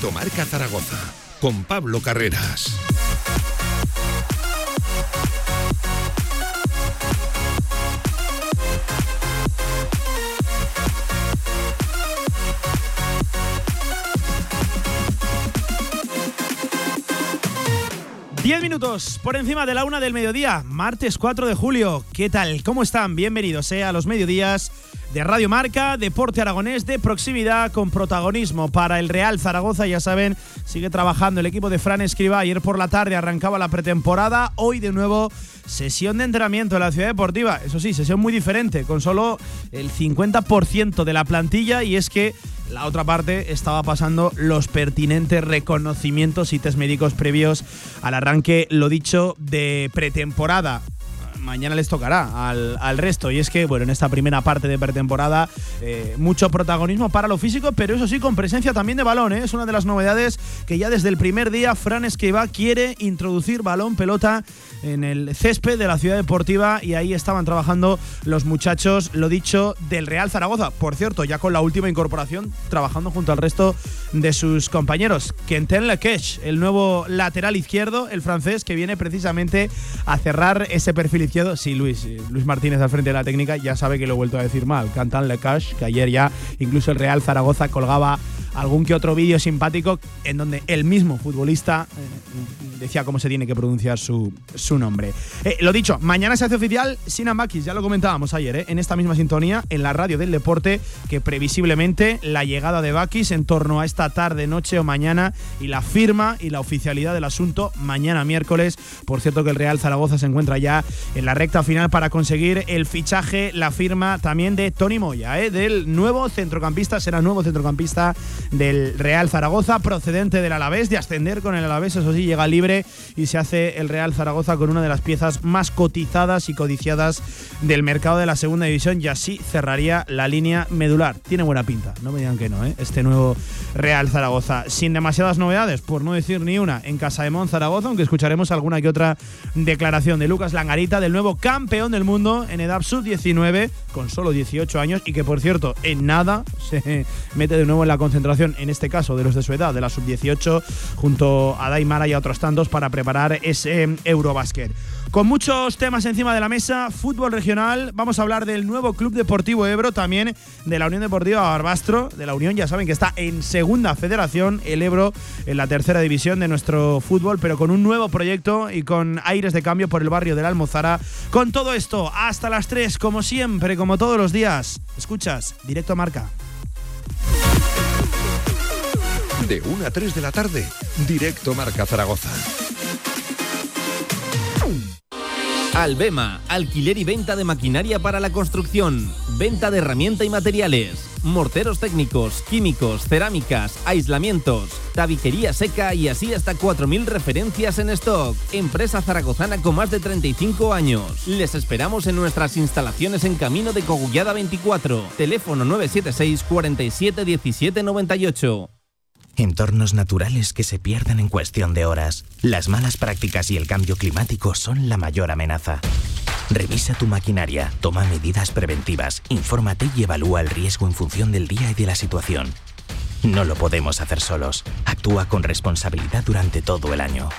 Directo Marca Zaragoza con Pablo Carreras. Diez minutos por encima de la una del mediodía, martes 4 de julio. ¿Qué tal? ¿Cómo están? Bienvenidos eh, a los mediodías de Radio Marca, Deporte Aragonés de proximidad con protagonismo para el Real Zaragoza. Ya saben, sigue trabajando el equipo de Fran Escriba. Ayer por la tarde arrancaba la pretemporada. Hoy de nuevo sesión de entrenamiento en la ciudad deportiva. Eso sí, sesión muy diferente, con solo el 50% de la plantilla. Y es que la otra parte estaba pasando los pertinentes reconocimientos y test médicos previos al arranque, lo dicho, de pretemporada mañana les tocará al, resto. Y es que, bueno, en esta primera parte de pretemporada, eh, mucho protagonismo para lo físico, pero eso sí, con presencia también de balón. ¿eh? Es una de las novedades que ya desde el primer día Fran Esquiva quiere introducir balón, pelota en el césped de la ciudad deportiva y ahí estaban trabajando los muchachos, lo dicho, del Real Zaragoza. Por cierto, ya con la última incorporación, trabajando junto al resto de sus compañeros. Quentin Lequech, el nuevo lateral izquierdo, el francés, que viene precisamente a cerrar ese perfil Sí, Luis, Luis Martínez al frente de la técnica ya sabe que lo he vuelto a decir mal. Cantan Lecash, que ayer ya incluso el Real Zaragoza colgaba algún que otro vídeo simpático en donde el mismo futbolista eh, decía cómo se tiene que pronunciar su, su nombre. Eh, lo dicho, mañana se hace oficial Sinan Bakis, ya lo comentábamos ayer, eh, en esta misma sintonía, en la radio del deporte, que previsiblemente la llegada de Bakis en torno a esta tarde, noche o mañana y la firma y la oficialidad del asunto mañana miércoles. Por cierto que el Real Zaragoza se encuentra ya en la recta final para conseguir el fichaje, la firma también de Tony Moya, del nuevo centrocampista, será nuevo centrocampista del Real Zaragoza, procedente del Alavés, de ascender con el Alavés, eso sí, llega libre y se hace el Real Zaragoza con una de las piezas más cotizadas y codiciadas del mercado de la segunda división y así cerraría la línea medular. Tiene buena pinta, no me digan que no, ¿eh? este nuevo Real Zaragoza. Sin demasiadas novedades, por no decir ni una, en Casa de Mon Zaragoza, aunque escucharemos alguna que otra declaración de Lucas Langarita, del nuevo campeón del mundo en edad sub-19, con solo 18 años y que por cierto en nada se mete de nuevo en la concentración en este caso de los de su edad, de la sub-18, junto a Daimara y a otros tantos para preparar ese Eurobasket. Con muchos temas encima de la mesa, fútbol regional, vamos a hablar del nuevo Club Deportivo Ebro, también de la Unión Deportiva Barbastro, de la Unión, ya saben que está en segunda federación, el Ebro en la tercera división de nuestro fútbol, pero con un nuevo proyecto y con aires de cambio por el barrio de la Almozara. Con todo esto, hasta las 3, como siempre, como todos los días, escuchas, directo a marca. De 1 a 3 de la tarde, directo Marca Zaragoza. Albema, alquiler y venta de maquinaria para la construcción, venta de herramienta y materiales, morteros técnicos, químicos, cerámicas, aislamientos, tabiquería seca y así hasta 4.000 referencias en stock. Empresa zaragozana con más de 35 años. Les esperamos en nuestras instalaciones en Camino de Cogullada 24, teléfono 976 47 17 98. Entornos naturales que se pierden en cuestión de horas. Las malas prácticas y el cambio climático son la mayor amenaza. Revisa tu maquinaria, toma medidas preventivas, infórmate y evalúa el riesgo en función del día y de la situación. No lo podemos hacer solos. Actúa con responsabilidad durante todo el año.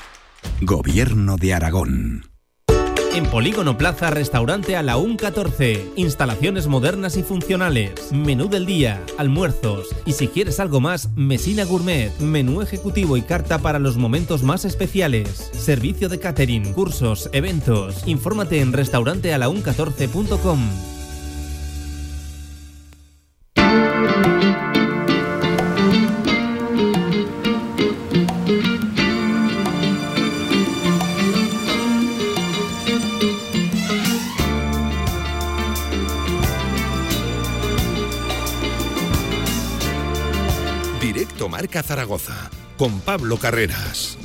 Gobierno de Aragón. En Polígono Plaza, restaurante a la 14. Instalaciones modernas y funcionales. Menú del día, almuerzos. Y si quieres algo más, Mesina Gourmet. Menú ejecutivo y carta para los momentos más especiales. Servicio de catering, cursos, eventos. Infórmate en restaurantealaun14.com. Marca Zaragoza con Pablo Carreras.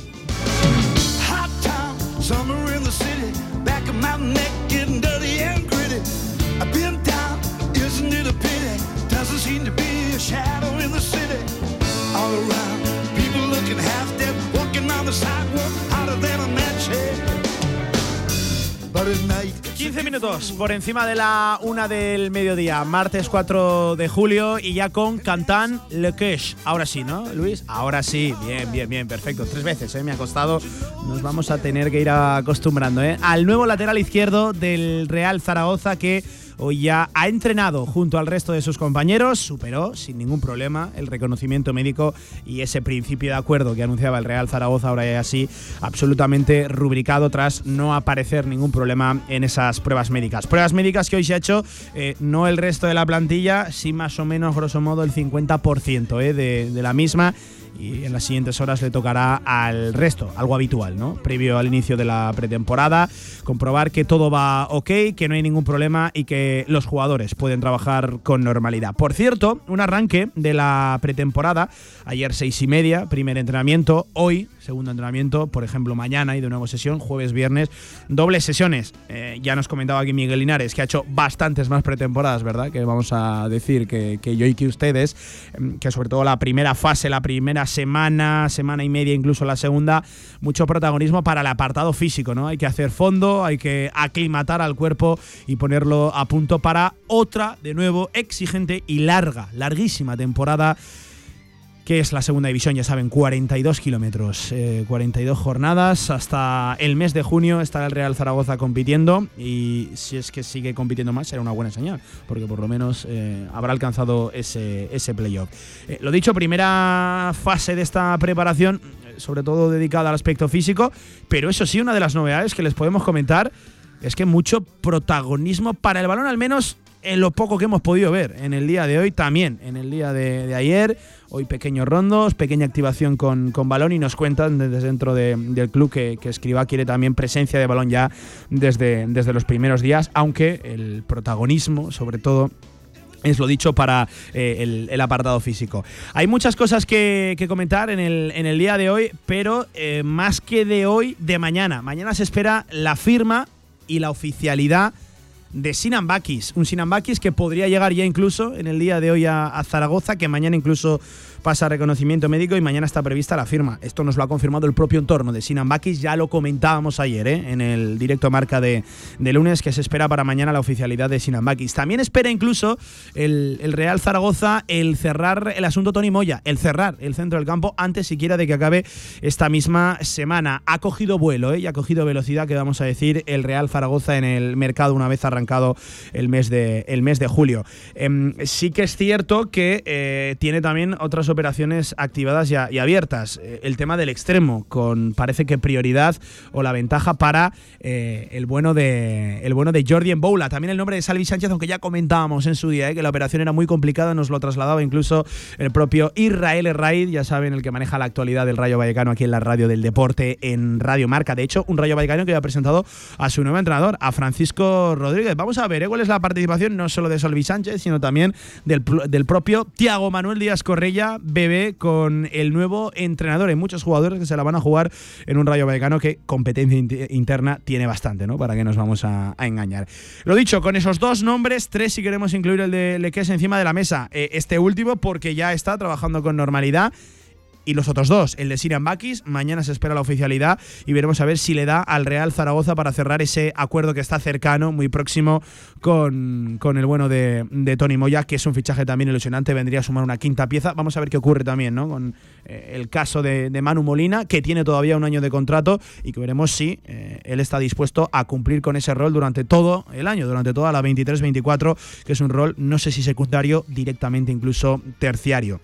15 minutos por encima de la una del mediodía, martes 4 de julio y ya con Cantan Le Queix. Ahora sí, ¿no, Luis? Ahora sí, bien, bien, bien, perfecto. Tres veces, ¿eh? Me ha costado. Nos vamos a tener que ir acostumbrando, ¿eh? Al nuevo lateral izquierdo del Real Zaragoza que Hoy ya ha entrenado junto al resto de sus compañeros, superó sin ningún problema el reconocimiento médico y ese principio de acuerdo que anunciaba el Real Zaragoza ahora ya así absolutamente rubricado tras no aparecer ningún problema en esas pruebas médicas. Pruebas médicas que hoy se ha hecho eh, no el resto de la plantilla, sí más o menos grosso modo el 50% eh, de, de la misma y en las siguientes horas le tocará al resto, algo habitual, ¿no? Previo al inicio de la pretemporada, comprobar que todo va ok, que no hay ningún problema y que los jugadores pueden trabajar con normalidad. Por cierto, un arranque de la pretemporada, ayer seis y media, primer entrenamiento, hoy segundo entrenamiento, por ejemplo, mañana y de nuevo sesión, jueves, viernes, dobles sesiones. Eh, ya nos comentaba aquí Miguel Linares, que ha hecho bastantes más pretemporadas, ¿verdad? Que vamos a decir que, yo y que ustedes, em, que sobre todo la primera fase, la primera semana, semana y media, incluso la segunda, mucho protagonismo para el apartado físico, ¿no? Hay que hacer fondo, hay que aclimatar al cuerpo y ponerlo a punto para otra, de nuevo, exigente y larga, larguísima temporada que es la segunda división, ya saben, 42 kilómetros, eh, 42 jornadas. Hasta el mes de junio estará el Real Zaragoza compitiendo y si es que sigue compitiendo más será una buena señal, porque por lo menos eh, habrá alcanzado ese, ese playoff. Eh, lo dicho, primera fase de esta preparación, eh, sobre todo dedicada al aspecto físico, pero eso sí, una de las novedades que les podemos comentar es que mucho protagonismo para el balón, al menos en lo poco que hemos podido ver en el día de hoy, también en el día de, ayer. Hoy pequeños rondos, pequeña activación con, balón y nos cuentan desde dentro de, del club que, que Escriba quiere también presencia de balón ya desde, desde los primeros días, aunque el protagonismo, sobre todo, es lo dicho para eh, el, apartado físico. Hay muchas cosas que, que comentar en el, en el, día de hoy, pero eh, más que de hoy, de mañana. Mañana se espera la firma y la oficialidad de Sinan Bakis. Un Sinan Bakis que podría llegar ya incluso en el día de hoy a, a Zaragoza, que mañana incluso pasa reconocimiento médico y mañana está prevista la firma. Esto nos lo ha confirmado el propio entorno de Sinan Bakis, ya lo comentábamos ayer ¿eh? en el directo marca de, de, lunes que se espera para mañana la oficialidad de Sinan Bakis. También espera incluso el, Real Zaragoza el cerrar el asunto Tony Moya, el cerrar el centro del campo antes siquiera de que acabe esta misma semana. Ha cogido vuelo ¿eh? y ha cogido velocidad, que vamos a decir, el Real Zaragoza en el mercado una vez arrancado el mes de, el mes de julio. Eh, sí que es cierto que eh, tiene también otras operaciones activadas y, y abiertas. Eh, el tema del extremo, con parece que prioridad o la ventaja para eh, el bueno de el bueno de Jordi Boula. También el nombre de Salvi Sánchez, aunque ya comentábamos en su día eh, que la operación era muy complicada, nos lo trasladaba incluso el propio Israel Raid, ya saben, el que maneja la actualidad del Rayo Vallecano aquí en la radio del deporte en Radio Marca. De hecho, un Rayo Vallecano que ha presentado a su nuevo entrenador, a Francisco Rodríguez. Vamos a ver cuál es la participación no solo de Salvi Sánchez, sino también del, del propio Tiago Manuel Díaz Correia, bebé con el nuevo entrenador. Hay muchos jugadores que se la van a jugar en un Rayo Vallecano que competencia interna tiene bastante, ¿no? Para que nos vamos a, a engañar. Lo dicho, con esos dos nombres, tres si queremos incluir el de Leques encima de la mesa. Eh, este último porque ya está trabajando con normalidad y los otros dos, el de Sirian Bakis, mañana se espera la oficialidad y veremos a ver si le da al Real Zaragoza para cerrar ese acuerdo que está cercano, muy próximo, con, con el bueno de, de, Tony Moya, que es un fichaje también ilusionante, vendría a sumar una quinta pieza. Vamos a ver qué ocurre también ¿no? con eh, el caso de, de, Manu Molina, que tiene todavía un año de contrato y que veremos si eh, él está dispuesto a cumplir con ese rol durante todo el año, durante toda la 23-24, que es un rol, no sé si secundario, directamente incluso terciario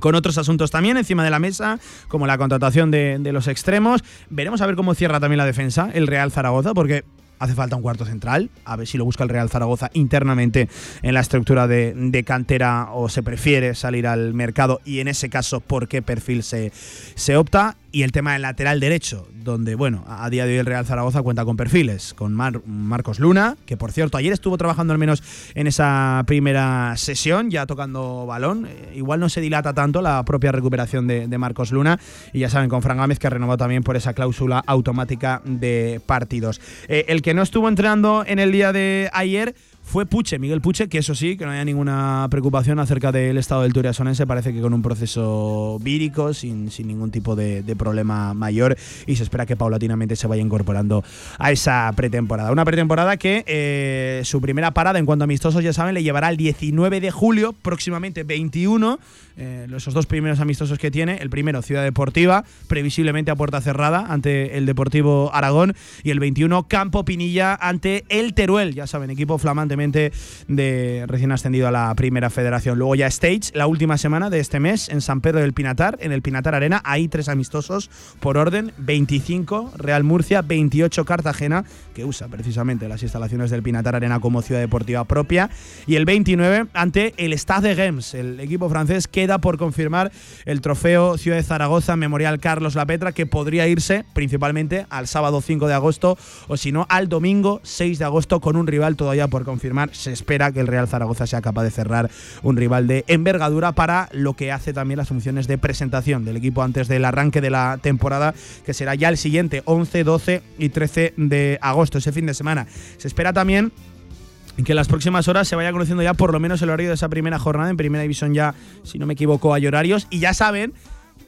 con otros asuntos también encima de la mesa, como la contratación de, los extremos. Veremos a ver cómo cierra también la defensa el Real Zaragoza, porque hace falta un cuarto central, a ver si lo busca el Real Zaragoza internamente en la estructura de, de, cantera o se prefiere salir al mercado y en ese caso por qué perfil se, se opta. Y el tema del lateral derecho, donde, bueno, a día de hoy el Real Zaragoza cuenta con perfiles, con Mar Marcos Luna, que por cierto ayer estuvo trabajando al menos en esa primera sesión, ya tocando balón. Eh, igual no se dilata tanto la propia recuperación de, Marcos Luna. Y ya saben, con Fran Gámez que ha renovado también por esa cláusula automática de partidos. Eh, el que no estuvo entrenando en el día de ayer fue Puche, Miguel Puche, que eso sí, que no haya ninguna preocupación acerca del estado del Turiasonense, parece que con un proceso vírico, sin, sin ningún tipo de, problema mayor, y se espera que paulatinamente se vaya incorporando a esa pretemporada. Una pretemporada que eh, su primera parada en cuanto a amistosos, ya saben, le llevará el 19 de julio, próximamente 21, eh, esos dos primeros amistosos que tiene, el primero Ciudad Deportiva, previsiblemente a puerta cerrada ante el Deportivo Aragón, y el 21 Campo Pinilla ante el Teruel, ya saben, equipo de recién ascendido a la primera federación. Luego ya Stage, la última semana de este mes en San Pedro del Pinatar, en el Pinatar Arena, hay tres amistosos por orden, 25 Real Murcia, 28 Cartagena, que usa precisamente las instalaciones del Pinatar Arena como ciudad deportiva propia, y el 29 ante el Stade de Reims, el equipo francés que por confirmar el trofeo Ciudad de Zaragoza Memorial Carlos La Petra, que podría irse principalmente al sábado 5 de agosto o si no al domingo 6 de agosto con un rival todavía por confirmar. Se espera que el Real Zaragoza sea capaz de cerrar un rival de envergadura para lo que hace también las funciones de presentación del equipo antes del arranque de la temporada, que será ya el siguiente 11, 12 y 13 de agosto, ese fin de semana. Se espera también que en las próximas horas se vaya conociendo ya por lo menos el horario de esa primera jornada. En primera división ya, si no me equivoco, hay horarios. Y ya saben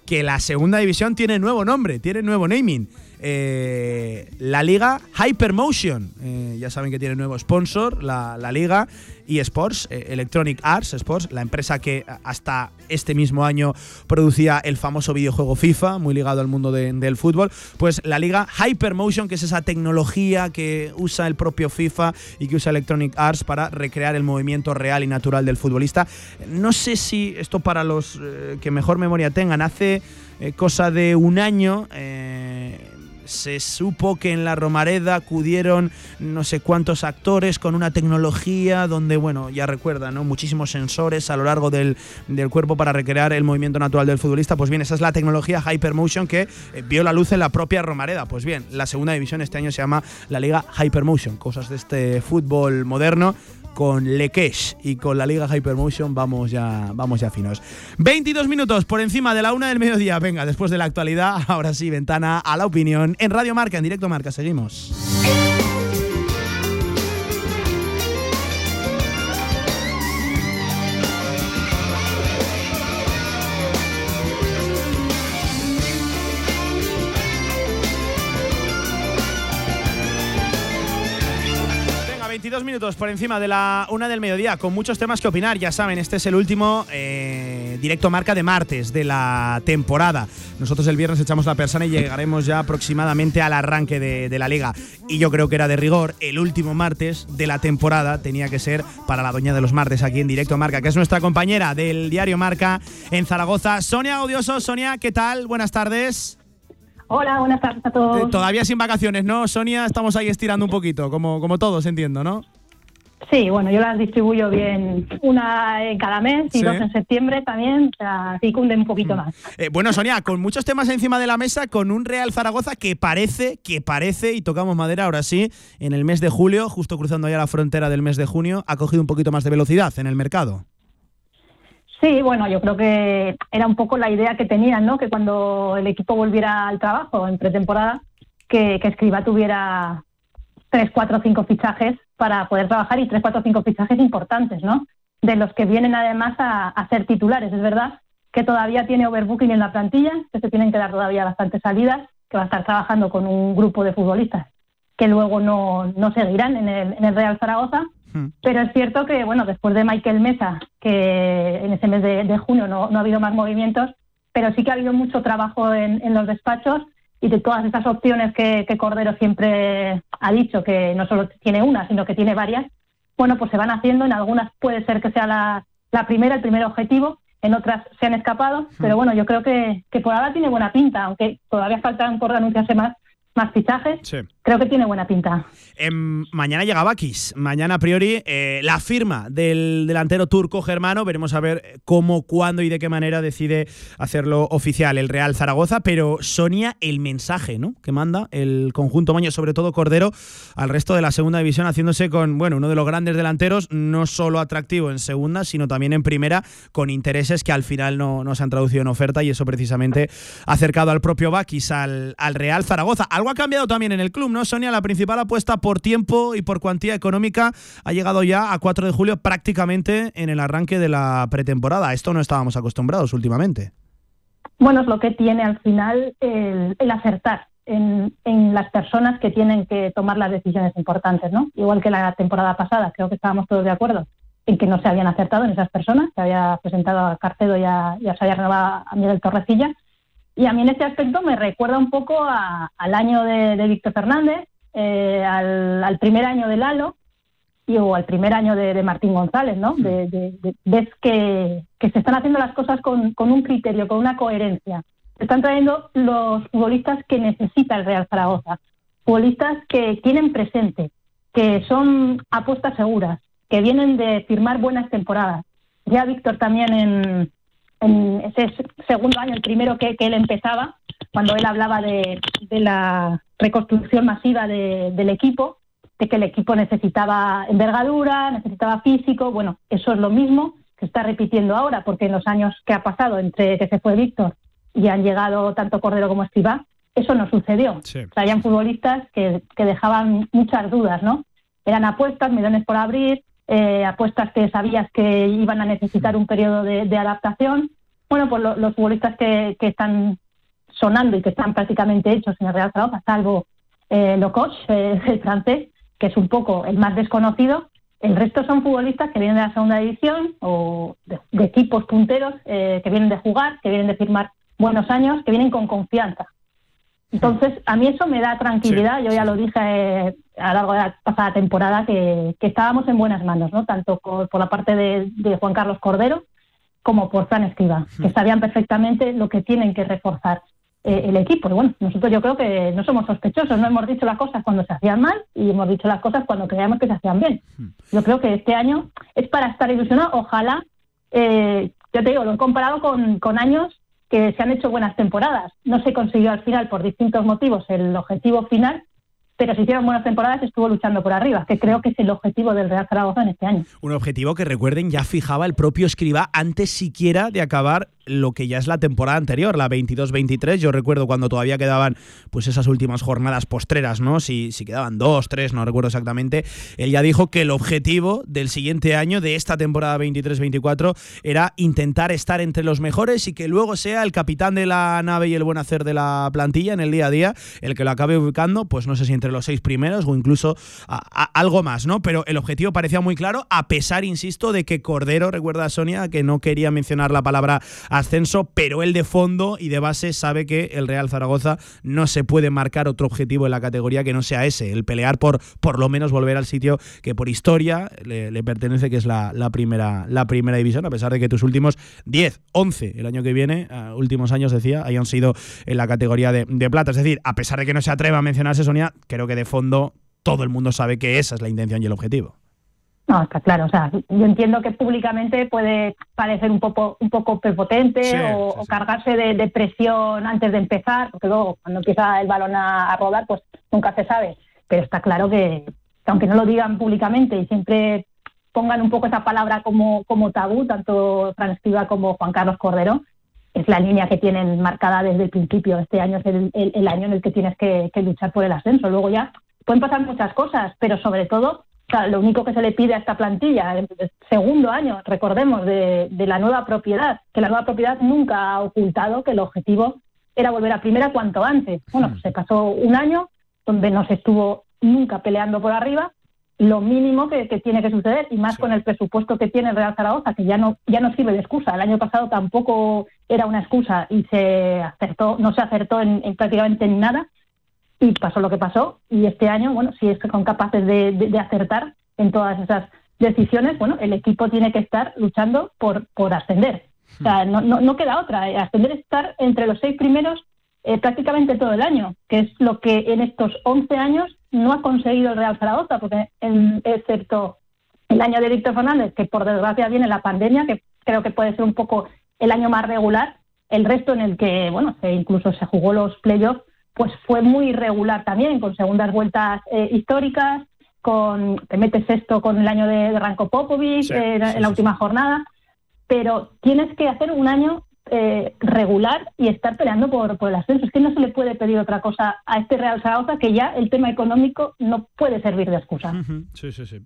que la segunda división tiene nuevo nombre, tiene nuevo naming. Eh, la liga Hypermotion. Eh, ya saben que tiene nuevo sponsor, la, liga eSports, eh, Electronic Arts Sports, la empresa que hasta este mismo año producía el famoso videojuego FIFA, muy ligado al mundo del fútbol. Pues la liga Hypermotion, que es esa tecnología que usa el propio FIFA y que usa Electronic Arts para recrear el movimiento real y natural del futbolista. No sé si esto para los que mejor memoria tengan, hace cosa de un año se supo que en la Romareda acudieron no sé cuántos actores con una tecnología donde, bueno, ya recuerda, ¿no? Muchísimos sensores a lo largo del, cuerpo para recrear el movimiento natural del futbolista. Pues bien, esa es la tecnología Hypermotion que eh, vio la luz en la propia Romareda. Pues bien, la segunda división este año se llama la Liga Hypermotion. Cosas de este fútbol moderno con Lekesh y con la Liga Hypermotion vamos ya, vamos ya finos. 22 minutos por encima de la una del mediodía. Venga, después de la actualidad, ahora sí, ventana a la opinión en Radio Marca, en directo Marca. Seguimos. Minutos por encima de la una del mediodía, con muchos temas que opinar. Ya saben, este es el último eh, directo marca de martes de la temporada. Nosotros el viernes echamos la persona y llegaremos ya aproximadamente al arranque de, la liga. Y yo creo que era de rigor el último martes de la temporada tenía que ser para la doña de los martes aquí en directo marca, que es nuestra compañera del diario Marca en Zaragoza. Sonia Odioso, Sonia, ¿qué tal? Buenas tardes. Hola, buenas tardes a todos. Eh, todavía sin vacaciones, ¿no, Sonia? Estamos ahí estirando un poquito, como, como todos, entiendo, ¿no? Sí, bueno, yo las distribuyo bien, una en cada mes y dos en septiembre también, o sea, así cunden un poquito mm. más. Eh, bueno, Sonia, con muchos temas encima de la mesa, con un Real Zaragoza que parece, que parece, y tocamos madera ahora sí, en el mes de julio, justo cruzando ya la frontera del mes de junio, ha cogido un poquito más de velocidad en el mercado. Sí, bueno, yo creo que era un poco la idea que tenían, ¿no? Que cuando el equipo volviera al trabajo en pretemporada, que, Escriba tuviera tres, cuatro, cinco fichajes para poder trabajar y tres, cuatro, cinco fichajes importantes, ¿no? De los que vienen además a, ser titulares. Es verdad que todavía tiene overbooking en la plantilla, que se tienen que dar todavía bastantes salidas, que va a estar trabajando con un grupo de futbolistas que luego no, no seguirán en el, en el Real Zaragoza. Pero es cierto que, bueno, después de Michael Mesa, que en ese mes de, junio no, ha habido más movimientos, pero sí que ha habido mucho trabajo en, los despachos y de todas estas opciones que, Cordero siempre ha dicho, que no solo tiene una, sino que tiene varias, bueno, pues se van haciendo. En algunas puede ser que sea la, primera, el primer objetivo, en otras se han escapado, hmm. pero bueno, yo creo que, que por ahora tiene buena pinta, aunque todavía faltan por anunciarse más más fichajes. Creo que tiene buena pinta. Em, mañana llega Bakis. Mañana, a priori, eh, la firma del delantero turco germano. Veremos a ver cómo, cuándo y de qué manera decide hacerlo oficial el Real Zaragoza. Pero Sonia, el mensaje ¿no? que manda el conjunto Maño, sobre todo Cordero, al resto de la segunda división, haciéndose con bueno, uno de los grandes delanteros, no solo atractivo en segunda, sino también en primera, con intereses que al final no, no se han traducido en oferta. Y eso precisamente ha acercado al propio Bakis al, al Real Zaragoza algo ha cambiado también en el club, ¿no? ¿no, Sonia? La principal apuesta por tiempo y por cuantía económica ha llegado ya a 4 de julio prácticamente en el arranque de la pretemporada. Esto no estábamos acostumbrados últimamente. Bueno, es lo que tiene al final el, acertar en, las personas que tienen que tomar las decisiones importantes, ¿no? Igual que la temporada pasada, creo que estábamos todos de acuerdo en que no se habían acertado en esas personas, se había presentado a Carcedo y ya se había renovado a Miguel Torrecilla. Y a mí en este aspecto me recuerda un poco al año de, Víctor Fernández, eh, al, primer año de Lalo y, o al primer año de, Martín González, ¿no? De, ves que, que, se están haciendo las cosas con, con un criterio, con una coherencia. Se están trayendo los futbolistas que necesita el Real Zaragoza, futbolistas que tienen presente, que son apuestas seguras, que vienen de firmar buenas temporadas. Ya Víctor también en, ese segundo año, el primero que, él empezaba, cuando él hablaba de, la reconstrucción masiva del equipo, de que el equipo necesitaba envergadura, necesitaba físico, bueno, eso es lo mismo que está repitiendo ahora, porque en los años que ha pasado entre que se fue Víctor y han llegado tanto Cordero como Estivá, eso no sucedió. O sea, habían futbolistas que, que dejaban muchas dudas, ¿no? Eran apuestas, millones por abrir, eh, apuestas que sabías que iban a necesitar un periodo de, adaptación. Bueno, pues los futbolistas que, están sonando y que están prácticamente hechos en el Real Zaragoza, salvo eh, eh, el francés, que es un poco el más desconocido, el resto son futbolistas que vienen de la segunda división o de, equipos punteros eh, que vienen de jugar, que vienen de firmar buenos años, que vienen con confianza. Entonces, a mí eso me da tranquilidad. Yo ya lo dije eh, a lo largo de la pasada temporada que, estábamos en buenas manos, ¿no? Tanto por, la parte de, Juan Carlos Cordero como por Fran Escriba, que sabían perfectamente lo que tienen que reforzar eh, el equipo. Y bueno, nosotros yo creo que no somos sospechosos, no hemos dicho las cosas cuando se hacían mal y hemos dicho las cosas cuando creíamos que se hacían bien. Yo creo que este año es para estar ilusionado. Ojalá, eh, yo te digo, lo he comparado con, con años que se han hecho buenas temporadas. No se consiguió al final por distintos motivos el objetivo final, pero si hicieron buenas temporadas estuvo luchando por arriba, que creo que es el objetivo del Real Zaragoza en este año. Un objetivo que recuerden ya fijaba el propio Escriba antes siquiera de acabar lo que ya es la temporada anterior, la 22-23. Yo recuerdo cuando todavía quedaban pues esas últimas jornadas postreras, ¿no? Si, si quedaban dos, tres, no recuerdo exactamente. Él ya dijo que el objetivo del siguiente año, de esta temporada 23-24, era intentar estar entre los mejores y que luego sea el capitán de la nave y el buen hacer de la plantilla en el día a día el que lo acabe ubicando, pues no sé si entre los seis primeros o incluso algo más, ¿no? Pero el objetivo parecía muy claro, a pesar, insisto, de que Cordero, recuerda a Sonia, que no quería mencionar la palabra ascenso, pero él de fondo y de base sabe que el Real Zaragoza no se puede marcar otro objetivo en la categoría que no sea ese, el pelear por por lo menos volver al sitio que por historia le, pertenece, que es la, primera, la primera división, a pesar de que tus últimos 10, 11 el año que viene, últimos años decía, hayan sido en la categoría de, de plata. Es decir, a pesar de que no se atreva a mencionarse Sonia, creo que de fondo todo el mundo sabe que esa es la intención y el objetivo. No, está claro. O sea, yo entiendo que públicamente puede parecer un poco, un poco prepotente o, cargarse de, presión antes de empezar, porque luego cuando empieza el balón a, rodar, pues nunca se sabe. Pero está claro que, aunque no lo digan públicamente y siempre pongan un poco esa palabra como, como tabú, tanto Fran Escriba como Juan Carlos Cordero, es la línea que tienen marcada desde el principio. Este año es el, año en el que tienes que, que luchar por el ascenso. Luego ya pueden pasar muchas cosas, pero sobre todo lo único que se le pide a esta plantilla, el segundo año, recordemos, de, la nueva propiedad, que la nueva propiedad nunca ha ocultado que el objetivo era volver a primera cuanto antes. Bueno, hmm. se pasó un año donde no se estuvo nunca peleando por arriba, lo mínimo que, tiene que suceder, y más con el presupuesto que tiene el Real Zaragoza, que ya no, ya no sirve de excusa. El año pasado tampoco era una excusa y se acertó, no se acertó en, en prácticamente en nada y pasó lo que pasó. Y este año, bueno, si es que son capaces de, acertar en todas esas decisiones, bueno, el equipo tiene que estar luchando por, por ascender. O sea, no, no, queda otra. Eh, ascender es estar entre los seis primeros eh, prácticamente todo el año, que es lo que en estos 11 años no ha conseguido el Real Zaragoza, porque excepto el año de Víctor Fernández, que por desgracia viene la pandemia, que creo que puede ser un poco el año más regular, el resto en el que, bueno, incluso se jugó los playoffs, pues fue muy irregular también, con segundas vueltas eh, históricas, con te metes esto con el año de, Ranko Popovic eh, en la última jornada, pero tienes que hacer un año eh, regular y estar peleando por, por el ascenso. Es que no se le puede pedir otra cosa a este Real Zaragoza que ya el tema económico no puede servir de excusa. Sí, sí, sí.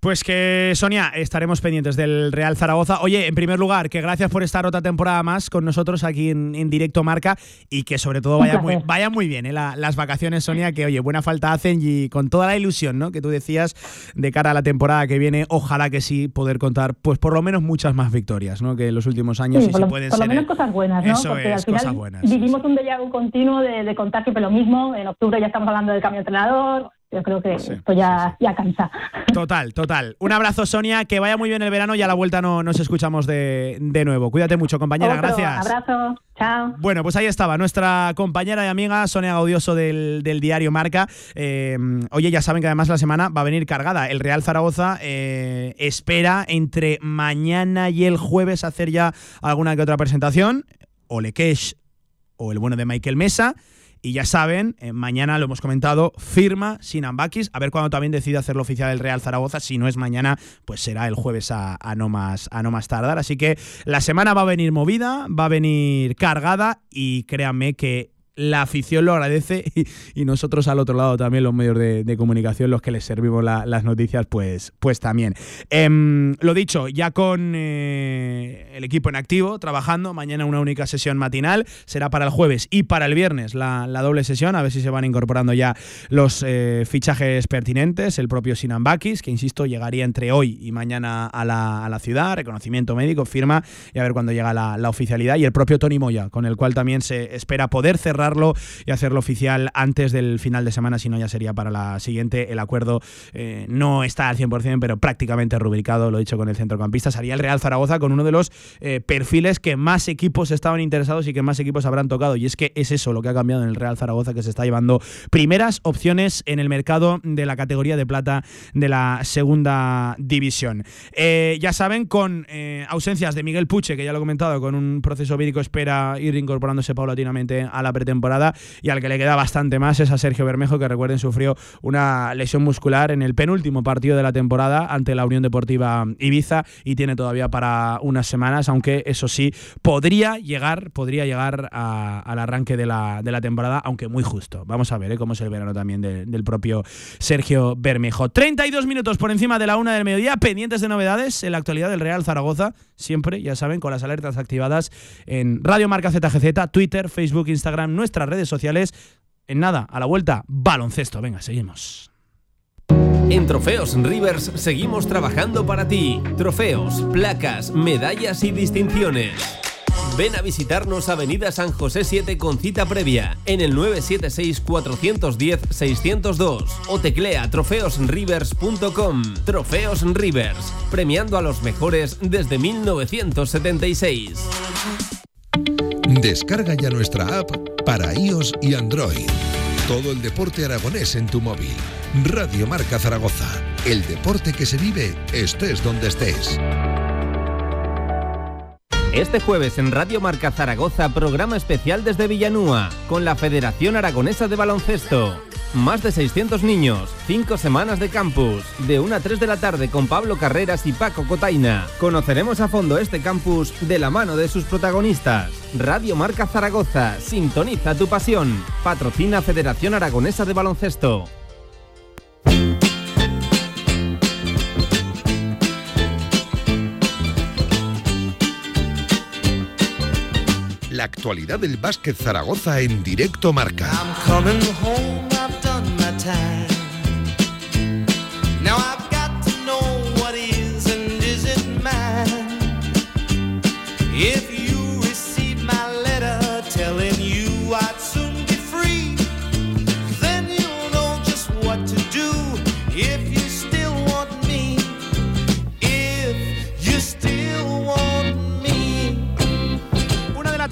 Pues que, Sonia, estaremos pendientes del Real Zaragoza. Oye, en primer lugar, que gracias por estar otra temporada más con nosotros aquí en, directo Marca y que sobre todo vaya muy, vaya muy bien ¿eh? las vacaciones, Sonia, que oye, buena falta hacen y con toda la ilusión ¿no? que tú decías de cara a la temporada que viene, ojalá que sí poder contar pues por lo menos muchas más victorias ¿no? que en los últimos años y por, lo, por lo menos cosas buenas, ¿no? Porque al final vivimos un déjà continuo de, de contar siempre lo mismo. En octubre ya estamos hablando del cambio de entrenador, yo creo que esto ya, ya cansa. Total, total. Un abrazo, Sonia, que vaya muy bien el verano y a la vuelta no nos escuchamos de, nuevo. Cuídate mucho, compañera, gracias. Abrazo, chao. Bueno, pues ahí estaba nuestra compañera y amiga Sonia Gaudioso del, diario Marca. Eh, oye, ya saben que además la semana va a venir cargada. El Real Zaragoza eh, espera entre mañana y el jueves hacer ya alguna que otra presentación. O Lekesh o el bueno de Michael Mesa. Y ya saben, eh, mañana lo hemos comentado, firma Sinan Bakis. A ver cuándo también decide hacerlo oficial el Real Zaragoza. Si no es mañana, pues será el jueves a, no más, a no más tardar. Así que la semana va a venir movida, va a venir cargada y créanme que la afición lo agradece y, nosotros al otro lado también los medios de, comunicación, los que les servimos las noticias, pues, pues también. Em, lo dicho, ya con eh, el equipo en activo, trabajando, mañana una única sesión matinal, será para el jueves y para el viernes la, doble sesión, a ver si se van incorporando ya los eh, fichajes pertinentes, el propio Sinan Bakis, que insisto, llegaría entre hoy y mañana a la, ciudad, reconocimiento médico, firma, y a ver cuándo llega la, la oficialidad, y el propio Tony Moya, con el cual también se espera poder cerrar y hacerlo oficial antes del final de semana, si no ya sería para la siguiente. El acuerdo eh, no está al 100%, pero prácticamente rubricado, lo he dicho con el centrocampista. Sería el Real Zaragoza con uno de los eh, perfiles que más equipos estaban interesados y que más equipos habrán tocado. Y es que es eso lo que ha cambiado en el Real Zaragoza, que se está llevando primeras opciones en el mercado de la categoría de plata de la segunda división. Eh, ya saben, con ausencias de Miguel Puche, que ya lo he comentado, con un proceso vírico espera ir incorporándose paulatinamente a la pretemporada temporada y al que le queda bastante más es a Sergio Bermejo, que recuerden sufrió una lesión muscular en el penúltimo partido de la temporada ante la Unión Deportiva Ibiza y tiene todavía para unas semanas, aunque eso sí, podría llegar, podría llegar al arranque de la, de la, temporada, aunque muy justo. Vamos a ver ¿eh? cómo es el verano también del propio Sergio Bermejo. 32 minutos por encima de la una del mediodía, pendientes de novedades en la actualidad del Real Zaragoza, siempre, ya saben, con las alertas activadas en Radio Marca ZGZ, Twitter, Facebook, Instagram, nuestras redes sociales. En nada, a la vuelta, baloncesto. Venga, seguimos. En Trofeos Rivers seguimos trabajando para ti. Trofeos, placas, medallas y distinciones. Ven a visitarnos Avenida San José 7 con cita previa en el 976-410-602 o teclea trofeosrivers.com. Trofeos Rivers, premiando a los mejores desde 1976. Descarga ya nuestra app para iOS y Android. Todo el deporte aragonés en tu móvil. Radio Marca Zaragoza. El deporte que se vive estés donde estés. Este jueves en Radio Marca Zaragoza, programa especial desde Villanúa, con la Federación Aragonesa de Baloncesto. Más de 600 niños, 5 semanas de campus, de 1 a 3 de la tarde con Pablo Carreras y Paco Cotaina. Conoceremos a fondo este campus de la mano de sus protagonistas. Radio Marca Zaragoza, sintoniza tu pasión. Patrocina Federación Aragonesa de Baloncesto. La actualidad del básquet Zaragoza en directo marca. Now I've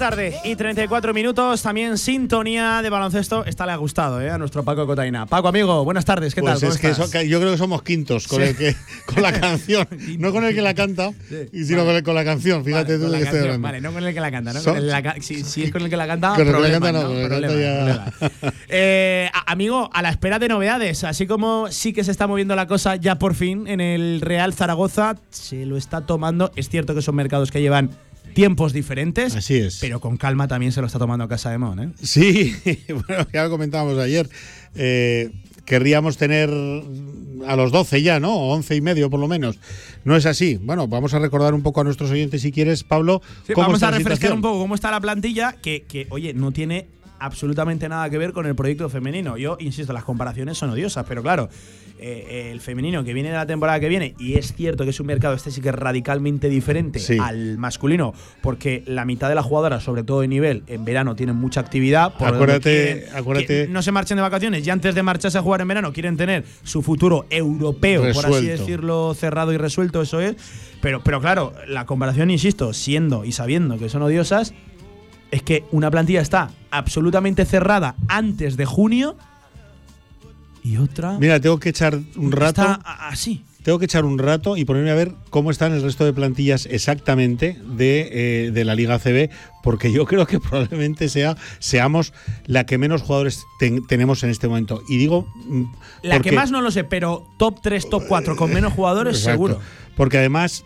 tarde y 34 minutos. También sintonía de baloncesto. Esta le ha gustado ¿eh? a nuestro Paco Cotaina. Paco, amigo, buenas tardes. ¿Qué pues tal? Es que yo creo que somos quintos con, el que, con la canción. no con el que la canta, sino con, la canción. Fíjate tú de que estoy hablando. Vale, no con el que la canta. ¿no? si, es con el que la canta, con problema, no, problema, eh, amigo, a la espera de novedades. Así como sí que se está moviendo la cosa ya por fin en el Real Zaragoza, se lo está tomando. Es cierto que son mercados que llevan tiempos diferentes. Así es. Pero con calma también se lo está tomando Casa de Mon, ¿eh? Sí, bueno, ya lo comentábamos ayer. Eh, querríamos tener a los 12 ya, ¿no? O 11 y medio por lo menos. No es así. Bueno, vamos a recordar un poco a nuestros oyentes si quieres, Pablo. Sí, cómo vamos está a refrescar un poco cómo está la plantilla, que, que, oye, no tiene absolutamente nada que ver con el proyecto femenino. Yo insisto, las comparaciones son odiosas, pero claro, eh, el femenino que viene de la temporada que viene, y es cierto que es un mercado este sí que es radicalmente diferente Sí. al masculino, porque la mitad de las jugadoras, sobre todo de nivel, en verano tienen mucha actividad. por Acuérdate- quieren- acuérdate- no se marchen de vacaciones y antes de marcharse a jugar en verano quieren tener su futuro europeo, por así decirlo, cerrado y resuelto, eso es. Pero, pero claro, la comparación, insisto, siendo y sabiendo que son odiosas, es que una plantilla está absolutamente cerrada antes de junio y otra Mira, tengo que echar un rato. está así. Tengo que echar un rato y ponerme a ver cómo están el resto de plantillas exactamente de, eh, de la Liga CB, porque yo creo que probablemente sea seamos la que menos jugadores ten- tenemos en este momento. Y digo. mm, La porque- que más no lo sé, pero top 3, top 4 con menos jugadores, Exacto. seguro. Porque además.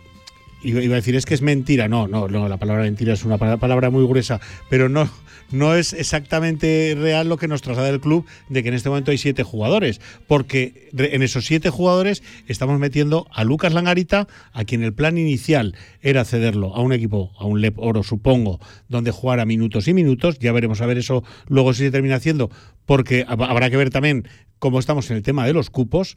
Iba a decir, es que es mentira. No, no, no, la palabra mentira es una pa- palabra muy gruesa, pero no, no es exactamente real lo que nos traslada el club de que en este momento hay siete jugadores. Porque en esos siete jugadores estamos metiendo a Lucas Langarita, a quien el plan inicial era cederlo a un equipo, a un Lep Oro, supongo, donde jugara minutos y minutos. Ya veremos a ver eso luego si se termina haciendo, porque hab- habrá que ver también cómo estamos en el tema de los cupos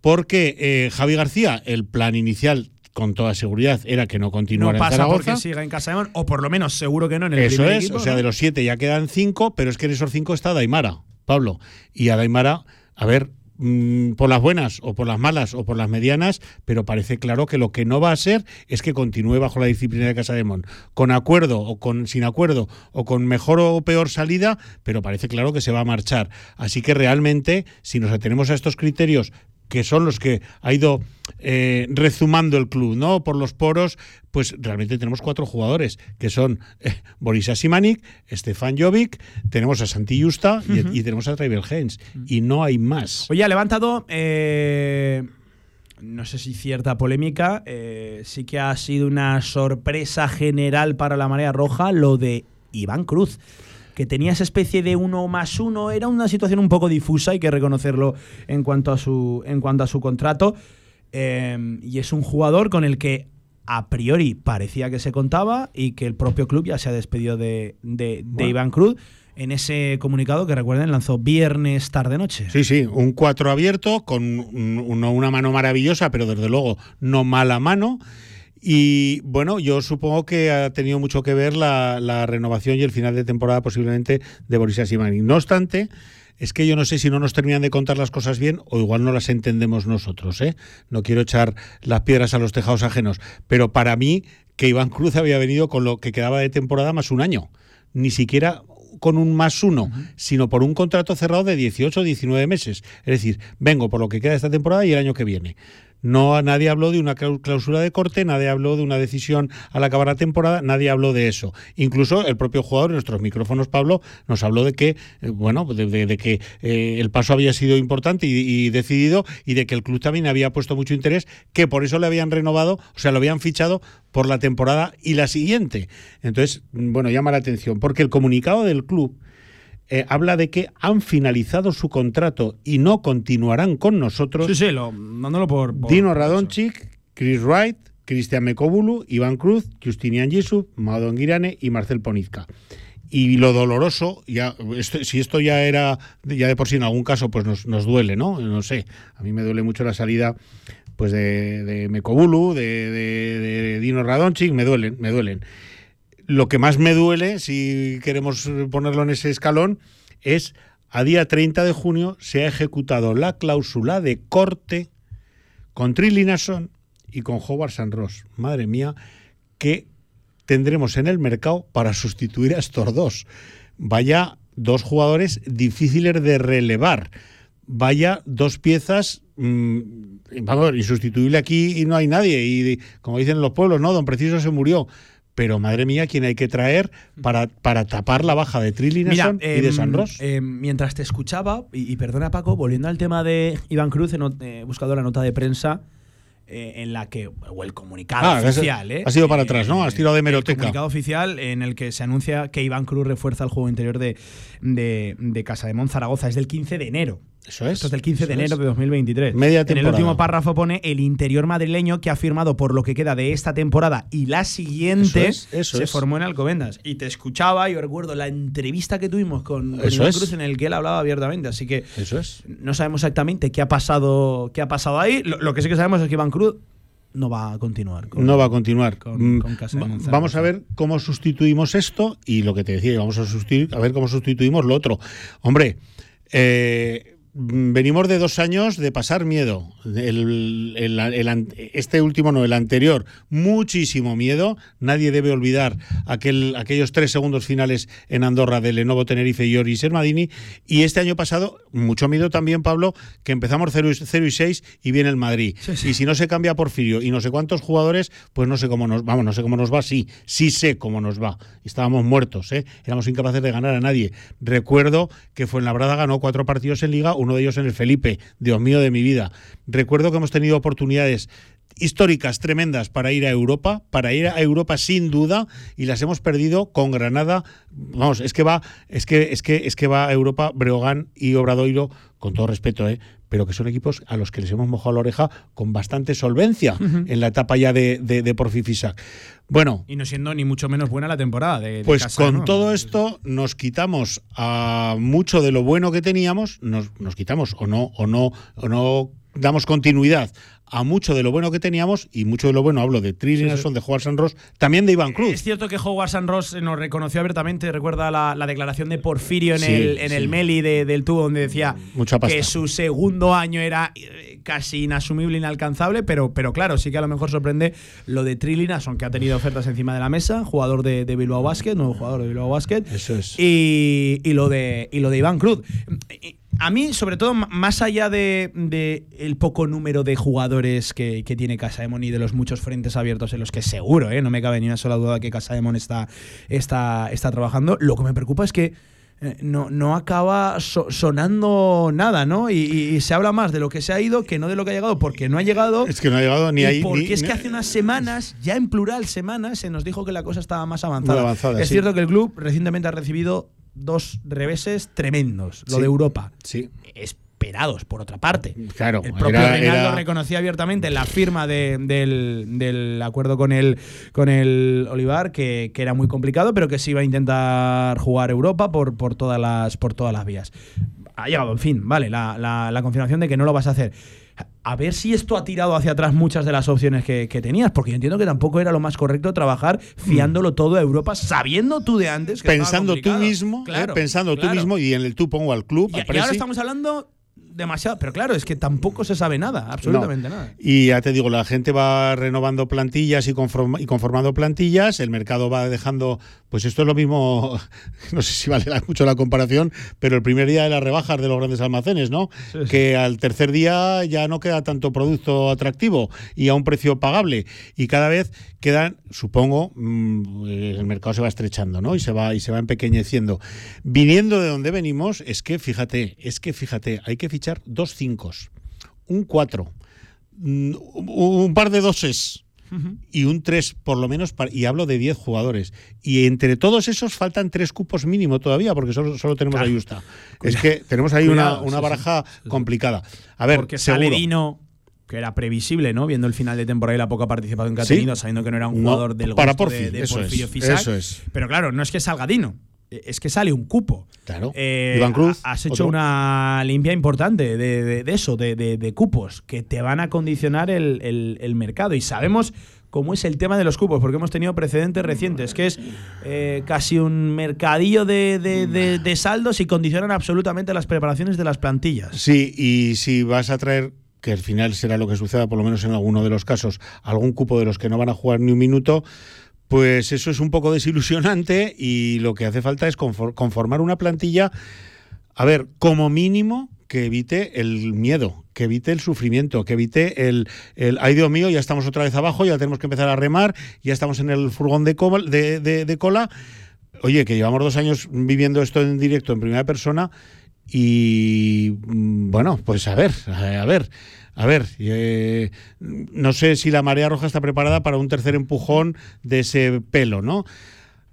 porque eh, Javi García, el plan inicial con toda seguridad era que no No continuara en pasa Zaragoza. porque siga en Casa de Mon, o por lo menos seguro que no en el Eso primer es, equipo, o sea, ¿no? de los siete ya quedan cinco, pero es que en esos cinco está Daimara, Pablo. Y a Daimara, a ver, mm, por las buenas o por las malas o por las medianas, pero parece claro que lo que no va a ser es que continúe bajo la disciplina de Casa de Mon, con acuerdo o con sin acuerdo o con mejor o peor salida, pero parece claro que se va a marchar. Así que realmente, si nos atenemos a estos criterios que son los que ha ido eh, rezumando el club, ¿no? Por los poros, pues realmente tenemos cuatro jugadores, que son eh, Boris Asimanik, Stefan Jovic, tenemos a Santi Justa y, y tenemos a Tribal Hens. Y no hay más. Oye, ha levantado, eh, no sé si cierta polémica, eh, sí que ha sido una sorpresa general para la marea roja lo de Iván Cruz. Que tenía esa especie de uno más uno, era una situación un poco difusa, hay que reconocerlo en cuanto a su, en cuanto a su contrato. Eh, y es un jugador con el que a priori parecía que se contaba y que el propio club ya se ha despedido de, de-. Iván Cruz en ese comunicado que recuerden lanzó viernes tarde-noche. Sí, sí, un 4 abierto con un- un- una mano maravillosa, pero desde luego no mala mano. Y bueno, yo supongo que ha tenido mucho que ver la, la renovación y el final de temporada posiblemente de Boris Asimani. No obstante, es que yo no sé si no nos terminan de contar las cosas bien o igual no las entendemos nosotros. ¿eh? No quiero echar las piedras a los tejados ajenos, pero para mí que Iván Cruz había venido con lo que quedaba de temporada más un año. Ni siquiera con un más uno, sino por un contrato cerrado de 18 o 19 meses. Es decir, vengo por lo que queda de esta temporada y el año que viene. No, nadie habló de una clau- cláusula de corte, nadie habló de una decisión al acabar la temporada, nadie habló de eso. Incluso el propio jugador en nuestros micrófonos, Pablo, nos habló de que, eh, bueno, de, que eh, el paso había sido importante y, y decidido y de que el club también había puesto mucho interés, que por eso le habían renovado, o sea, lo habían fichado por la temporada y la siguiente. Entonces, bueno, llama la atención, porque el comunicado del club eh, habla de que han finalizado su contrato y no continuarán con nosotros. Sí, sí, lo, dándolo por. por- Dino Radonchik, Chris Wright, Cristian Mekobulu, Iván Cruz, Justinian Yusuf, Madon Girane y Marcel Ponizca. Y lo doloroso, ya, esto- si esto ya era, ya de por sí en algún caso, pues nos, nos duele, ¿no? No sé, a mí me duele mucho la salida pues de, de Mekobulu, de, de- de Dino Radonchik, me duelen, me duelen. Lo que más me duele, si queremos ponerlo en ese escalón, es a día 30 de junio se ha ejecutado la cláusula de corte con Trilly Nason y con Howard San Ross. Madre mía, ¿qué tendremos en el mercado para sustituir a estos dos? Vaya dos jugadores difíciles de relevar. Vaya dos piezas, mm, vamos, insustituible aquí y no hay nadie. Y como dicen los pueblos, ¿no? Don Preciso se murió. Pero madre mía, ¿quién hay que traer para, para tapar la baja de Nason y de em, San Ross? em, mientras te escuchaba, y, y perdona Paco, volviendo al tema de Iván Cruz, he, buscado la nota de prensa eh, en la que, o el comunicado Ah, oficial, ¿eh? has ido para atrás, ¿no? Has tirado de El hemeroteca. comunicado oficial en el que se anuncia que Iván Cruz refuerza el juego interior de, de, de Casa de Zaragoza. Es del 15 de enero. Eso es. Esto es del 15 de enero es. de 2023. Media En el temporada. último párrafo pone el interior madrileño que ha firmado por lo que queda de esta temporada y la siguiente Eso es, eso se es. formó en Alcobendas. Y te escuchaba, yo recuerdo la entrevista que tuvimos con, Eso. Cruz en el que él hablaba abiertamente. Así que Eso es. no sabemos exactamente qué ha pasado, qué ha pasado ahí. Lo, lo que sí que sabemos es que Iván Cruz no va a continuar. con- No va a continuar. con- Mm, con Casa de va- Monzaragoza. vamos a ver cómo sustituimos esto y lo que te decía, vamos a sustituir, a ver cómo sustituimos lo otro. Hombre, eh, venimos de dos años de pasar miedo. El- el- el an- este último no, el anterior, muchísimo miedo. Nadie debe olvidar aquel, aquellos tres segundos finales en Andorra de Lenovo Tenerife y Ori Sermadini. Y este año pasado, mucho miedo también, Pablo, que empezamos 0 y, 0 y 6 y viene el Madrid. Y si no se cambia Porfirio y no sé cuántos jugadores, pues no sé cómo nos vamos, no sé cómo nos va, sí, sí sé cómo nos va. Estábamos muertos, ¿eh? éramos incapaces de ganar a nadie. Recuerdo que Fuenlabrada ganó cuatro partidos en Liga, uno de ellos en el Felipe, Dios mío de mi vida. Recuerdo que hemos tenido oportunidades históricas tremendas para ir a Europa, para ir a Europa sin duda y las hemos perdido con Granada. Vamos, es que va, es que es que es que va a Europa Breogán y Obradoiro con todo respeto, ¿eh? Pero que son equipos a los que les hemos mojado la oreja con bastante solvencia en la etapa ya de, de, de Porfi Fisac. Bueno, Y no siendo ni mucho menos buena la temporada. De, de pues Casa, con ¿no? todo esto nos quitamos a mucho de lo bueno que teníamos, nos, nos quitamos o no, o no, o no damos continuidad a mucho de lo bueno que teníamos, y mucho de lo bueno hablo de Trilly Nelson, de Juan San Ross, también de Iván Cruz. Es cierto que Howard San Ross nos reconoció abiertamente, recuerda la, la declaración de Porfirio en Sí, el, en sí. el Meli de- del tubo, donde decía que su segundo año era eh, casi inasumible, inalcanzable, pero, pero claro, sí que a lo mejor sorprende lo de Trilinason, que ha tenido ofertas encima de la mesa, jugador de, de Bilbao Basket, nuevo jugador de Bilbao Basket. Eso es. Y, y lo de, y lo de Iván Cruz. Y A mí, sobre todo, más allá de, de el poco número de jugadores que, que tiene Casa y de los muchos frentes abiertos en los que seguro, ¿eh? no me cabe ni una sola duda que Casa está, está, está trabajando, lo que me preocupa es que eh, no, no acaba so- sonando nada, ¿no? Y, se habla más de lo que se ha ido que no de lo que ha llegado, porque no ha llegado. Es que no ha llegado ni ahí. Porque ni- es que hace unas semanas, ya en plural semanas, se nos dijo que la cosa estaba más avanzada. Avanzada, es sí. cierto que el club recientemente ha recibido dos reveses tremendos. Lo Sí. de Europa. Sí, Esperados, por otra parte. claro. El propio era- Reinaldo era- reconocía abiertamente la firma de- del, del acuerdo con el, con el Olivar, que, que era muy complicado, pero que sí iba a intentar jugar Europa por, por, todas, las, por todas las vías. Ha llegado, en fin, vale, la, la- la confirmación de que no lo vas a hacer. A ver si esto ha tirado hacia atrás muchas de las opciones que, que tenías, porque yo entiendo que tampoco era lo más correcto trabajar fiándolo todo a Europa, sabiendo tú de antes que pensando tú mismo, ¿eh? Claro, pensando tú mismo y en el tú pongo al club. Y, al y ahora estamos hablando demasiado. Pero claro, es que tampoco se sabe nada, absolutamente No. nada. Y ya te digo, la gente va renovando plantillas y, conforma- y conformando plantillas, el mercado va dejando, pues esto es lo mismo, no sé si vale mucho la comparación, pero el primer día de las rebajas de los grandes almacenes, ¿no? Sí, sí. Que al tercer día ya no queda tanto producto atractivo y a un precio pagable. Y cada vez quedan, supongo, mm, eh, el mercado se va estrechando, ¿no? Y se va, y se va empequeñeciendo. Viniendo de donde venimos, es que fíjate, es que fíjate, hay que fichar dos cinco, un cuatro, mm, un par de doses y un 3 por lo menos, y hablo de 10 jugadores. Y entre todos esos faltan tres cupos mínimo todavía, porque solo, solo tenemos Claro. a Justa. Es que tenemos ahí Cuidado, una, una sí, baraja complicada. A ver, Porque seguro. Que era previsible, ¿no? Viendo el final de temporada y la poca participación que ha Sí. tenido, sabiendo que no era un No, jugador del para gusto Porfi, de, de eso es, Fisac. eso es. Pero claro, no es que salga Dino, es que sale un cupo. Claro. Eh, Iván Cruz. ha- Has hecho otro. una limpia importante de, de- de eso, de, cupos, que te van a condicionar el, el- el mercado. Y sabemos cómo es el tema de los cupos, porque hemos tenido precedentes recientes, que es eh, casi un mercadillo de, de- de- de saldos y condicionan absolutamente las preparaciones de las plantillas. Sí, y si vas a traer, que al final será lo que suceda, por lo menos en alguno de los casos, algún cupo de los que no van a jugar ni un minuto, pues eso es un poco desilusionante y lo que hace falta es confor- conformar una plantilla, a ver, como mínimo que evite el miedo, que evite el sufrimiento, que evite el, el ay Dios mío, ya estamos otra vez abajo, ya tenemos que empezar a remar, ya estamos en el furgón de- de cola. Oye, que llevamos dos años viviendo esto en directo, en primera persona, Y mm, bueno, pues a ver, a ver. A ver, eh, no sé si la marea roja está preparada para un tercer empujón de ese pelo, ¿no?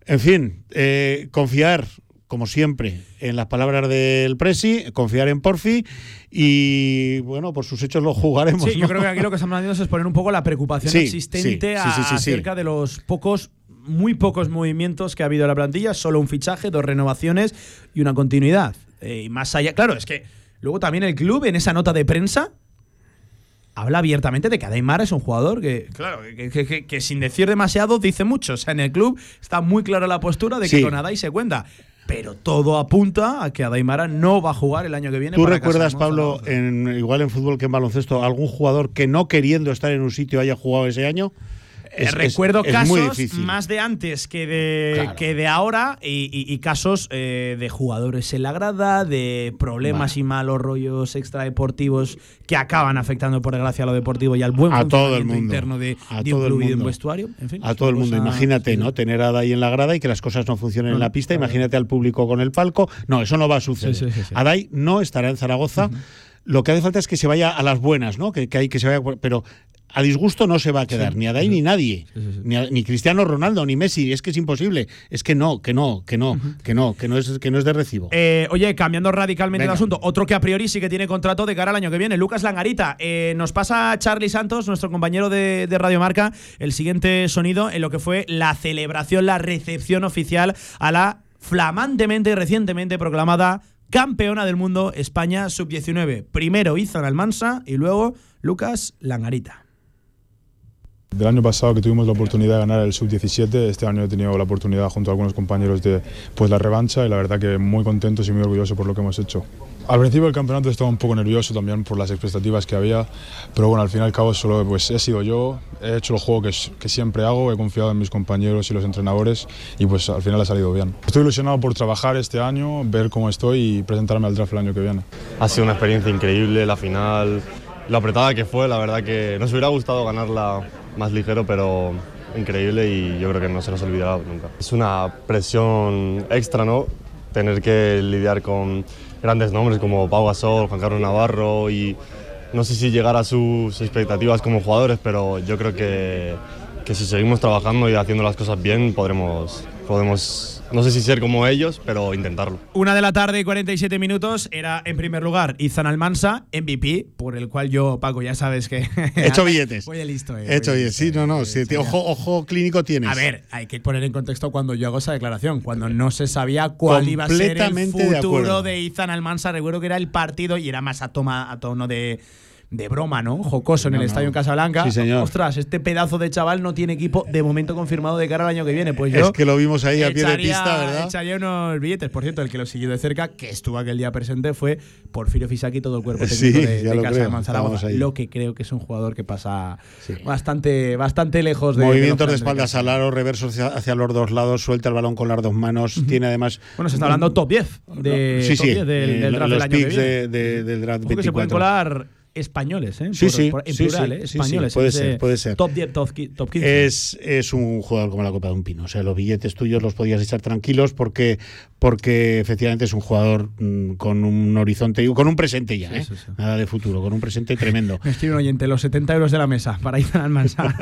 En fin, eh, confiar, como siempre, en las palabras del Presi, confiar en Porfi y, bueno, por sus hechos lo jugaremos. Sí, yo creo que aquí lo que estamos haciendo es poner un poco la preocupación Sí, existente sí, sí. acerca de los pocos, muy pocos movimientos que ha habido en la plantilla, solo un fichaje, dos renovaciones y una continuidad. Eh, y más allá, claro, es que luego también el club en esa nota de prensa habla abiertamente de que Adaimar es un jugador que, claro, que, que- que- que sin decir demasiado dice mucho. O sea, en el club está muy clara la postura de que Sí. con Adai se cuenta. Pero todo apunta a que Adaimara no va a jugar el año que viene. ¿Tú para recuerdas, Pablo, en, igual en fútbol que en baloncesto, algún jugador que no queriendo estar en un sitio haya jugado ese año? Eh, Es- recuerdo es casos más de antes que de, Claro. que de ahora y, y- y casos eh, de jugadores en la grada, de problemas Vale. y malos rollos extradeportivos que acaban afectando por desgracia a lo deportivo y al buen A todo el mundo. interno de, A de un todo el mundo. vestuario. En fin, A todo el mundo, imagínate, sí. ¿no? Tener a Adai en la grada y que las cosas no funcionen en la pista. Imagínate al público con el palco. No, eso no va a suceder. Sí, sí, sí, sí. Adai no estará en Zaragoza. Lo que hace falta es que se vaya a las buenas, ¿no? Que, que hay que se vaya, pero a disgusto no se va a quedar ni Adai ni nadie, Ni, a- ni Cristiano Ronaldo ni Messi. Es que es imposible. Es que no, que no, que no, que no, que no es que no es de recibo. Eh, oye, cambiando radicalmente Venga. el asunto, otro que a priori sí que tiene contrato de cara al año que viene, Lucas Langarita. Eh, nos pasa Charlie Santos, nuestro compañero de, de Radio Marca, el siguiente sonido en lo que fue la celebración, la recepción oficial a la flamantemente y recientemente proclamada campeona del mundo España sub-19. Primero Izan Almansa y luego Lucas Langarita. Del año pasado que tuvimos la oportunidad de ganar el sub-17, este año he tenido la oportunidad junto a algunos compañeros de pues, la revancha y la verdad que muy contentos y muy orgullosos por lo que hemos hecho. Al principio del campeonato estaba un poco nervioso también por las expectativas que había, pero bueno, al fin y al cabo solo pues, he sido yo, he hecho el juego que, que siempre hago, he confiado en mis compañeros y los entrenadores y pues al final ha salido bien. Estoy ilusionado por trabajar este año, ver cómo estoy y presentarme al draft el año que viene. Ha sido una experiencia increíble, la final, lo apretada que fue, la verdad que nos hubiera gustado ganarla más ligero, pero increíble y yo creo que no se nos olvidará nunca. Es una presión extra, ¿no? Tener que lidiar con grandes nombres como Pau Gasol, Juan Carlos Navarro y no sé si llegar a sus expectativas como jugadores, pero yo creo que, que si seguimos trabajando y haciendo las cosas bien podremos, podemos, no sé si ser como ellos, pero intentarlo. Una de la tarde y 47 minutos era, en primer lugar, Izan Almansa, MVP, por el cual yo, Paco, ya sabes que. He hecho billetes. Voy de listo, eh, He hecho de billetes. Sí, no, no. eh, sí, tío, ojo, ojo clínico tienes. A ver, hay que poner en contexto cuando yo hago esa declaración, cuando no se sabía cuál iba a ser el de futuro acuerdo. de, Izan Almansa. Recuerdo que era el partido y era más a, toma, a tono de, de broma, ¿no? Jocoso en el no. estadio en Casablanca. Sí, señor. Ostras, este pedazo de chaval no tiene equipo de momento confirmado de cara al año que viene. Pues yo Es que lo vimos ahí a pie de pista, ¿verdad? Echaría unos billetes. Por cierto, el que lo siguió de cerca, que estuvo aquel día presente, fue Porfirio Fisaki, todo el cuerpo Sí, técnico de, ya de lo Casa creo, de ahí. Lo que creo que es un jugador que pasa Sí. bastante, bastante lejos de. Movimientos de planes espaldas al aro, reversos hacia, hacia los dos lados, suelta el balón con las dos manos. Tiene además. Bueno, se está hablando top 10 de sí, top sí. 10 del, del draft los del año que viene. de- de- del draft Ojo que se pueden 24. colar españoles, ¿eh? Sí, Por- sí, por- en sí, plural, ¿eh? Españoles. puede ser, puede ser. Top 10, top, top 15. Es, es un jugador como la copa de un pino. O sea, los billetes tuyos los podías echar tranquilos porque, porque efectivamente es un jugador mm, con un horizonte y con un presente ya, Sí, ¿eh? sí, sí. Nada de futuro, con un presente tremendo. Me escribe un oyente, los 70 euros de la mesa para Izan Almansa.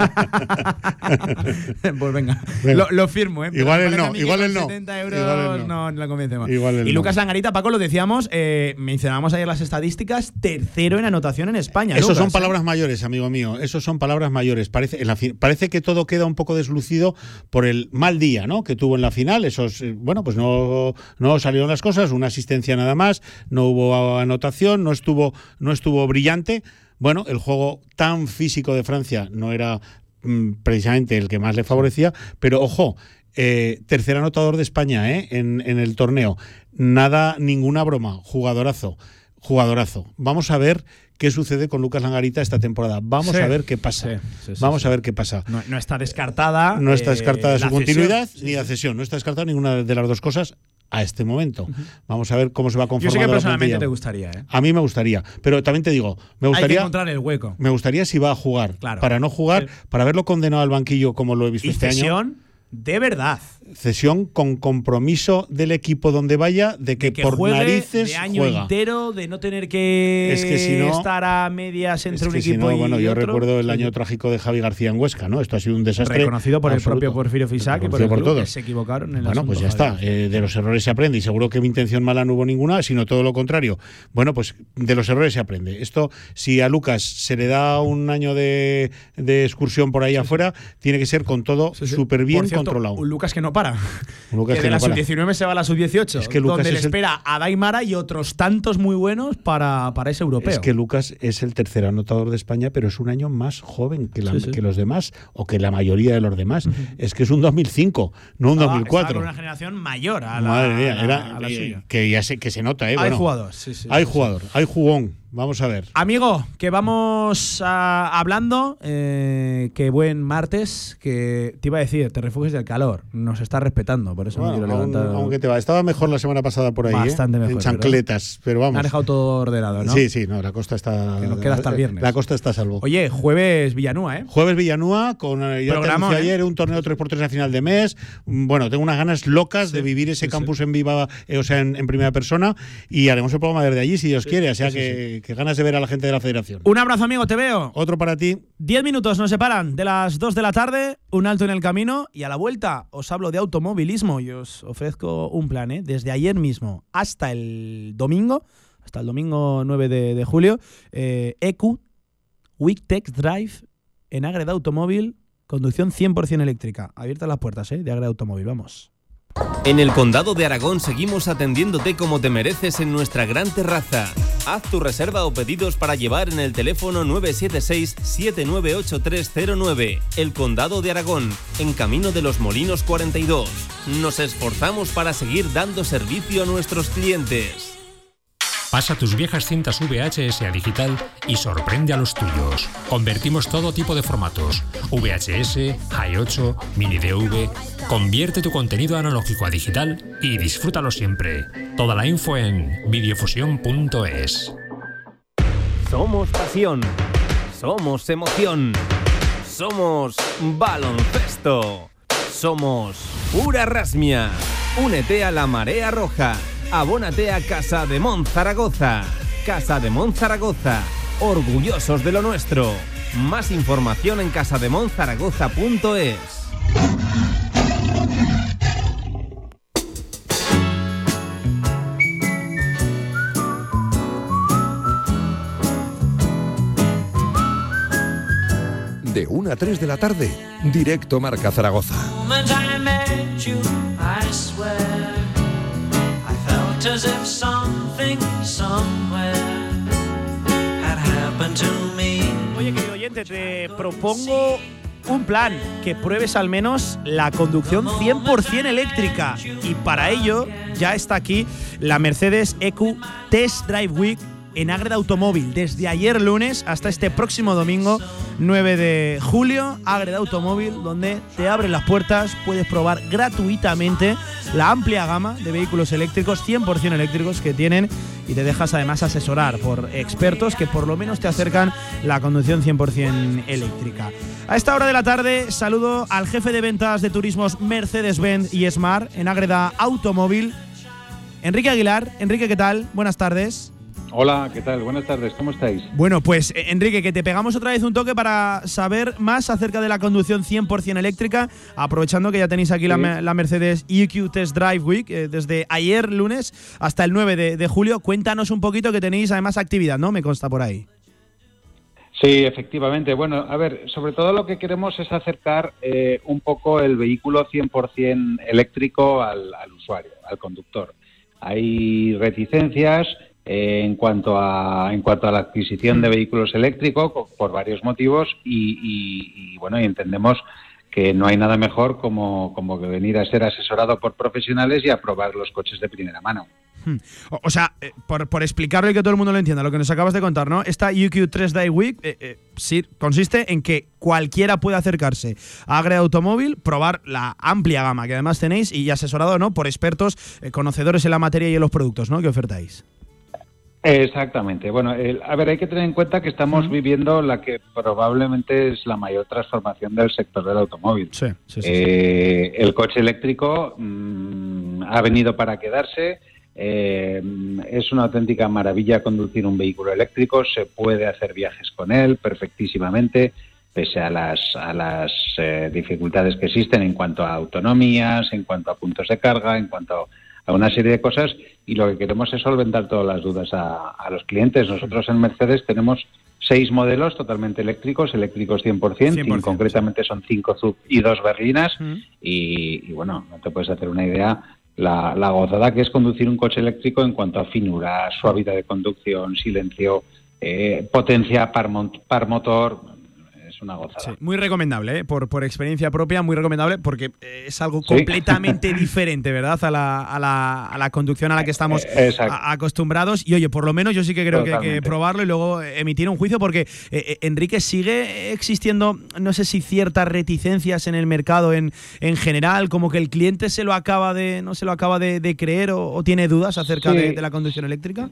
pues venga. Lo, lo firmo, ¿eh? Igual él no, igual él no. 70 euros Igual él no. no, no la convencemos. Igual él y no. Lucas Langarita, Paco, lo decíamos, eh, mencionábamos ayer las estadísticas, tercero en anotación en España. Esos son Lucas, ¿eh? palabras mayores, amigo mío. Esos son palabras mayores. Parece, en la parece que todo queda un poco deslucido por el mal día ¿no? que tuvo en la final. Esos, eh, bueno, pues no, no salieron las cosas, una asistencia nada más, no hubo anotación, no estuvo, no estuvo brillante. Bueno, el juego tan físico de Francia no era mm, precisamente el que más le favorecía, pero ojo. eh, tercer anotador de España ¿eh? en, en el torneo. Nada, ninguna broma. Jugadorazo. Jugadorazo. Vamos a ver qué sucede con Lucas Langarita esta temporada. Vamos Sí, a ver qué pasa. sí, sí, sí, Vamos a ver qué pasa. No, no está descartada. No está eh, descartada su la continuidad ni la cesión. No está descartada ninguna de las dos cosas a este momento. Vamos a ver cómo se va Yo conformando sé que personalmente te gustaría, ¿eh? A mí me gustaría, pero también te digo, me Hay que gustaría encontrar el hueco. me gustaría si va a jugar. Claro. Para no jugar, para verlo condenado al banquillo como lo he visto Y este año. de verdad. Cesión con compromiso del equipo donde vaya de que, Que por juegue narices de año juega. entero, de no tener que Es que si no- estar a medias entre Es un que si equipo no, y bueno, yo otro. recuerdo el Sí, año sí. trágico de Javi García en Huesca, ¿no? Esto ha sido un desastre. Reconocido por el absoluto. propio Porfirio Fisac y por el por club, que todos. se equivocaron en el Bueno, asunto, pues ya está. Eh, de los errores se aprende y seguro que mi intención mala no hubo ninguna, sino todo lo contrario. Bueno, pues de los errores se aprende. Esto, si a Lucas se le da un año de, de excursión por ahí afuera, tiene que ser con todo Sí, sí. súper bien cierto, controlado. Un Lucas que no para. Lucas que que de no la para. sub-19 se va a la sub-18. Es que Lucas donde le es el- espera a Daimara y otros tantos muy buenos para, para ese europeo. Es que Lucas es el tercer anotador de España, pero es un año más joven que, la- Sí, sí. que los demás, o que la mayoría de los demás. Es que es un 2005, no un estaba 2004. con una generación mayor a la, Madre mía, a la- era, a la eh, suya. que ya se, que se nota, ¿eh? Hay Bueno, jugador, sí, sí, hay jugador, hay jugón. Vamos a ver. Amigo, que vamos a- hablando, eh, que buen martes, que te iba a decir, te refugies del calor, nos está respetando, por eso Bueno, me quiero aún- levantar. aunque te va. Estaba mejor la semana pasada por ahí. ¿eh? Bastante mejor, En chancletas, pero Me vamos. ha dejado todo ordenado, ¿no? Sí, sí, no, la costa está. Que nos queda hasta el viernes. La costa está a salvo. Oye, jueves Villanúa, ¿eh? Jueves Villanúa, con eh, ya te ¿eh? ayer, un torneo 3x3 a final de mes. Mm, Bueno, tengo unas ganas locas de vivir ese sí, campus en viva, eh, o sea, en, en primera persona. Y haremos el programa desde allí, si Dios quiere. O sea, sí, que, que ganas de ver a la gente de la federación. Un abrazo, amigo, te veo. Otro para ti. Diez minutos nos separan de las 2 de la tarde, un alto en el camino y a la vuelta os hablo de automovilismo y os ofrezco un plan, ¿eh? Desde ayer mismo hasta el domingo, hasta el domingo 9 de, de julio, eh, EQ, Week Tech Drive en Agreda Automóvil, conducción 100% eléctrica. Abiertas las puertas, ¿eh? De Agreda Automóvil, vamos. En el Condado de Aragón seguimos atendiéndote como te mereces en nuestra gran terraza. Haz tu reserva o pedidos para llevar en el teléfono 976-798309. El Condado de Aragón, en Camino de los Molinos 42. Nos esforzamos para seguir dando servicio a nuestros clientes. Pasa tus viejas cintas VHS a digital y sorprende a los tuyos. Convertimos todo tipo de formatos: VHS, i8, mini DV. Convierte tu contenido analógico a digital y disfrútalo siempre. Toda la info en videofusión.es. Somos pasión. Somos emoción. Somos baloncesto. Somos pura rasmia. Únete a la marea roja. Abónate a Casa de Mon Zaragoza. Casa de Mon Zaragoza. Orgullosos de lo nuestro. Más información en casademonzaragoza.es. De 1 a 3 de la tarde, directo Marca Zaragoza. If something somewhere had happened to me. Oye, querido oyente, te propongo un plan, que pruebes al menos la conducción 100% eléctrica. Y para ello ya está aquí la Mercedes EQ Test Drive Week en Agreda Automóvil, desde ayer lunes hasta este próximo domingo 9 de julio, Agreda Automóvil, donde te abren las puertas, puedes probar gratuitamente la amplia gama de vehículos eléctricos, 100% eléctricos que tienen y te dejas además asesorar por expertos que por lo menos te acercan la conducción 100% eléctrica. A esta hora de la tarde saludo al jefe de ventas de turismos Mercedes-Benz y Smart en Agreda Automóvil, Enrique Aguilar. Enrique, ¿qué tal? Buenas tardes. Hola, ¿qué tal? Buenas tardes, ¿cómo estáis? Bueno, pues eh, Enrique, que te pegamos otra vez un toque para saber más acerca de la conducción 100% eléctrica, aprovechando que ya tenéis aquí la, Sí. me- la Mercedes EQ Test Drive Week, eh, desde ayer lunes hasta el 9 de, de julio. Cuéntanos un poquito que tenéis además actividad, ¿no? Me consta por ahí. Sí, efectivamente. Bueno, a ver, sobre todo lo que queremos es acercar eh, un poco el vehículo 100% eléctrico al, al usuario, al conductor. Hay reticencias eh, en cuanto a en cuanto a la adquisición de vehículos eléctricos co- por varios motivos y, y- y, bueno y entendemos que no hay nada mejor como, como que venir a ser asesorado por profesionales y a probar los coches de primera mano. Hmm. O, sea, eh, por, por explicarlo y que todo el mundo lo entienda, lo que nos acabas de contar, ¿no? Esta UQ 3 Day Week eh, eh, sí, consiste en que cualquiera puede acercarse a Agre Automóvil, probar la amplia gama que además tenéis y asesorado, ¿no? Por expertos eh, conocedores en la materia y en los productos, ¿no? Que ofertáis. Exactamente. Bueno, el- a ver, hay que tener en cuenta que estamos viviendo la que probablemente es la mayor transformación del sector del automóvil. Sí, sí, sí. Eh, el coche eléctrico mm, ha venido para quedarse. Eh, es una auténtica maravilla conducir un vehículo eléctrico. Se puede hacer viajes con él perfectísimamente, pese a las, a las eh, dificultades que existen en cuanto a autonomías, en cuanto a puntos de carga, en cuanto a una serie de cosas. Y lo que queremos es solventar todas las dudas a, a los clientes. Nosotros en Mercedes tenemos seis modelos totalmente eléctricos, eléctricos 100%, 100%, y concretamente son cinco sub y dos berlinas. Y, y, bueno, no te puedes hacer una idea la, la gozada que es conducir un coche eléctrico en cuanto a finura, suavidad de conducción, silencio, eh, potencia par, par motor. Es una gozada. Sí, muy recomendable, ¿eh? por, por experiencia propia, muy recomendable porque eh, es algo Sí. completamente diferente, ¿verdad? A la, a, la, a la conducción a la que estamos Eh, a- acostumbrados. Y oye, por lo menos yo sí que creo que hay que probarlo y luego emitir un juicio porque, eh, Enrique, sigue existiendo, no sé si ciertas reticencias en el mercado en, en general, como que el cliente se lo acaba de, no se lo acaba de, de creer o, o tiene dudas acerca Sí. de, de la conducción eléctrica.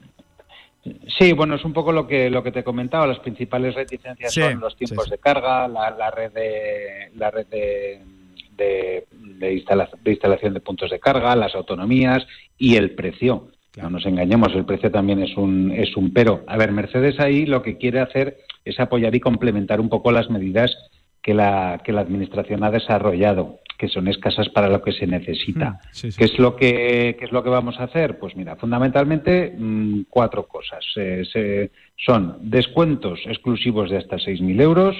Sí, bueno, es un poco lo que lo que te he comentado. Las principales reticencias Sí, son los tiempos sí, sí. de carga, la, la red de la red de, de, de instala- de instalación de puntos de carga, las autonomías y el precio. No nos engañemos, el precio también es un es un pero. A ver, Mercedes ahí lo que quiere hacer es apoyar y complementar un poco las medidas que la que la administración ha desarrollado, que son escasas para lo que se necesita. Sí, sí. ¿Qué es lo que qué es lo que vamos a hacer? Pues mira, fundamentalmente mm, cuatro cosas. Eh, se- son descuentos exclusivos de hasta 6.000 euros,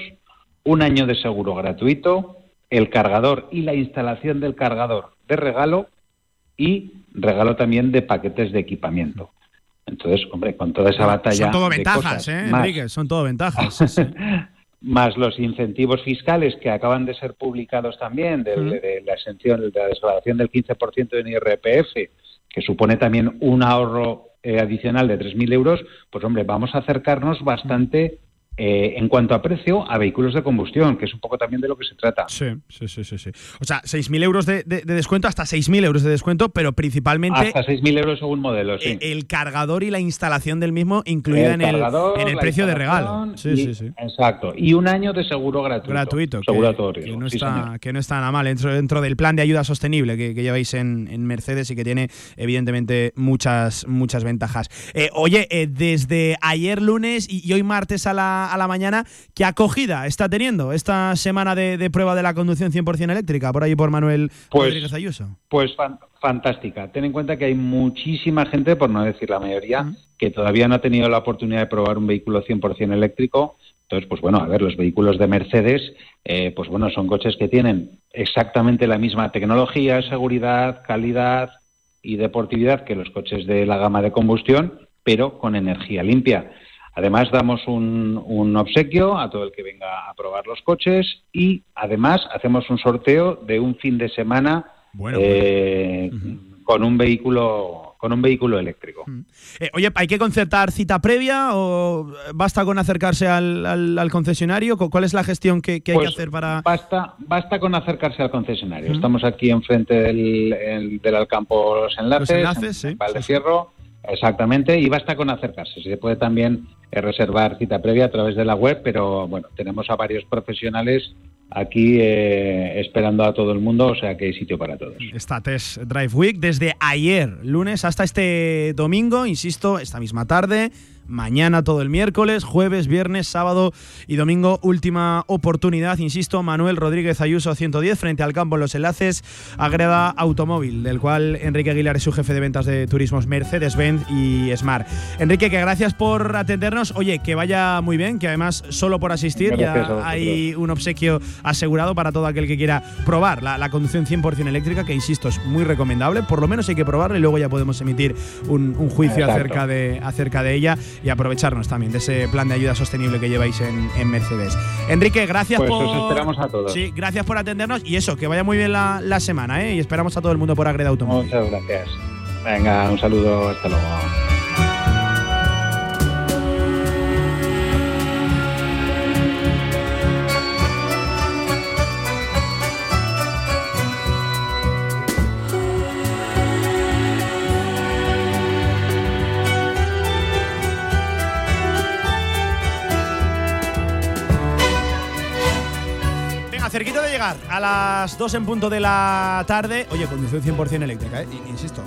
un año de seguro gratuito, el cargador y la instalación del cargador de regalo y regalo también de paquetes de equipamiento. Entonces, hombre, con toda esa batalla Son todo de ventajas, cosas, ¿eh, más- Enrique? Son todo ventajas. más los incentivos fiscales que acaban de ser publicados también, de, la exención, de la desgradación del 15% en IRPF, que supone también un ahorro eh, adicional de 3.000 euros, pues hombre, vamos a acercarnos bastante eh, en cuanto a precio a vehículos de combustión, que es un poco también de lo que se trata. Sí, sí, sí, sí. sí. O sea, 6.000 euros de, de- de descuento, hasta 6.000 euros de descuento, pero principalmente Hasta 6.000 euros según modelo, sí. eh, el cargador y la instalación del mismo incluida en el, cargador, en el precio de regalo. Sí, y- sí, sí. Exacto. Y un año de seguro gratuito. Gratuito, Seguro que, no sí, está, señor. que no está nada mal dentro, dentro del plan de ayuda sostenible que, que lleváis en, en Mercedes y que tiene evidentemente muchas, muchas ventajas. Eh, oye, eh, desde ayer lunes y, y hoy martes a la, a la mañana, ¿qué acogida está teniendo esta semana de, de prueba de la conducción 100% eléctrica por ahí por Manuel Pues- Rodríguez Ayuso? Pues fan- fantástica. Ten en cuenta que hay muchísima gente, por no decir la mayoría, que todavía no ha tenido la oportunidad de probar un vehículo 100% eléctrico. Entonces, pues bueno, a ver, los vehículos de Mercedes, eh, pues bueno, son coches que tienen exactamente la misma tecnología, seguridad, calidad y deportividad que los coches de la gama de combustión, pero con energía limpia. Además, damos un, un obsequio a todo el que venga a probar los coches y además hacemos un sorteo de un fin de semana Bueno, eh, con un vehículo con un vehículo eléctrico. Eh, oye, ¿hay que concertar cita previa o basta con acercarse al, al- al concesionario? ¿Cu- ¿Cuál es la gestión que, que hay Pues que hacer para...? Basta, basta con acercarse al concesionario. Estamos aquí enfrente del, el- del Alcampo Los Enlaces, Los Enlaces, en sí, Valdefierro, exactamente, y basta con acercarse. Se puede también eh, reservar cita previa a través de la web, pero bueno, tenemos a varios profesionales aquí eh, esperando a todo el mundo, o sea que hay sitio para todos. Esta Test Drive Week desde ayer, lunes, hasta este domingo, insisto, esta misma tarde. Mañana todo el miércoles, jueves, viernes, sábado y domingo, última oportunidad, insisto, Manuel Rodríguez Ayuso 110 frente al campo en los enlaces, Agreda Automóvil, del cual Enrique Aguilar es su jefe de ventas de turismos Mercedes-Benz y Smart. Enrique, que gracias por atendernos. Oye, que vaya muy bien, que además solo por asistir ya hay un obsequio asegurado para todo aquel que quiera probar la, la conducción 100% eléctrica, que insisto, es muy recomendable. Por lo menos hay que probarla y luego ya podemos emitir un, un juicio Exacto. acerca de, acerca de ella y aprovecharnos también de ese plan de ayuda sostenible que lleváis en, en Mercedes. Enrique, gracias Pues por. os esperamos a todos. Sí, gracias por atendernos y eso, que vaya muy bien la, la semana, ¿eh? Y esperamos a todo el mundo por Agreda Automóvil. Muchas gracias. Venga, un saludo, hasta luego. Cerquita de llegar a las 2 en punto de la tarde. Oye, conducción 100% eléctrica, ¿eh? insisto.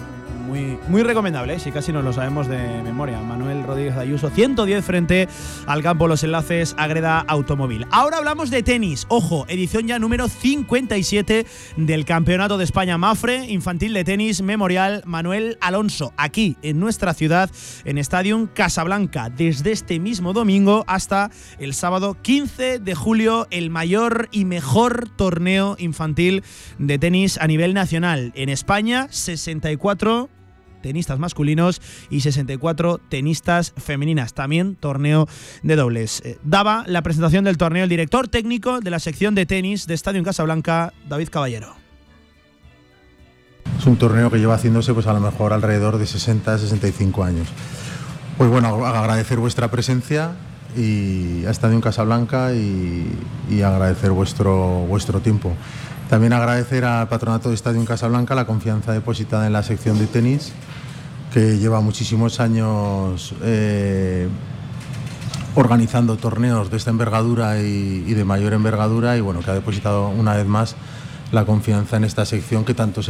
Muy, muy recomendable, ¿eh? si casi nos lo sabemos de memoria. Manuel Rodríguez Ayuso, 110 frente al campo Los Enlaces Agreda Automóvil. Ahora hablamos de tenis. Ojo, edición ya número 57 del Campeonato de España Mafre, infantil de tenis Memorial Manuel Alonso, aquí en nuestra ciudad, en Stadium Casablanca, desde este mismo domingo hasta el sábado 15 de julio, el mayor y mejor torneo infantil de tenis a nivel nacional. En España, 64 tenistas masculinos y 64 tenistas femeninas. También torneo de dobles. Eh, daba la presentación del torneo el director técnico de la sección de tenis de Estadio en Casablanca, David Caballero. Es un torneo que lleva haciéndose pues a lo mejor alrededor de 60, 65 años. Pues bueno, agradecer vuestra presencia y a Estadio en Casablanca y, y agradecer vuestro, vuestro tiempo. También agradecer al patronato de Estadio en Casablanca la confianza depositada en la sección de tenis, que lleva muchísimos años eh, organizando torneos de esta envergadura y, de mayor envergadura y bueno, que ha depositado una vez más la confianza en esta sección que tantos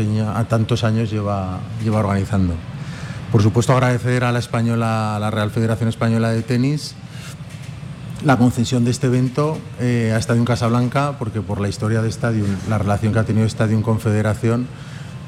años lleva, lleva organizando. Por supuesto agradecer a la española, a la Real Federación Española de Tenis, la concesión de este evento eh, a Stadium Casablanca, porque por la historia de Stadium, la relación que ha tenido Stadium con Federación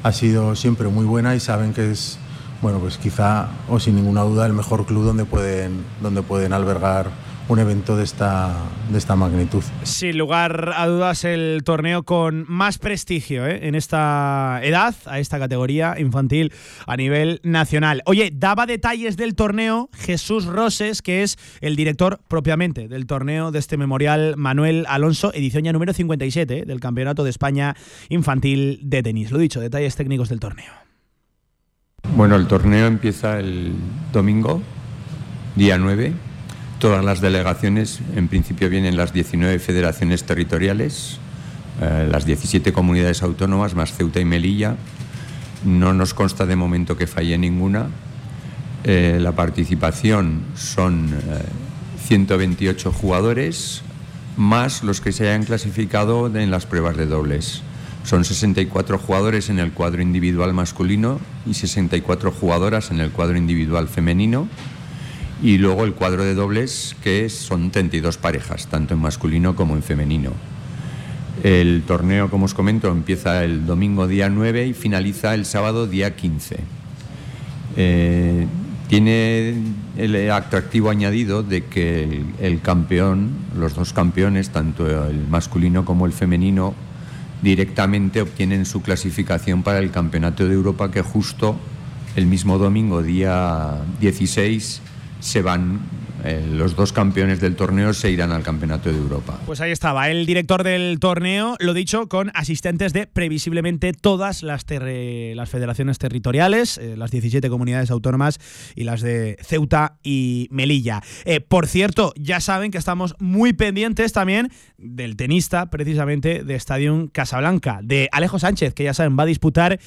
ha sido siempre muy buena y saben que es, bueno, pues quizá o sin ninguna duda el mejor club donde pueden, donde pueden albergar un evento de esta, de esta magnitud. Sin lugar a dudas, el torneo con más prestigio ¿eh? en esta edad, a esta categoría infantil a nivel nacional. Oye, daba detalles del torneo Jesús Roses, que es el director propiamente del torneo de este memorial Manuel Alonso, edición ya número 57 ¿eh? del Campeonato de España Infantil de Tenis. Lo dicho, detalles técnicos del torneo. Bueno, el torneo empieza el domingo, día 9 Todas las delegaciones, en principio vienen las 19 federaciones territoriales, eh, las 17 comunidades autónomas, más Ceuta y Melilla. No nos consta de momento que falle ninguna. Eh, la participación son eh, 128 jugadores, más los que se hayan clasificado en las pruebas de dobles. Son 64 jugadores en el cuadro individual masculino y 64 jugadoras en el cuadro individual femenino y luego el cuadro de dobles que son 32 parejas, tanto en masculino como en femenino. El torneo, como os comento, empieza el domingo día 9 y finaliza el sábado día 15. Eh, tiene el atractivo añadido de que el, el, campeón, los dos campeones, tanto el masculino como el femenino, directamente obtienen su clasificación para el Campeonato de Europa que justo el mismo domingo, día 16, se van eh, los dos campeones del torneo se irán al Campeonato de Europa. Pues ahí estaba, el director del torneo, lo dicho, con asistentes de previsiblemente todas las, las federaciones territoriales, eh, las 17 comunidades autónomas y las de Ceuta y Melilla. Eh, por cierto, ya saben que estamos muy pendientes también del tenista, precisamente, de Stadium Casablanca, de Alejo Sánchez, que ya saben, va a disputar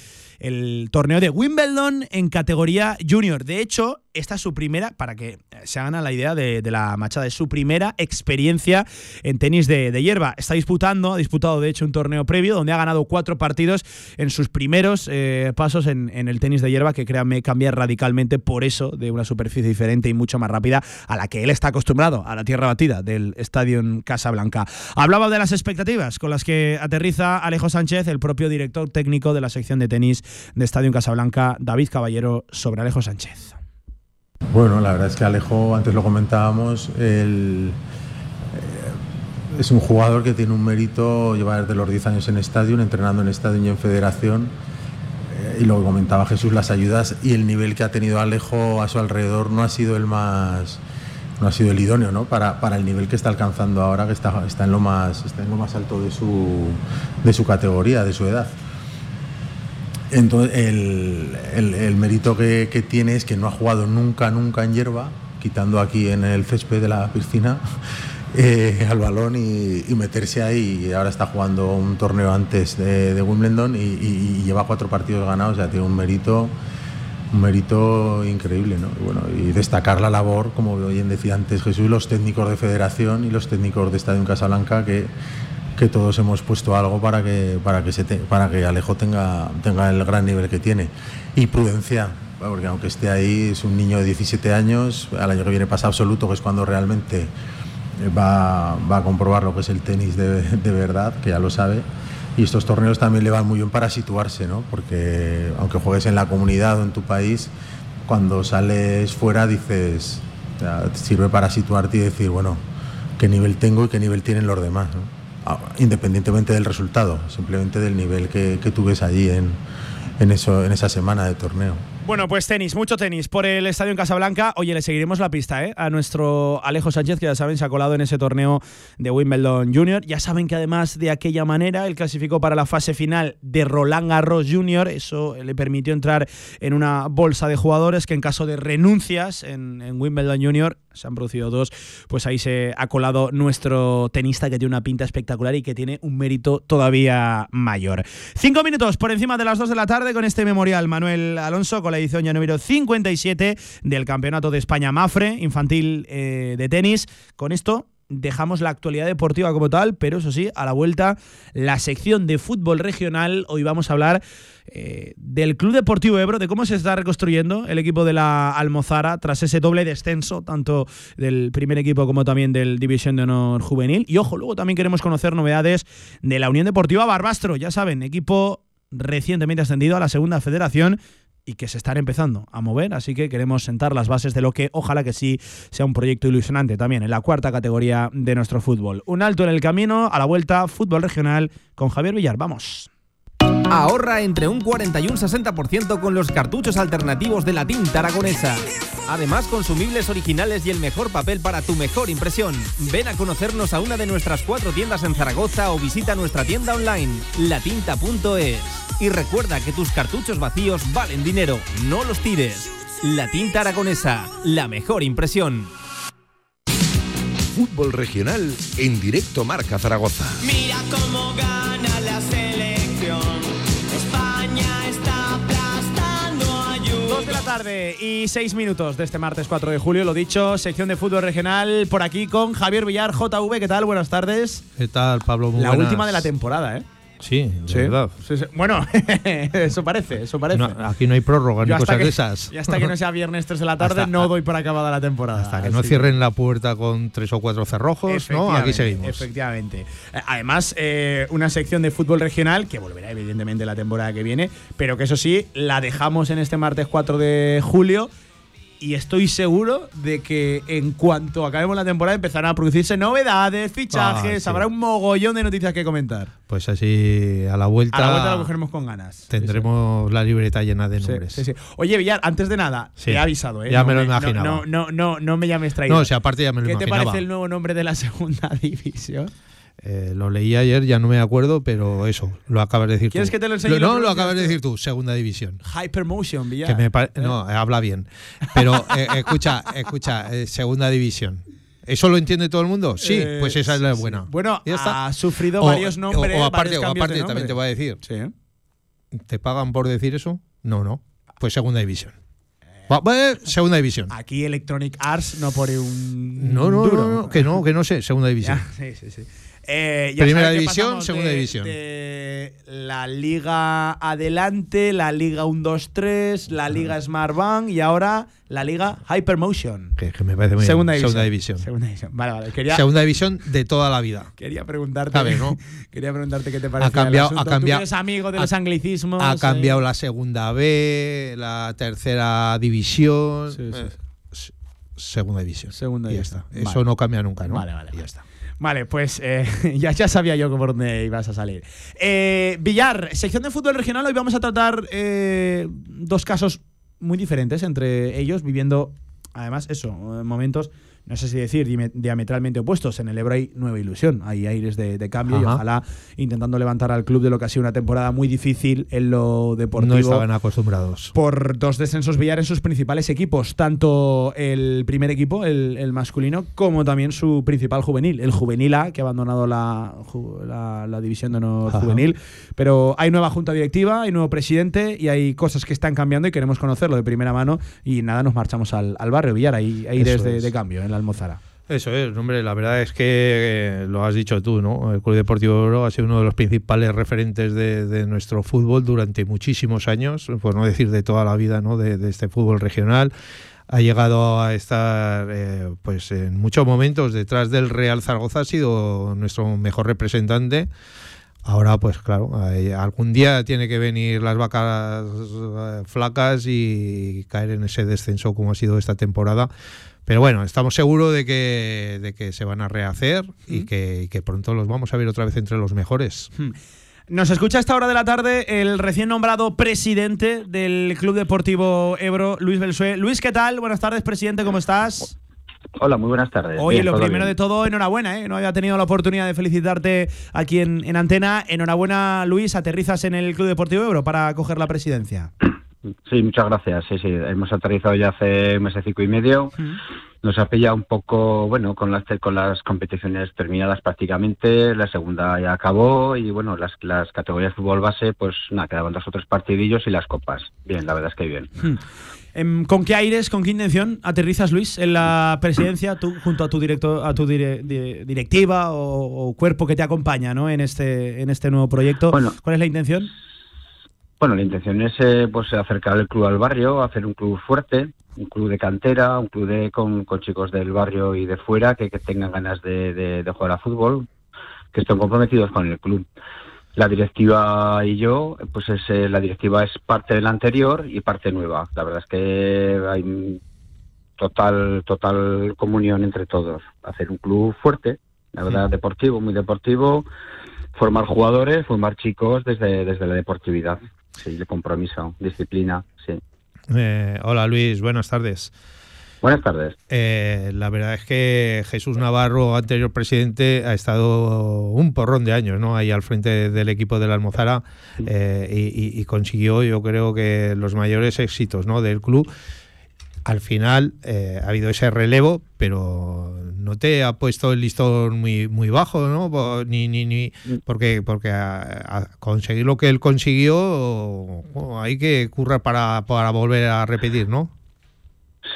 el torneo de Wimbledon en categoría junior. De hecho, esta es su primera, para que se hagan la idea de, la machada, es su primera experiencia en tenis de, hierba. Está disputando, ha disputado de hecho un torneo previo donde ha ganado cuatro partidos en sus primeros eh, pasos en, en, el tenis de hierba, que créanme cambia radicalmente por eso de una superficie diferente y mucho más rápida a la que él está acostumbrado, a la tierra batida del Estadio Casablanca. Hablaba de las expectativas con las que aterriza Alejo Sánchez, el propio director técnico de la sección de tenis de Estadio Casablanca, David Caballero, sobre Alejo Sánchez. Bueno, la verdad es que Alejo, antes lo comentábamos, eh, es un jugador que tiene un mérito, lleva desde los 10 años en estadio, entrenando en estadio y en federación. Eh, y lo que comentaba Jesús, las ayudas y el nivel que ha tenido Alejo a su alrededor no ha sido el más no ha sido el idóneo ¿no? para, para el nivel que está alcanzando ahora, que está, está, en, lo más, está en lo más alto de su, de su categoría, de su edad. Entonces, el, el, el mérito que, que, tiene es que no ha jugado nunca, nunca en hierba, quitando aquí en el césped de la piscina eh, al balón y, meterse ahí. Ahora está jugando un torneo antes de, Wimbledon y, lleva cuatro partidos ganados, o sea, tiene un mérito, un mérito increíble. ¿no? Y, bueno, y destacar la labor, como bien decía antes Jesús, los técnicos de federación y los técnicos de Estadio Casablanca que que todos hemos puesto algo para que, para que, se para que Alejo tenga, tenga el gran nivel que tiene. Y prudencia, porque aunque esté ahí, es un niño de 17 años, al año que viene pasa absoluto, que es cuando realmente va, va a comprobar lo que es el tenis de, de verdad, que ya lo sabe. Y estos torneos también le van muy bien para situarse, ¿no? porque aunque juegues en la comunidad o en tu país, cuando sales fuera dices, sea, sirve para situarte y decir, bueno, qué nivel tengo y qué nivel tienen los demás. Independientemente del resultado, simplemente del nivel que, que allí en, en, eso, en esa semana de torneo. Bueno, pues tenis, mucho tenis por el estadio en Casablanca. Oye, le seguiremos la pista ¿eh? a nuestro Alejo Sánchez, que ya saben, se ha colado en ese torneo de Wimbledon Junior. Ya saben que además de aquella manera, él clasificó para la fase final de Roland Garros Junior. Eso le permitió entrar en una bolsa de jugadores que en caso de renuncias en, en Wimbledon Junior, se han producido dos, pues ahí se ha colado nuestro tenista que tiene una pinta espectacular y que tiene un mérito todavía mayor. Cinco minutos por encima de las dos de la tarde con este memorial. Manuel Alonso con la edición ya número 57 del Campeonato de España Mafre, infantil eh, de tenis. Con esto dejamos la actualidad deportiva como tal, pero eso sí, a la vuelta, la sección de fútbol regional. Hoy vamos a hablar eh, del Club Deportivo Ebro, de cómo se está reconstruyendo el equipo de la Almozara tras ese doble descenso, tanto del primer equipo como también del División de Honor Juvenil. Y ojo, luego también queremos conocer novedades de la Unión Deportiva Barbastro, ya saben, equipo recientemente ascendido a la segunda federación y que se están empezando a mover, así que queremos sentar las bases de lo que ojalá que sí sea un proyecto ilusionante también en la cuarta categoría de nuestro fútbol. Un alto en el camino, a la vuelta, fútbol regional con Javier Villar, vamos. Ahorra entre un 40 y un 60% con los cartuchos alternativos de la tinta aragonesa. Además, consumibles originales y el mejor papel para tu mejor impresión. Ven a conocernos a una de nuestras cuatro tiendas en Zaragoza o visita nuestra tienda online, latinta.es. Y recuerda que tus cartuchos vacíos valen dinero, no los tires. La tinta aragonesa, la mejor impresión. Fútbol regional en directo Marca Zaragoza. Mira cómo gana la 2 de la tarde y 6 minutos de este martes 4 de julio, lo dicho, sección de fútbol regional por aquí con Javier Villar, JV, ¿qué tal? Buenas tardes. ¿Qué tal, Pablo? La última de la temporada, ¿eh? Sí, de Sí. verdad. Sí, sí. Bueno, eso parece, eso parece. No, aquí no hay prórroga ni Yo cosas que- de esas. Y hasta que no sea viernes 3 de la tarde Hasta- no doy por acabada la temporada. Hasta que no cierren la puerta con tres o cuatro cerrojos, ¿no? Aquí seguimos. Efectivamente. Eh, Además, eh, una sección de fútbol regional que volverá evidentemente la temporada que viene, pero que eso sí, la dejamos en este martes 4 de julio. Y estoy seguro de que en cuanto acabemos la temporada empezarán a producirse novedades, fichajes, Ah, sí. habrá un mogollón de noticias que comentar. Pues así, a la vuelta, A la vuelta lo cogeremos con ganas. tendremos la libreta llena de nombres. sí. Oye, Villar, antes de nada, te he avisado, ¿eh? Ya No me lo imaginaba. No, no, no, no me llames traidor. No, o sea, aparte ya me lo ¿Qué te imaginaba. parece el nuevo nombre de la segunda división? Eh, lo leí ayer, ya no me acuerdo, pero eso, lo acabas de decir ¿Quieres tú. que te lo enseñe No, lo acabas de decir tú, segunda división. Hypermotion, Villar. Que me ¿Eh? No, habla bien. Pero eh, escucha, escucha, eh, segunda división. ¿Eso lo entiende todo el mundo? Sí, Eh, pues esa es la sí. buena. Bueno, Ya está. ha sufrido O- varios nombres. O, aparte, o aparte también te voy a decir. Sí. ¿Te pagan por decir eso? No, no. Pues segunda división. Segunda división. Aquí Electronic Arts no pone un. No, no, duro. no, no, que no, que no sé, segunda división. Ya, sí, sí, sí. Eh, ya Primera división, segunda de- división. de la Liga Adelante, la Liga 1-2-3, la Liga Smart Bank y ahora la Liga Hypermotion. Que, que me parece muy bien. Segunda división. Segunda división. Segunda división. Vale, vale. Quería, Segunda división de toda la vida. quería preguntarte. Quería preguntarte qué te parece. Ha cambiado, el ha asunto. cambiado. Tú eres amigo de ha- los anglicismos. Ha eh. cambiado la segunda B, la tercera división. Sí, sí, eh, segunda división. Segunda y ya está. Eso no cambia nunca, ¿no? Vale, vale, Y ya está. Vale, pues eh, ya, ya sabía yo por dónde ibas a salir. Eh, Villar, sección de fútbol regional. Hoy vamos a tratar eh, dos casos muy diferentes entre ellos, viviendo, además, eso, eh, momentos, no sé si decir, diametralmente opuestos. En el Ebro hay nueva ilusión, hay aires de, de cambio y ojalá intentando levantar al club de lo que ha sido una temporada muy difícil en lo deportivo No estaban acostumbrados. por dos descensos Villar en sus principales equipos, tanto el primer equipo, el, el masculino, como también su principal juvenil, el juvenil A, que ha abandonado la, la, la división de honor Ajá. juvenil. Pero hay nueva junta directiva, hay nuevo presidente y hay cosas que están cambiando y queremos conocerlo de primera mano. Y nada, nos marchamos al, al barrio Villar, hay aires de cambio en Almozara. Eso es, hombre, la verdad es que eh, lo has dicho tú, ¿no? El Club Deportivo Ebro ha sido uno de los principales referentes de, nuestro fútbol durante muchísimos años, por no decir de toda la vida, ¿no? De, este fútbol regional. Ha llegado a estar, eh, pues, en muchos momentos detrás del Real Zaragoza, ha sido nuestro mejor representante. Ahora, pues claro, algún día tiene que venir las vacas eh, flacas y caer en ese descenso como ha sido esta temporada. Pero bueno, estamos seguros de que, de que se van a rehacer y, que, y que pronto los vamos a ver otra vez entre los mejores. Hmm. Nos escucha a esta hora de la tarde el recién nombrado presidente del Club Deportivo Ebro, Luis Belsué. Luis, ¿qué tal? Buenas tardes, presidente, ¿cómo estás? Hola, muy buenas tardes. Oye, Bien, lo primero bien. de todo, enhorabuena, ¿eh? No había tenido la oportunidad de felicitarte aquí en, en antena. Enhorabuena, Luis, aterrizas en el Club Deportivo Ebro para coger la presidencia. Sí, muchas gracias. Sí, sí, hemos aterrizado ya hace un mes y y medio. Nos ha pillado un poco, bueno, con las con las competiciones terminadas prácticamente. La segunda ya acabó y bueno, las, las categorías de fútbol base, pues nada, quedaban dos o tres partidillos y las copas. Bien, la verdad es que bien. Em, ¿Con qué aires, con qué intención aterrizas, Luis, en la presidencia, tú junto a tu directo, a tu dire- di- directiva o, o cuerpo que te acompaña, ¿no? En este, en este nuevo proyecto. ¿Cuál es la intención? Bueno, la intención es eh, pues acercar el club al barrio, hacer un club fuerte, un club de cantera, un club de con, con chicos del barrio y de fuera que, que tengan ganas de, de- de jugar a fútbol, que estén comprometidos con el club. La directiva y yo, pues es, eh, la directiva es parte de la anterior y parte nueva. La verdad es que hay total total comunión entre todos. Hacer un club fuerte, la verdad, deportivo, muy deportivo, formar jugadores, formar chicos desde, desde la deportividad. Sí, de compromiso, disciplina, sí. Eh, hola Luis, buenas tardes. Buenas tardes. Eh, la verdad es que Jesús Navarro, anterior presidente, ha estado un porrón de años ¿no? ahí al frente del equipo de la Almozara eh, y, y- y consiguió yo creo que los mayores éxitos ¿no? del club. Al final eh, ha habido ese relevo, pero no te ha puesto el listón muy muy bajo, ¿no? Ni, ni, ni porque porque a, a conseguir lo que él consiguió oh, hay que currar para, para volver a repetir, ¿no?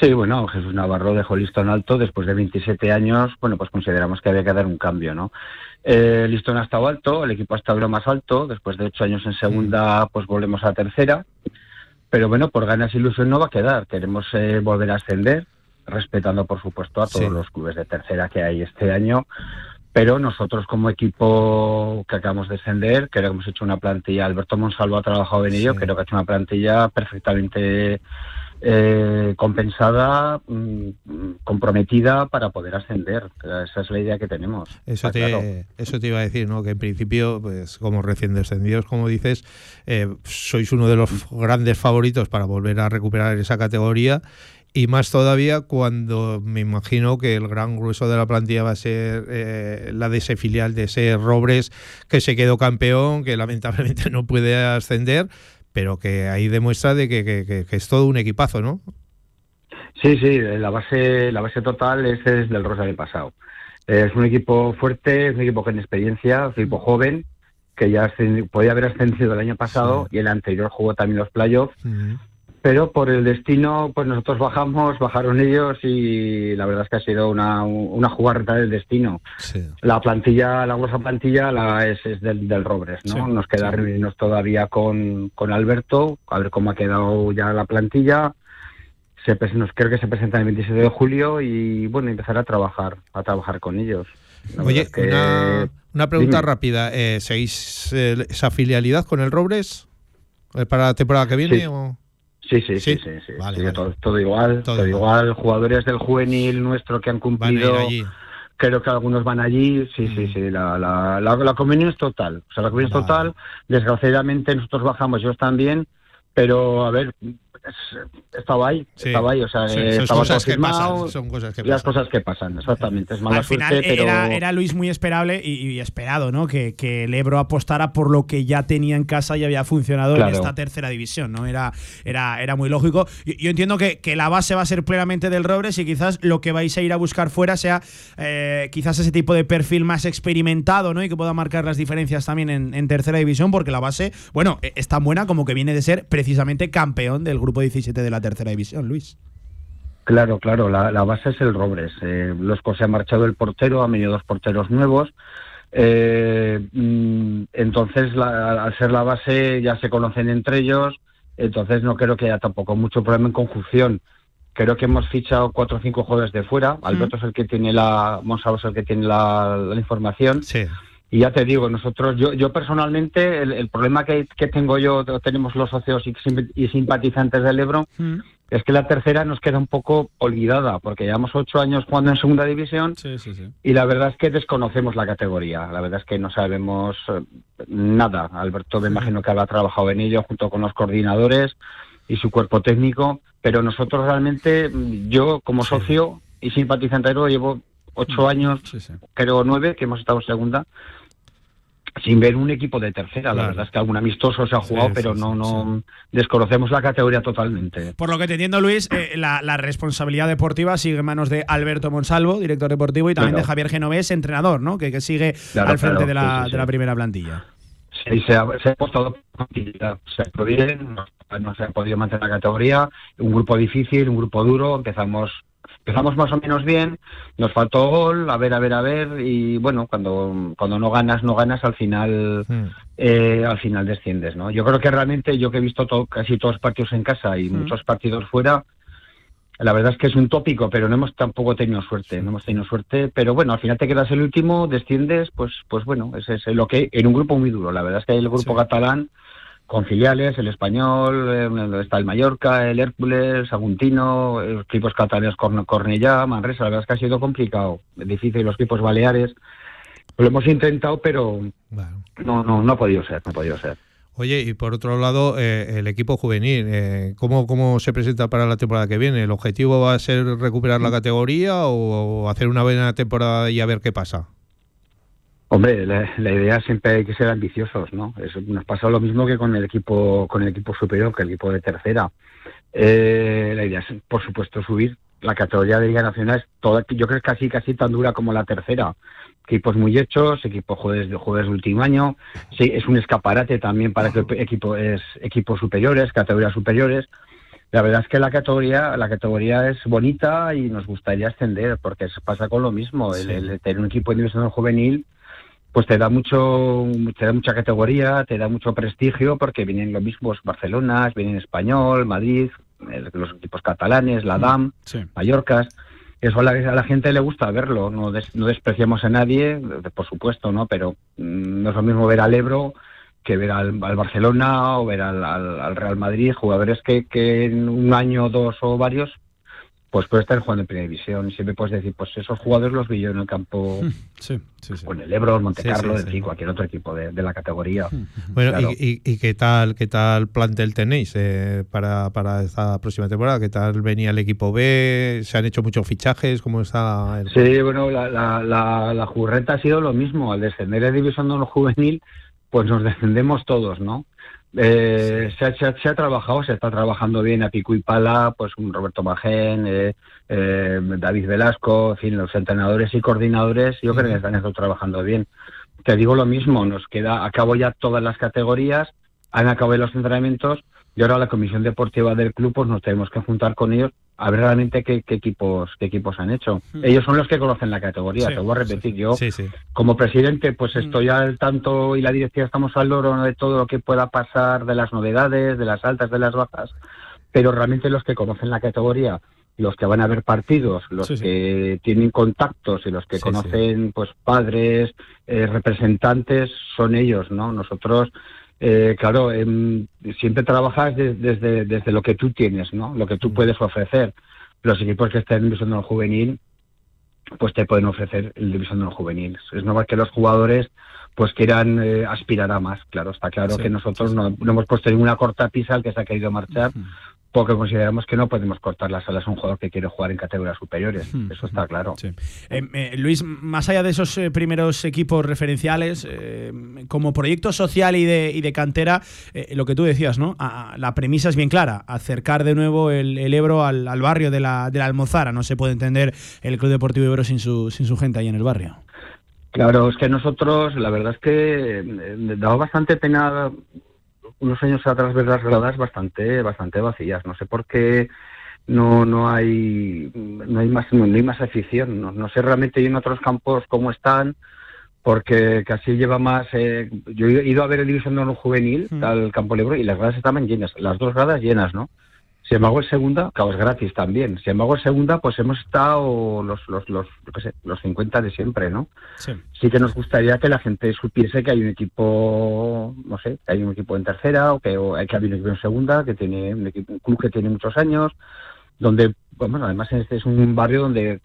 Sí, bueno, Jesús Navarro dejó el listón alto después de 27 años. Bueno, pues consideramos que había que dar un cambio, ¿no? Eh, el listón ha estado alto, el equipo ha estado lo más alto. Después de ocho años en segunda, pues volvemos a tercera. Pero bueno, por ganas y ilusión no va a quedar. Queremos eh, volver a ascender, respetando, por supuesto, a todos Sí. los clubes de tercera que hay este año. Pero nosotros, como equipo que acabamos de ascender, creo que hemos hecho una plantilla. Alberto Monsalvo ha trabajado en ello, creo que ha hecho una plantilla perfectamente eh, compensada, mm, comprometida para poder ascender. Esa es la idea que tenemos. Eso te, claro. eso te iba a decir, ¿no? Que en principio, pues como recién descendidos, como dices, eh, sois uno de los grandes favoritos para volver a recuperar esa categoría. Y más todavía cuando me imagino que el gran grueso de la plantilla va a ser eh, la de ese filial de ese Robres que se quedó campeón, que lamentablemente no puede ascender, pero que ahí demuestra de que, que- que- que es todo un equipazo, ¿no? Sí, sí, la base, la base total es, es del Rosa del pasado. Es un equipo fuerte, es un equipo con experiencia, es un equipo joven, que ya podía haber ascendido el año pasado y el anterior jugó también los playoffs, pero por el destino, pues nosotros bajamos, bajaron ellos y la verdad es que ha sido una, una jugarreta del destino. La plantilla, la gruesa plantilla la es, es del, del Robres, ¿no? Sí, Nos queda sí. reunirnos todavía con, con Alberto, a ver cómo ha quedado ya la plantilla. Se, nos creo que se presenta el 27 de julio y bueno, empezar a trabajar, a trabajar con ellos. La Oye, es que- una, una pregunta Dime. rápida. Eh, ¿Seguís eh, esa filialidad con el Robres eh, para la temporada que viene? Sí. Sí, sí, sí, sí, Todo, todo igual, todo, igual. Jugadores del juvenil nuestro que han cumplido. allí. Mm. Creo que algunos van allí. Sí, sí, sí. La, la, la, la convenio es total. O sea, la convenio es total. Desgraciadamente nosotros bajamos, ellos también. Pero, a ver, estaba ahí, Sí. estaba ahí. O sea, Sí, son estaba cosas todo que pasan, firmado. son cosas que y las cosas que pasan, exactamente. Es mala Al final suerte, pero... era, era Luis muy esperable y, y esperado, ¿no? Que, que el Ebro apostara por lo que ya tenía en casa y había funcionado Claro. en esta tercera división, ¿no? Era, era, era muy lógico. Yo, yo entiendo que, que la base va a ser plenamente del Robres y quizás lo que vais a ir a buscar fuera sea eh, quizás ese tipo de perfil más experimentado, ¿no? Y que pueda marcar las diferencias también en, en tercera división, porque la base, bueno, eh, es tan buena como que viene de ser precisamente campeón del grupo 17 de la tercera división, Luis. Claro, claro, la, la base es el Robres. Eh, los se ha marchado el portero, han venido dos porteros nuevos. Eh, mm, entonces, la- al ser la base, ya se conocen entre ellos. Entonces, no creo que haya tampoco mucho problema en conjunción. Creo que hemos fichado cuatro o cinco jugadores de fuera. Alberto es el que tiene la, Monsalvo es el que tiene la, la información. Sí. Y ya te digo, nosotros, yo, yo personalmente, el, el problema que, que tengo yo, tenemos los socios y, sim- y simpatizantes del Ebro, es que la tercera nos queda un poco olvidada, porque llevamos ocho años jugando en segunda división Sí, sí, sí. y la verdad es que desconocemos la categoría. La verdad es que no sabemos eh, nada. Alberto me imagino que habrá trabajado en ello junto con los coordinadores y su cuerpo técnico, pero nosotros realmente, mm, yo como socio y simpatizante del Ebro, llevo ocho años, creo nueve, que hemos estado en segunda, sin ver un equipo de tercera. La Claro. verdad es que algún amistoso se ha jugado, Sí, pero sí, no, sí, no desconocemos la categoría totalmente. Por lo que te entiendo, Luis, eh, la, la responsabilidad deportiva sigue en manos de Alberto Monsalvo, director deportivo, y también Claro. de Javier Genovés, entrenador, ¿no? Que, que sigue Claro, al frente de, la, de la primera plantilla. Sí, se ha, se ha apostado por. Se ha bien, no, no se ha podido mantener la categoría. Un grupo difícil, un grupo duro. Empezamos empezamos más o menos bien. Nos faltó gol, a ver, a ver, a ver. Y bueno, cuando, cuando no ganas, no ganas, al final eh, al final desciendes, ¿no? Yo creo que realmente, yo que he visto todo, casi todos los partidos en casa y muchos partidos fuera, la verdad es que es un tópico, pero no hemos tampoco tenido suerte, no hemos tenido suerte, pero bueno, al final te quedas el último, desciendes, pues pues bueno, ese es lo que en un grupo muy duro. La verdad es que hay el grupo catalán con filiales, el español, eh, está el Mallorca, el Hércules, Aguntino, los equipos catalanes Corn- Cornellá, Manresa, la verdad es que ha sido complicado, difícil los equipos baleares. Lo hemos intentado, pero no, no, no ha podido ser, no ha podido ser. Oye, y por otro lado, eh, el equipo juvenil, eh, ¿cómo, ¿cómo se presenta para la temporada que viene? ¿El objetivo va a ser recuperar la categoría o hacer una buena temporada y a ver qué pasa? Hombre, la, la idea siempre hay que ser ambiciosos, ¿no? Eso nos pasa lo mismo que con el equipo con el equipo superior, que el equipo de tercera. Eh, la idea es, por supuesto, subir la categoría de Liga Nacional. Es toda, yo creo que es casi casi tan dura como la tercera. Equipos muy hechos, equipos jueves de jueves de último año. Sí, es un escaparate también para que equipo es equipos superiores, categorías superiores. La verdad es que la categoría, la categoría es bonita y nos gustaría ascender, porque se pasa con lo mismo. El, el tener un equipo en división juvenil, pues te da mucho, te da mucha categoría, te da mucho prestigio, porque vienen los mismos Barcelona, vienen Español, Madrid, los equipos catalanes, la DAM, Mallorcas. Eso a la, a la gente le gusta verlo, no, des- no despreciamos a nadie, por supuesto, ¿no? Pero mm, no es lo mismo ver al Ebro que ver al, al Barcelona o ver al, al- al Real Madrid, jugadores que, que en un año, dos o varios, pues pueden estar jugando en primera división. Y siempre puedes decir, pues esos jugadores los vi yo en el campo Sí, sí, sí. con el Ebro, Monte Carlo, en fin, cualquier otro equipo de, de la categoría. Bueno, Claro. y, y- y qué tal qué tal plantel tenéis eh, para, para esta próxima temporada? ¿Qué tal venía el equipo B? ¿Se han hecho muchos fichajes? ¿Cómo está el Sí, bueno, la, la, la, la Jurreta ha sido lo mismo. Al descender de División de Juvenil, pues nos descendemos todos, ¿no? Eh, se, ha, se ha- se ha trabajado, se está trabajando bien a pico y pala, pues un Roberto Magén, eh, eh, David Velasco, en fin, los entrenadores y coordinadores, yo creo que están trabajando bien. Te digo lo mismo, nos queda, acabo ya todas las categorías, han acabado los entrenamientos y ahora la comisión deportiva del club pues nos tenemos que juntar con ellos a ver realmente qué, qué equipos qué equipos han hecho. Ellos son los que conocen la categoría, Sí, te voy a repetir yo. Sí. Como presidente, pues estoy al tanto y la directiva estamos al loro de todo lo que pueda pasar, de las novedades, de las altas, de las bajas, pero realmente los que conocen la categoría, los que van a ver partidos, los que tienen contactos y los que conocen pues padres, eh, representantes, son ellos, ¿no? Nosotros eh, claro, em, siempre trabajas de- desde, desde lo que tú tienes, ¿no? Lo que tú puedes ofrecer. Los equipos que estén en división de juvenil, pues te pueden ofrecer el división de honor juvenil. Es normal que los jugadores pues quieran eh, aspirar a más. Claro, está claro Sí, que nosotros no, no hemos puesto ninguna corta pisa al que se ha querido marchar, porque consideramos que no podemos cortar las alas a un jugador que quiere jugar en categorías superiores. Eso está claro. Eh, eh, Luis, más allá de esos eh, primeros equipos referenciales, como proyecto social y de, y de cantera, lo que tú decías, ¿no? A- a- la premisa es bien clara, acercar de nuevo el, el Ebro al, al barrio de la, de la Almozara. No se puede entender el Club Deportivo Ebro sin su, sin su gente ahí en el barrio. Claro, es que nosotros, la verdad es que eh, daba bastante pena unos años atrás ver las gradas bastante, bastante vacías. No sé por qué no no hay no hay más no hay más afición. No, no sé realmente en otros campos cómo están porque casi lleva más eh, yo he ido a ver el división de honor juvenil al campo Lebro y las gradas estaban llenas las dos gradas llenas no en segunda claro es gratis también en segunda pues hemos estado los los los yo qué sé, los 50 de siempre no Sí. sí que nos gustaría que la gente supiese que hay un equipo, no sé, que hay un equipo en tercera o que, o que hay un equipo en segunda, que tiene un, equipo, un club que tiene muchos años, donde, bueno, además este es un barrio donde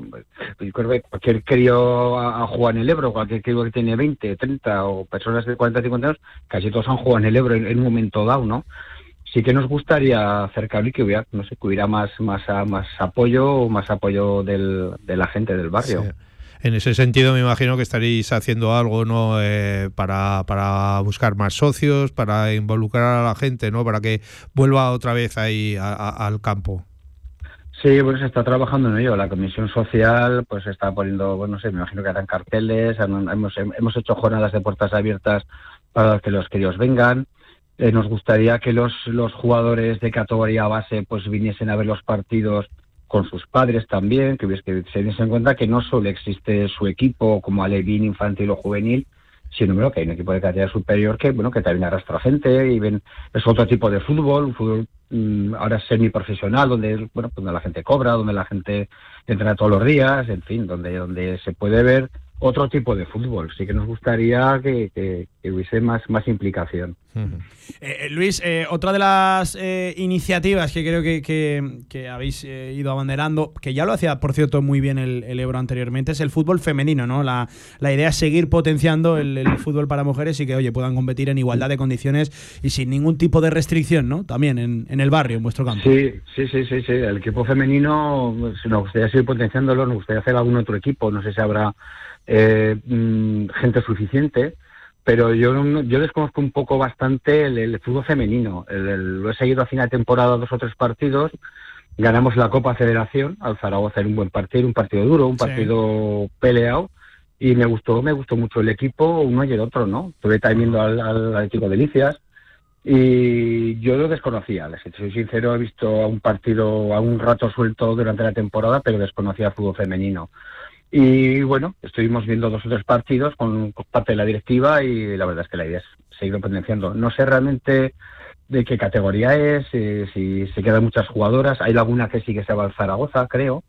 yo creo que cualquier crío ha, ha jugado en el Ebro, cualquier crío que tiene 20, 30 o personas de 40, 50 años, casi todos han jugado en el Ebro en, en un momento dado, ¿no? Sí que nos gustaría acercarlo y que hubiera, no sé, que hubiera más, más, a- más apoyo, más apoyo del, de la gente del barrio. Sí. En ese sentido, me imagino que estaréis haciendo algo, ¿no? Eh, para, para buscar más socios, para involucrar a la gente, ¿no? Para que vuelva otra vez ahí a- a- al campo. Sí, bueno, se está trabajando en ello. La comisión social, pues está poniendo, bueno, no sé, me imagino que harán carteles. Hemos, hemos hecho jornadas de puertas abiertas para que los críos vengan. Eh, nos gustaría que los, los jugadores de categoría base, pues viniesen a ver los partidos con sus padres también, que, que se diesen cuenta que no solo existe su equipo como alevín infantil o juvenil, sino que hay un equipo de categoría superior que bueno que también arrastra gente y ven es otro tipo de fútbol, un fútbol mm, ahora semiprofesional donde bueno donde la gente cobra, donde la gente entrena todos los días, en fin, donde donde se puede ver otro tipo de fútbol. Sí que nos gustaría que, que- que hubiese más más implicación. Eh, Luis, eh, otra de las eh, iniciativas que creo que, que- que habéis eh, ido abanderando, que ya lo hacía, por cierto, muy bien el, el Ebro anteriormente, es el fútbol femenino, ¿no? La, la idea es seguir potenciando el, el fútbol para mujeres y que, oye, puedan competir en igualdad de condiciones y sin ningún tipo de restricción, ¿no? También en, en el barrio, en vuestro campo. Sí, sí, sí, sí, sí. El equipo femenino pues, nos gustaría seguir potenciándolo, nos gustaría hacer algún otro equipo, no sé si habrá eh, mm, gente suficiente, pero yo no- yo desconozco un poco bastante el, el fútbol femenino. El- el- lo he seguido a final de temporada dos o tres partidos, ganamos la Copa Federación, al Zaragoza en un buen partido, un partido duro, un Sí. partido peleado. Y me gustó, me gustó mucho el equipo, uno y el otro, ¿no? Estuve también viendo al, al Atlético Delicias, y yo lo desconocía, te soy sincero, he visto a un partido a un rato suelto durante la temporada, pero desconocía el fútbol femenino. Y bueno, estuvimos viendo dos o tres partidos con, con parte de la directiva y la verdad es que la idea es seguir potenciando. No sé realmente de qué categoría es, eh, si se quedan muchas jugadoras. Hay alguna que sí que se va al Zaragoza, creo.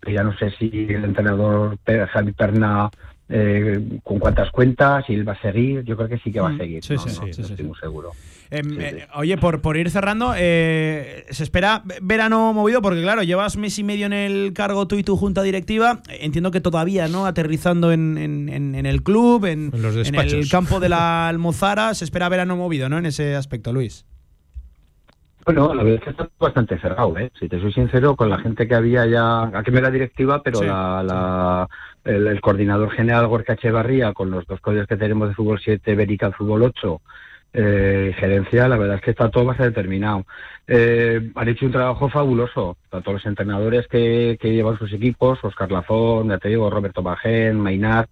Pero ya no sé si el entrenador Javi Perna eh, con cuántas cuentas, si él va a seguir. Yo creo que sí que va a Mm, seguir. sí, no, sí, sí, no sí, sí, estoy muy seguro. Em, eh, oye, por, por ir cerrando, eh, se espera verano movido porque, claro, llevas mes y medio en el cargo tú y tu junta directiva. Entiendo que todavía, ¿no? Aterrizando en, en- en- en el club, en, En los en el campo de la Almozara. Se espera verano movido, ¿no? En ese aspecto, Luis. Bueno, la verdad es que está bastante cerrado, ¿eh? Si te soy sincero, con la gente que había ya, aquí me la directiva, pero Sí, la, la- el, el coordinador general Gorka Echevarría, con los dos códigos que tenemos de fútbol 7, Berica fútbol 8, eh, gerencia, la verdad es que está todo bastante terminado. Eh, han hecho un trabajo fabuloso, todos los entrenadores que, que llevan sus equipos, Oscar Lazón, ya te digo, Roberto Bajén, Mainar,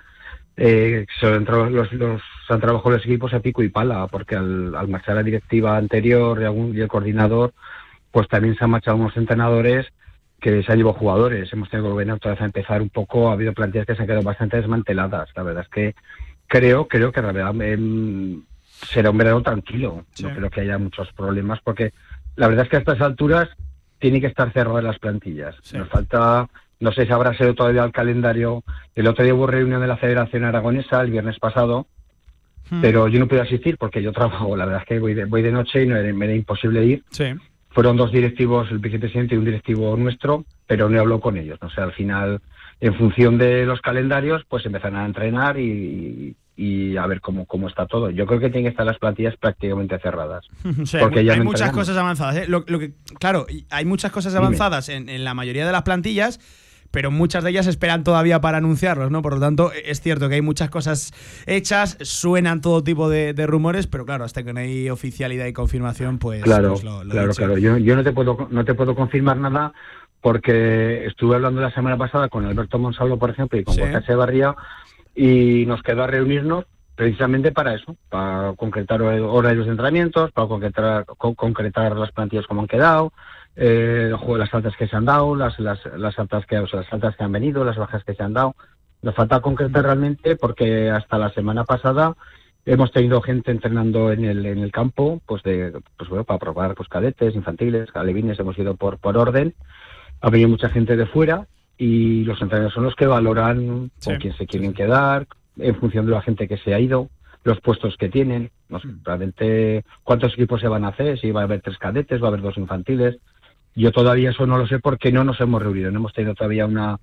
eh, tra- los, los- han trabajado los equipos a pico y pala, porque al, marchar la directiva anterior y, algún- y el coordinador, pues también se han marchado unos entrenadores que se han llevado jugadores. Hemos tenido que volver otra vez a empezar un poco. Ha habido plantillas que se han quedado bastante desmanteladas. La verdad es que creo, creo que la verdad em, será un verano tranquilo. Sí. No creo que haya muchos problemas, porque la verdad es que a estas alturas tienen que estar cerradas las plantillas. Nos falta, no sé si habrá sido todavía el calendario. El otro día hubo reunión de la Federación Aragonesa el viernes pasado, pero yo no pude asistir porque yo trabajo. La verdad es que voy de, voy de noche y no era- me era imposible ir. Sí. Fueron dos directivos, el vicepresidente y un directivo nuestro, pero no habló con ellos. No sé, al final, en función de los calendarios, pues empezaron a entrenar y, y a ver cómo, cómo está todo. Yo creo que tienen que estar las plantillas prácticamente cerradas. O sea, porque hay, hay muchas cosas avanzadas. ¿eh? Lo, lo que, claro, hay muchas cosas avanzadas en, en la mayoría de las plantillas, pero muchas de ellas esperan todavía para anunciarlos, ¿no? Por lo tanto, es cierto que hay muchas cosas hechas, suenan todo tipo de, de rumores, pero claro, hasta que no hay oficialidad y confirmación, pues, claro, pues lo, lo claro, dicho. claro. Yo, yo no te puedo no te puedo confirmar nada porque estuve hablando la semana pasada con Alberto Monsalvo, por ejemplo, y con Sí. Jorge Echevarría y nos quedó a reunirnos precisamente para eso, para concretar horarios de entrenamientos, para concretar, con- concretar las plantillas como han quedado eh, las altas que se han dado, las, las, las altas que, o sea, las altas que han venido, las bajas que se han dado. Nos falta concretar realmente porque hasta la semana pasada hemos tenido gente entrenando en el, en el campo, pues de, pues bueno, para probar pues cadetes, infantiles, alevines, hemos ido por, por orden. Ha venido mucha gente de fuera y los entrenadores son los que valoran con Sí. quién se quieren quedar, en función de la gente que se ha ido, los puestos que tienen, no sé, realmente cuántos equipos se van a hacer, si va a haber tres cadetes, va a haber dos infantiles. Yo todavía eso no lo sé porque no nos hemos reunido, no hemos tenido todavía una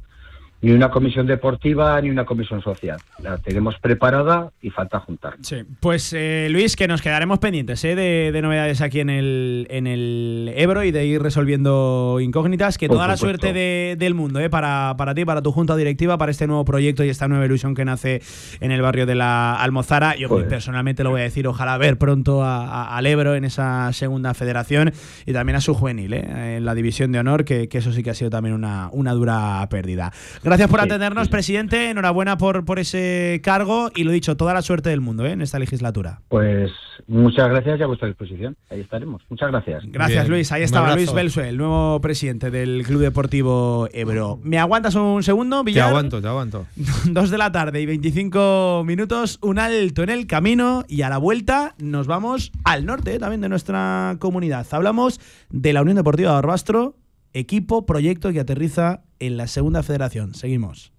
ni una comisión deportiva ni una comisión social. La tenemos preparada y falta juntar. Sí, pues eh, Luis, que nos quedaremos pendientes eh, de, de novedades aquí en el, en el Ebro y de ir resolviendo incógnitas. Que Por toda la suerte de- del mundo eh, para, para ti, para tu junta directiva, para este nuevo proyecto y esta nueva ilusión que nace en el barrio de la Almozara. Yo Joder. personalmente lo voy a decir, ojalá ver pronto a- a- al Ebro en esa segunda federación y también a su juvenil eh, en la división de honor, que, que eso sí que ha sido también una, una dura pérdida. Gracias por Sí, atendernos, presidente. Enhorabuena por, por ese cargo y lo dicho, toda la suerte del mundo eh, en esta legislatura. Pues muchas gracias y a vuestra disposición. Ahí estaremos. Muchas gracias. Gracias, Luis. Ahí estaba Luis Belsue, el nuevo presidente del Club Deportivo Ebro. ¿Me aguantas un segundo, Te Villar? aguanto, te aguanto. Dos de la tarde y 25 minutos, un alto en el camino y a la vuelta nos vamos al norte eh, también de nuestra comunidad. Hablamos de la Unión Deportiva de Barbastro, equipo, proyecto que aterriza en la segunda federación. Seguimos.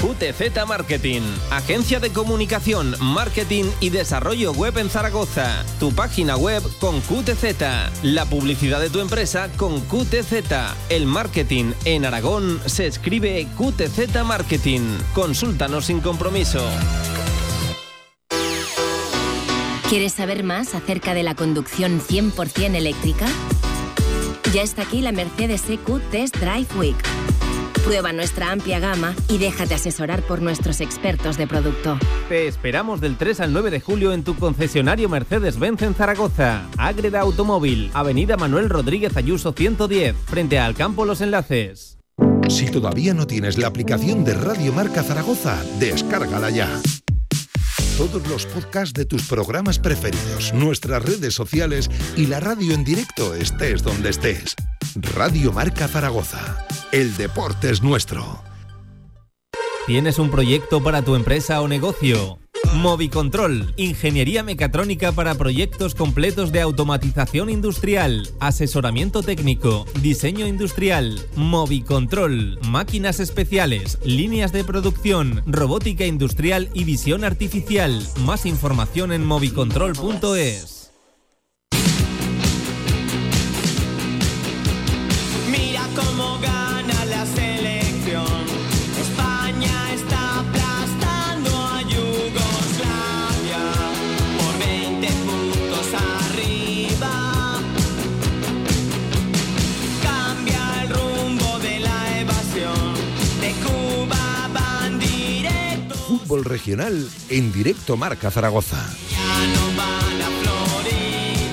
QTZ Marketing, agencia de comunicación, marketing y desarrollo web en Zaragoza. Tu página web con QTZ, la publicidad de tu empresa con QTZ. El marketing en Aragón se escribe QTZ Marketing. Consúltanos sin compromiso. ¿Quieres saber más acerca de la conducción 100% eléctrica? Ya está aquí la Mercedes EQ Test Drive Week. Prueba nuestra amplia gama y déjate asesorar por nuestros expertos de producto. Te esperamos del 3 al 9 de julio en tu concesionario Mercedes-Benz en Zaragoza. Ágreda Automóvil, Avenida Manuel Rodríguez Ayuso 110, frente al Campo Los Enlaces. Si todavía no tienes la aplicación de Radio Marca Zaragoza, descárgala ya. Todos los podcasts de tus programas preferidos, nuestras redes sociales y la radio en directo estés donde estés. Radio Marca Zaragoza. El deporte es nuestro. ¿Tienes un proyecto para tu empresa o negocio? Movicontrol, ingeniería mecatrónica para proyectos completos de automatización industrial, asesoramiento técnico, diseño industrial, Movicontrol, máquinas especiales, líneas de producción, robótica industrial y visión artificial. Más información en movicontrol.es. Fútbol regional en directo Marca Zaragoza.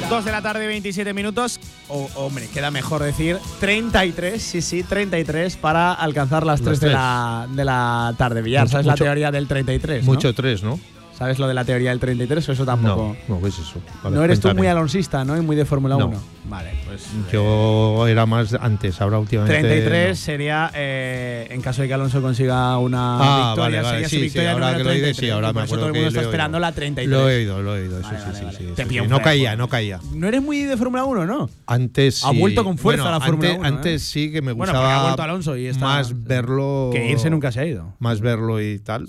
Dos de la tarde, 27 minutos. O, hombre, queda mejor decir 33, sí, sí, 33 para alcanzar las 3 de tres. la, de la tarde. Villar, Mucho- ¿sabes la mucho- teoría del 33? ¿no? Mucho tres, ¿no? ¿Sabes lo de la teoría del 33 o eso tampoco? No, no, ¿qué es eso? A ver, no eres tú cuéntame. muy alonsista, ¿no? Y muy de Fórmula No. 1. Vale, pues. Yo era más antes, ahora últimamente. 33 sería eh, en caso de que Alonso consiga una Ah, victoria, vale, vale, sería sí, su sí, victoria ahora número que lo 33, sí, ahora me acuerdo todo el mundo está esperando la 33. Lo he oído, lo he oído, eso Vale, sí, sí, sí, Te sí, pillo sí. No caía, no caía. No eres muy de Fórmula 1, ¿no? Antes Ha sí. vuelto con fuerza Bueno, la Fórmula antes, 1, ¿eh? Antes sí que me Bueno, porque gustaba ha vuelto Alonso y está- más verlo. Que irse nunca se ha ido. Más verlo y tal.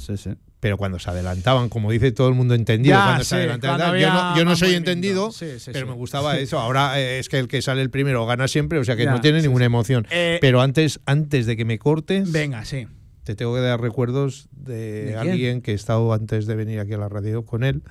Pero cuando se adelantaban, como dice todo el mundo entendido, Ya, cuando sí, se adelantaban, cuando yo no, yo no soy entendido, Sí, sí, pero me gustaba eso. Ahora eh, es que el que sale el primero gana siempre, o sea que Ya, no tiene ninguna emoción. Eh, pero antes, antes de que me cortes, Venga, sí. Te tengo que dar recuerdos de, alguien que he estado antes de venir aquí a la radio con él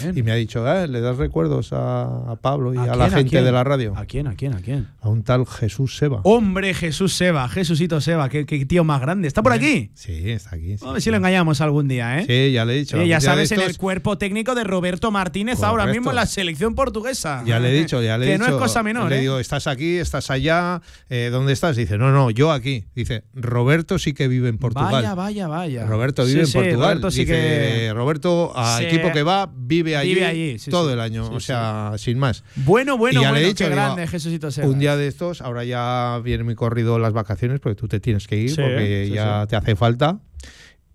¿Quién? y me ha dicho, ah, le das recuerdos a, a Pablo y ¿A a, quién, la gente de la radio. ¿A quién? ¿A quién? ¿A quién? A un tal Jesús Seba. Hombre, Jesús Seba, Jesucito Seba, qué, qué tío más grande. ¿Está por aquí? Sí, está aquí. sí, A ver si lo engañamos algún día, ¿eh? Sí, ya le he dicho. Sí, ya sabes, en el cuerpo técnico de Roberto Martínez ahora mismo en la selección portuguesa. Ya le he dicho, ya le he que dicho. no es cosa menor, Le ¿eh? digo, estás aquí, estás allá, eh, ¿dónde estás? Dice, no, no, yo aquí. Dice, Roberto sí que vive en Portugal. Portugal. Vaya, vaya, vaya. Roberto vive Sí, en Portugal. Roberto sí Dice, que- Roberto, a Sí. equipo que va, vive allí, Vive allí, sí, todo el año. O sea, sin más. Bueno, bueno, Y ya le he bueno, dicho, qué digo, grande Jesucito Sebas. Un día de estos, ahora ya viene muy corrido las vacaciones, porque tú te tienes que ir, porque ya te hace falta.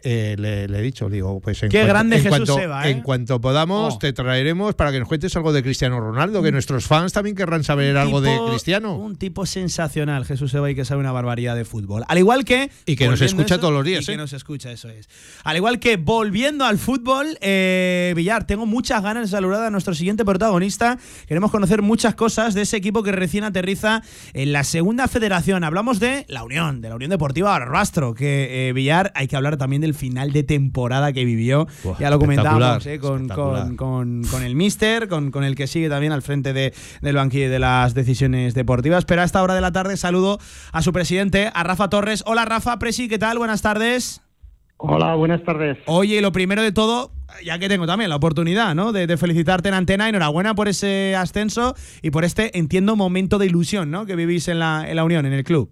Eh, le, le he dicho, digo, pues en Qué cuanto, grande en Jesús cuanto, Seba, ¿eh? en cuanto podamos, Oh. te traeremos para que nos cuentes algo de Cristiano Ronaldo, que nuestros fans también querrán saber algo de Cristiano. Un tipo sensacional, Jesús Eba, y que sabe una barbaridad de fútbol. Al igual que. Y que nos escucha todos los días, Y que ¿eh? nos escucha, eso es. Al igual que volviendo al fútbol, eh, Villar, tengo muchas ganas de saludar a nuestro siguiente protagonista. Queremos conocer muchas cosas de ese equipo que recién aterriza en la segunda federación. Hablamos de la Unión, de la Unión Deportiva Barbastro, que eh, Villar, hay que hablar también del final de temporada que vivió. Buah, ya lo comentamos espectacular, eh, con, con, con, con el Mister, con, con el que sigue también al frente de, del banquillo de las decisiones deportivas. Pero a esta hora de la tarde saludo a su presidente, a Rafa Torres. Hola Rafa, Presi, ¿qué tal? Buenas tardes. Hola, buenas tardes. Oye, lo primero de todo, ya que tengo también la oportunidad ¿no? de, de felicitarte en antena, enhorabuena por ese ascenso y por este, entiendo, momento de ilusión ¿no? que vivís en la, en la Unión, en el club.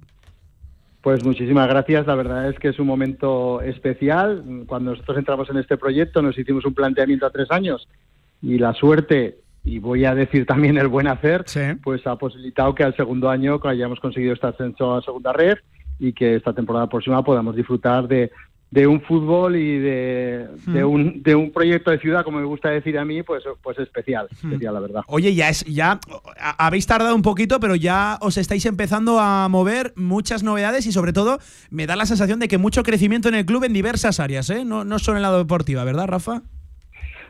Pues muchísimas gracias. La verdad es que es un momento especial. Cuando nosotros entramos en este proyecto nos hicimos un planteamiento a tres años y la suerte, y voy a decir también el buen hacer, pues ha posibilitado que al segundo año hayamos conseguido este ascenso a segunda red y que esta temporada próxima podamos disfrutar de, de un fútbol y de, de, Mm. un, de un proyecto de ciudad, como me gusta decir a mí, pues, pues especial, especial, la verdad. Oye, ya es, ya a- habéis tardado un poquito, pero ya os estáis empezando a mover muchas novedades y sobre todo me da la sensación de que mucho crecimiento en el club en diversas áreas, ¿eh? No, no solo en la deportiva, ¿verdad, Rafa?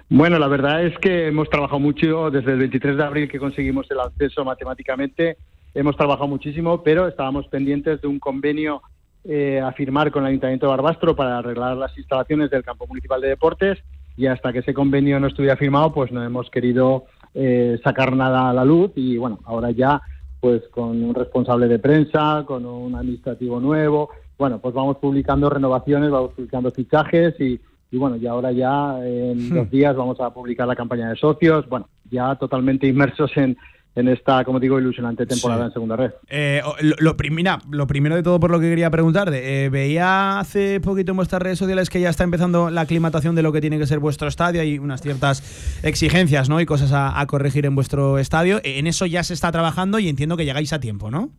Bueno, la verdad es que hemos trabajado mucho desde el 23 de abril que conseguimos el acceso matemáticamente. Hemos trabajado muchísimo, pero estábamos pendientes de un convenio eh, a firmar con el Ayuntamiento de Barbastro para arreglar las instalaciones del campo municipal de deportes y hasta que ese convenio no estuviera firmado, pues no hemos querido eh, sacar nada a la luz y bueno, ahora ya pues con un responsable de prensa, con un administrativo nuevo, bueno, pues vamos publicando renovaciones, vamos publicando fichajes y, y bueno, y ahora ya en Hmm. dos días vamos a publicar la campaña de socios, bueno, ya totalmente inmersos en, en esta, como digo, ilusionante temporada Sí. en segunda red. Eh, lo, lo mira, lo primero de todo por lo que quería preguntarte, eh, veía hace poquito en vuestras redes sociales que ya está empezando la aclimatación de lo que tiene que ser vuestro estadio, hay unas ciertas exigencias ¿no? y cosas a, a corregir en vuestro estadio, Eh, en eso ya se está trabajando y entiendo que llegáis a tiempo, ¿no?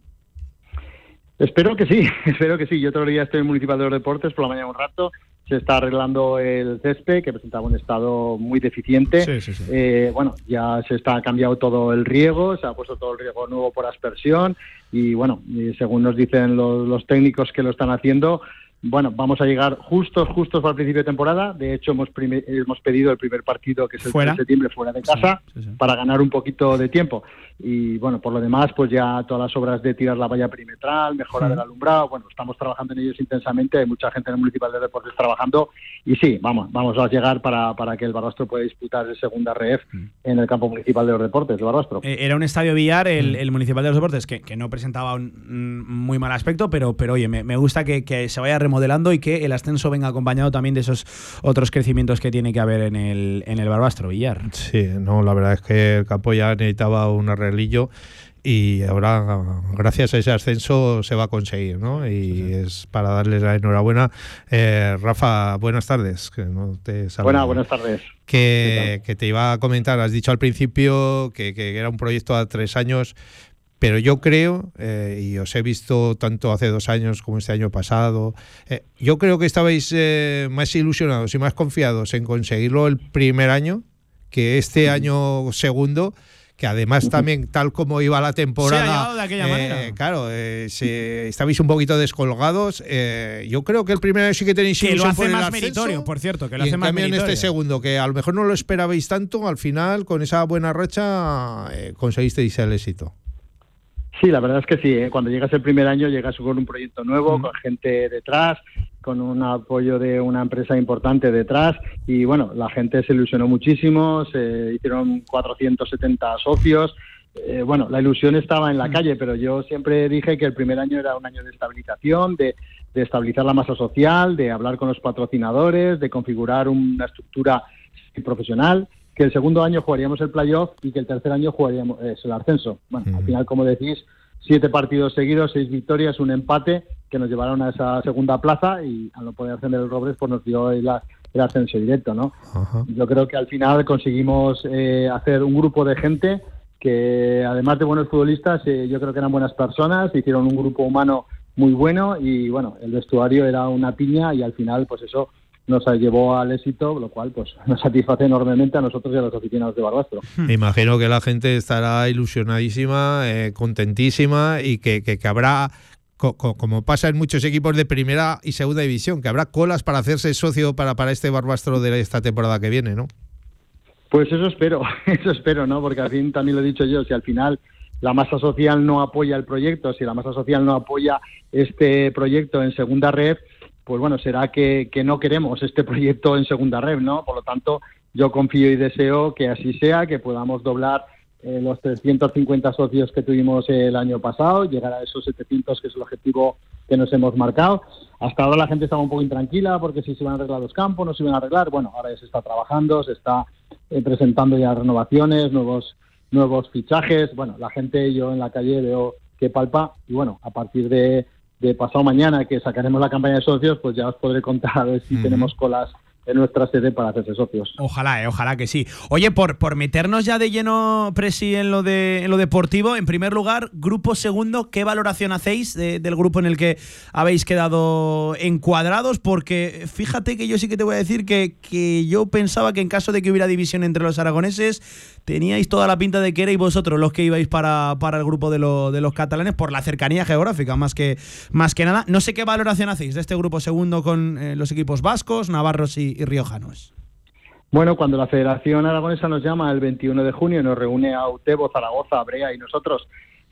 Espero que sí, espero que sí. Yo día estoy en Municipal de los Deportes, por la mañana un rato, se está arreglando el césped, que presentaba un estado muy deficiente. Sí, sí, sí. Eh, bueno, ya se está cambiado todo el riego, se ha puesto todo el riego nuevo por aspersión y bueno, según nos dicen los, los técnicos que lo están haciendo, bueno, vamos a llegar justos, justos para el principio de temporada. De hecho, hemos, hemos pedido el primer partido, que es el Fuera. 3 de septiembre, fuera de casa, Sí, sí, sí. para ganar un poquito de tiempo. Y bueno, por lo demás, pues ya todas las obras de tirar la valla perimetral, mejorar el alumbrado, bueno, estamos trabajando en ellos intensamente, hay mucha gente en el Municipal de Deportes trabajando y sí, vamos, vamos a llegar para, para que el Barbastro pueda disputar el segunda ref en el campo municipal de los deportes de Barbastro. Eh, Era un estadio billar, el, el Municipal de los Deportes, que, que no presentaba un, un muy mal aspecto, pero, pero oye, me, me gusta que, que se vaya remodelando y que el ascenso venga acompañado también de esos otros crecimientos que tiene que haber en el, en el Barbastro Villar. Sí, no, la verdad es que el campo ya necesitaba un arreglillo y ahora, gracias a ese ascenso, se va a conseguir, ¿no? Y es para darles la enhorabuena. Eh, Rafa, buenas tardes. Que no te saludo. Buenas, buenas tardes. Que, que te iba a comentar, has dicho al principio que, que era un proyecto a tres años, pero yo creo, eh, y os he visto tanto hace dos años como este año pasado, eh, yo creo que estabais eh, más ilusionados y más confiados en conseguirlo el primer año que este año segundo que además también tal como iba la temporada, Se ha llegado de aquella eh, manera. claro, eh, se- estabais un poquito descolgados. eh, yo creo que el primer año sí que tenéis Que lo hace por el más ascenso, meritorio, por cierto, que lo y hace en más cambio en este meritorio. segundo, que a lo mejor no lo esperabais tanto, al final con esa buena racha eh, conseguisteis el éxito. Sí, la verdad es que sí. ¿eh? Cuando llegas el primer año, llegas con un proyecto nuevo, con gente detrás, con un apoyo de una empresa importante detrás. Y bueno, la gente se ilusionó muchísimo, se hicieron 470 socios. Eh, bueno, la ilusión estaba en la calle, pero yo siempre dije que el primer año era un año de estabilización, de, de estabilizar la masa social, de hablar con los patrocinadores, de configurar una estructura profesional, que el segundo año jugaríamos el playoff y que el tercer año jugaríamos eh, el ascenso. Bueno, al final, como decís, siete partidos seguidos, seis victorias, un empate que nos llevaron a esa segunda plaza y al no poder ascender el Robles pues nos dio el, el ascenso directo, ¿no? Yo creo que al final conseguimos eh, hacer un grupo de gente que además de buenos futbolistas, eh, yo creo que eran buenas personas, hicieron un grupo humano muy bueno y bueno, el vestuario era una piña y al final pues eso nos llevó al éxito, lo cual pues nos satisface enormemente a nosotros y a los aficionados de Barbastro. Me imagino que la gente estará ilusionadísima, eh, contentísima y que, que, que habrá, co- co- como pasa en muchos equipos de primera y segunda división, que habrá colas para hacerse socio para, para este Barbastro de esta temporada que viene, ¿no? Pues eso espero, eso espero, ¿no? Porque al fin también lo he dicho yo, si al final la masa social no apoya el proyecto, si la masa social no apoya este proyecto en segunda red, pues bueno, será que, que no queremos este proyecto en segunda red, ¿no? Por lo tanto, yo confío y deseo que así sea, que podamos doblar eh, los 350 socios que tuvimos el año pasado, llegar a esos 700, que es el objetivo que nos hemos marcado. Hasta ahora la gente estaba un poco intranquila porque si se iban a arreglar los campos, no se iban a arreglar. Bueno, ahora ya se está trabajando, se está eh, presentando ya renovaciones, nuevos nuevos fichajes. Bueno, la gente yo en la calle veo que palpa y bueno, a partir de, de pasado mañana que sacaremos la campaña de socios, pues ya os podré contar a ver si tenemos colas en nuestra sede para hacerse socios. Ojalá, eh, ojalá que sí. Oye, por, por meternos ya de lleno, Presi, en lo, de, en lo deportivo, en primer lugar, grupo segundo, ¿qué valoración hacéis de- del grupo en el que habéis quedado encuadrados? Porque fíjate que yo sí que te voy a decir que, que yo pensaba que en caso de que hubiera división entre los aragoneses, teníais toda la pinta de que erais vosotros los que ibais para, para el grupo de, lo- de los catalanes por la cercanía geográfica, más que, más que nada. No sé qué valoración hacéis de este grupo segundo con eh, los equipos vascos, navarros y, y riojanos. Bueno, cuando la Federación Aragonesa nos llama el 21 de junio nos reúne a Utebo, Zaragoza, Brea y nosotros,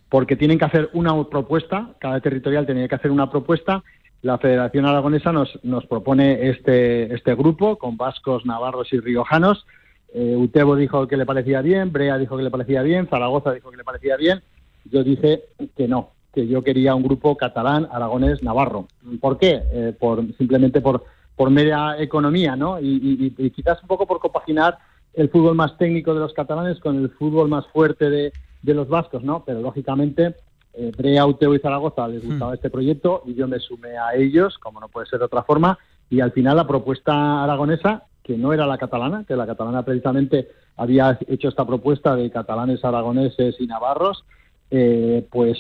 porque tienen que hacer una propuesta, cada territorial tenía que hacer una propuesta, la Federación Aragonesa nos, nos propone este, este grupo con vascos, navarros y riojanos. Eh, Utebo dijo que le parecía bien, Brea dijo que le parecía bien, Zaragoza dijo que le parecía bien. Yo dije que no, que yo quería un grupo catalán, aragonés, navarro. ¿Por qué? Eh, por, simplemente por, por media economía, ¿no? Y, y- y quizás un poco por compaginar el fútbol más técnico de los catalanes con el fútbol más fuerte de, de los vascos, ¿no? Pero lógicamente eh, Brea, Utebo y Zaragoza les gustaba este proyecto y yo me sumé a ellos, como no puede ser de otra forma, y al final la propuesta aragonesa, que no era la catalana, que la catalana precisamente había hecho esta propuesta de catalanes, aragoneses y navarros, eh, pues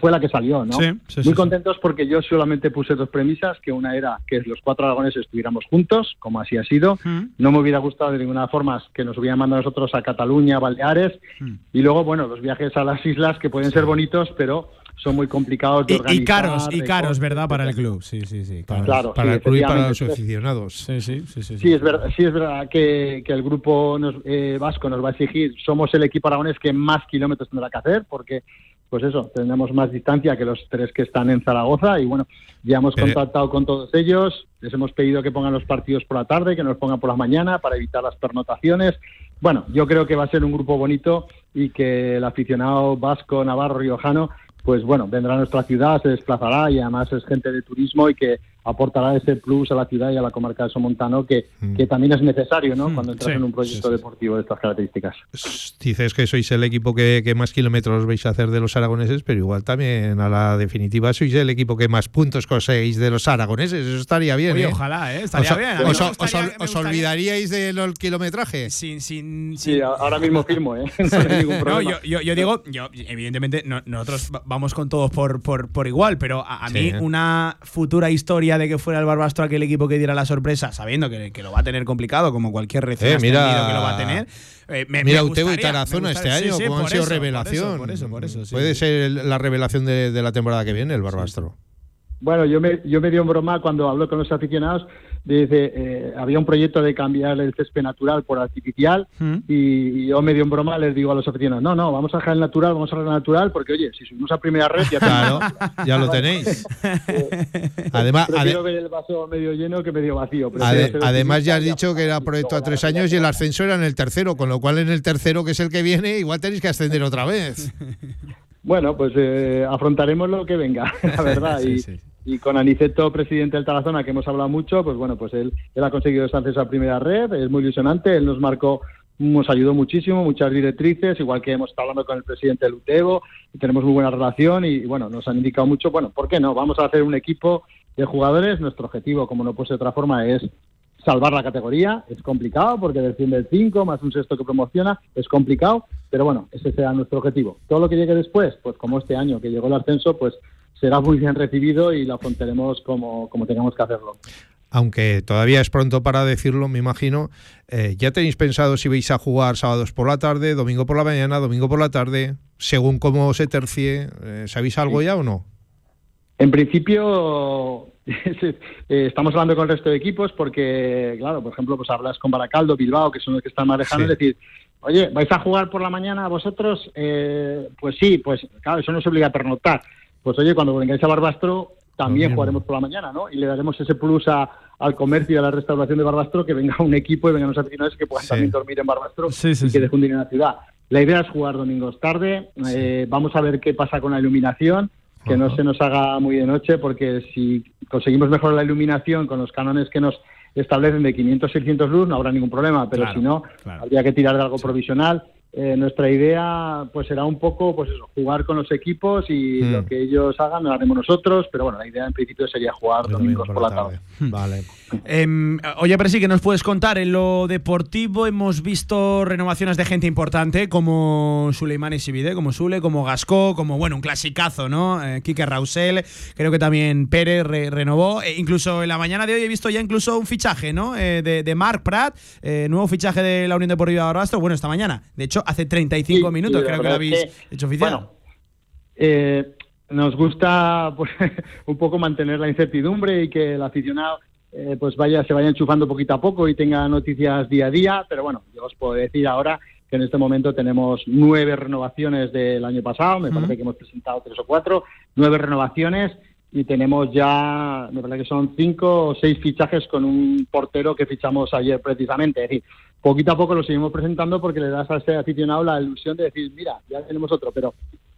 fue la que salió, ¿no? Sí, sí, Muy sí, contentos porque yo solamente puse dos premisas, que una era que los cuatro aragoneses estuviéramos juntos, como así ha sido. No me hubiera gustado de ninguna forma que nos hubieran mandado nosotros a Cataluña, Baleares, y luego, bueno, los viajes a las islas que pueden ser bonitos, pero son muy complicados de Y, organizar. y caros, y caros, ¿verdad? Para el club, sí, sí, sí. Claro, Claro, para sí, el club y para los aficionados. Sí, sí, sí, sí. Sí, es verdad, sí es verdad que, que el grupo nos- eh, vasco nos va a exigir, somos el equipo aragonés que más kilómetros tendrá que hacer, porque, pues eso, tenemos más distancia que los tres que están en Zaragoza y bueno, ya hemos Pero- contactado con todos ellos, les hemos pedido que pongan los partidos por la tarde, que nos pongan por la mañana para evitar las pernotaciones. Bueno, yo creo que va a ser un grupo bonito y que el aficionado vasco, navarro, riojano, pues bueno, vendrá a nuestra ciudad, se desplazará y además es gente de turismo y que aportará ese plus a la ciudad y a la comarca de Somontano que, que también es necesario, ¿no? Cuando entras sí, en un proyecto deportivo de estas características. Dices que sois el equipo que, que más kilómetros vais a hacer de los aragoneses, pero igual también a la definitiva sois el equipo que más puntos conseguís de los aragoneses. Eso estaría bien. Oye, ¿eh? ojalá, ¿eh? Estaría ¿Os, bien. Os- gustaría- olvidaríais del kilometraje? Sin, sin, Sí, a- ahora mismo firmo, ¿eh? No hay ningún No, problema. yo, yo, yo digo, yo, evidentemente no- nosotros va- vamos con todos por, por, por igual, pero a, a Sí. mí una futura historia de que fuera el Barbastro aquel equipo que diera la sorpresa, sabiendo que, que lo va a tener complicado, como cualquier recién Eh, mira- que lo va a tener. eh, me- Mira me Utebo y gustaría, Tarazona este gustaría- año, sí, sí, como han sido eso, por eso, revelación. Por eso, por eso, sí. Puede ser la revelación de, de la temporada que viene, el Barbastro. Bueno, yo me, yo me dio en broma cuando hablo con los aficionados. Dice, eh, había un proyecto de cambiar el césped natural por artificial y, y yo me dio en broma, les digo a los aficionados, no, no, vamos a dejar el natural, vamos a dejar el natural, porque oye, si subimos a primera red ya Claro, ya lo tenéis. Además, Prefiero ade- ver el vaso medio lleno que medio vacío. Ade- además ya has dicho que era proyecto a tres años y el ascenso era en el tercero, con lo cual en el tercero, que es el que viene, igual tenéis que ascender otra vez. Bueno, pues eh, afrontaremos lo que venga, la verdad. Sí, y, sí. Y con Aniceto, presidente del Tarazona, que hemos hablado mucho, pues bueno, pues él, él ha conseguido ese acceso primera red, es muy ilusionante, él nos marcó nos ayudó muchísimo, muchas directrices, igual que hemos estado hablando con el presidente del UTEBO, y tenemos muy buena relación y, bueno, nos han indicado mucho, bueno, ¿por qué no? Vamos a hacer un equipo de jugadores, nuestro objetivo, como no puede ser de otra forma, es salvar la categoría, es complicado porque desciende el 5 más un sexto que promociona, es complicado, pero bueno, ese será nuestro objetivo. Todo lo que llegue después, pues como este año que llegó el ascenso, pues será muy bien recibido y lo afrontaremos como, como tengamos que hacerlo aunque todavía es pronto para decirlo, me imagino, eh, ¿ya tenéis pensado si vais a jugar sábados por la tarde, domingo por la mañana, domingo por la tarde, según cómo se tercie? Eh, ¿Sabéis algo ya o no? En principio, eh, estamos hablando con el resto de equipos porque, claro, por ejemplo, pues hablas con Baracaldo, Bilbao, que son los que están manejando, Sí. es decir, oye, ¿vais a jugar por la mañana vosotros? Eh, pues sí, pues claro, eso no se obliga a pernoctar. Pues oye, cuando vengáis a Barbastro, también jugaremos por la mañana, ¿no? Y le daremos ese plus a- al comercio y a la restauración de Barbastro, que venga un equipo y vengan los aficionados que puedan Sí. también dormir en Barbastro Sí, sí, y que sí. difundir en la ciudad. La idea es jugar domingos tarde. eh, vamos a ver qué pasa con la iluminación, que no se nos haga muy de noche, porque si conseguimos mejorar la iluminación con los cánones que nos establecen de 500, 600 luz, no habrá ningún problema, pero Claro, si no, claro. habría que tirar de algo provisional. Eh, nuestra idea pues será un poco pues eso, jugar con los equipos y Mm. lo que ellos hagan lo haremos nosotros, pero bueno, la idea en principio sería jugar domingos por la tarde. Vale. Em, oye, pero sí, que nos puedes contar? En lo deportivo hemos visto renovaciones de gente importante, como Suleiman Isibide, como Sule, como Gascó, como, bueno, un clasicazo, ¿no? Eh, Quique Rausel, creo que también Pérez re- renovó. E incluso en la mañana de hoy he visto ya incluso un fichaje, ¿no? Eh, de, de Marc Prat, eh, nuevo fichaje de la Unión Deportiva Barbastro, bueno, esta mañana. De hecho, hace 35 minutos sí, la creo que lo habéis es que, hecho oficial. bueno, Eh, nos gusta pues, un poco mantener la incertidumbre y que el aficionado eh, pues vaya se vaya enchufando poquito a poco y tenga noticias día a día, pero bueno, yo os puedo decir ahora que en este momento tenemos nueve renovaciones del año pasado, me parece que hemos presentado tres o cuatro, nueve renovaciones y tenemos ya, me parece que son cinco o seis fichajes con un portero que fichamos ayer precisamente. Es decir, poquito a poco lo seguimos presentando porque le das a ese aficionado la ilusión de decir, mira, ya tenemos otro, pero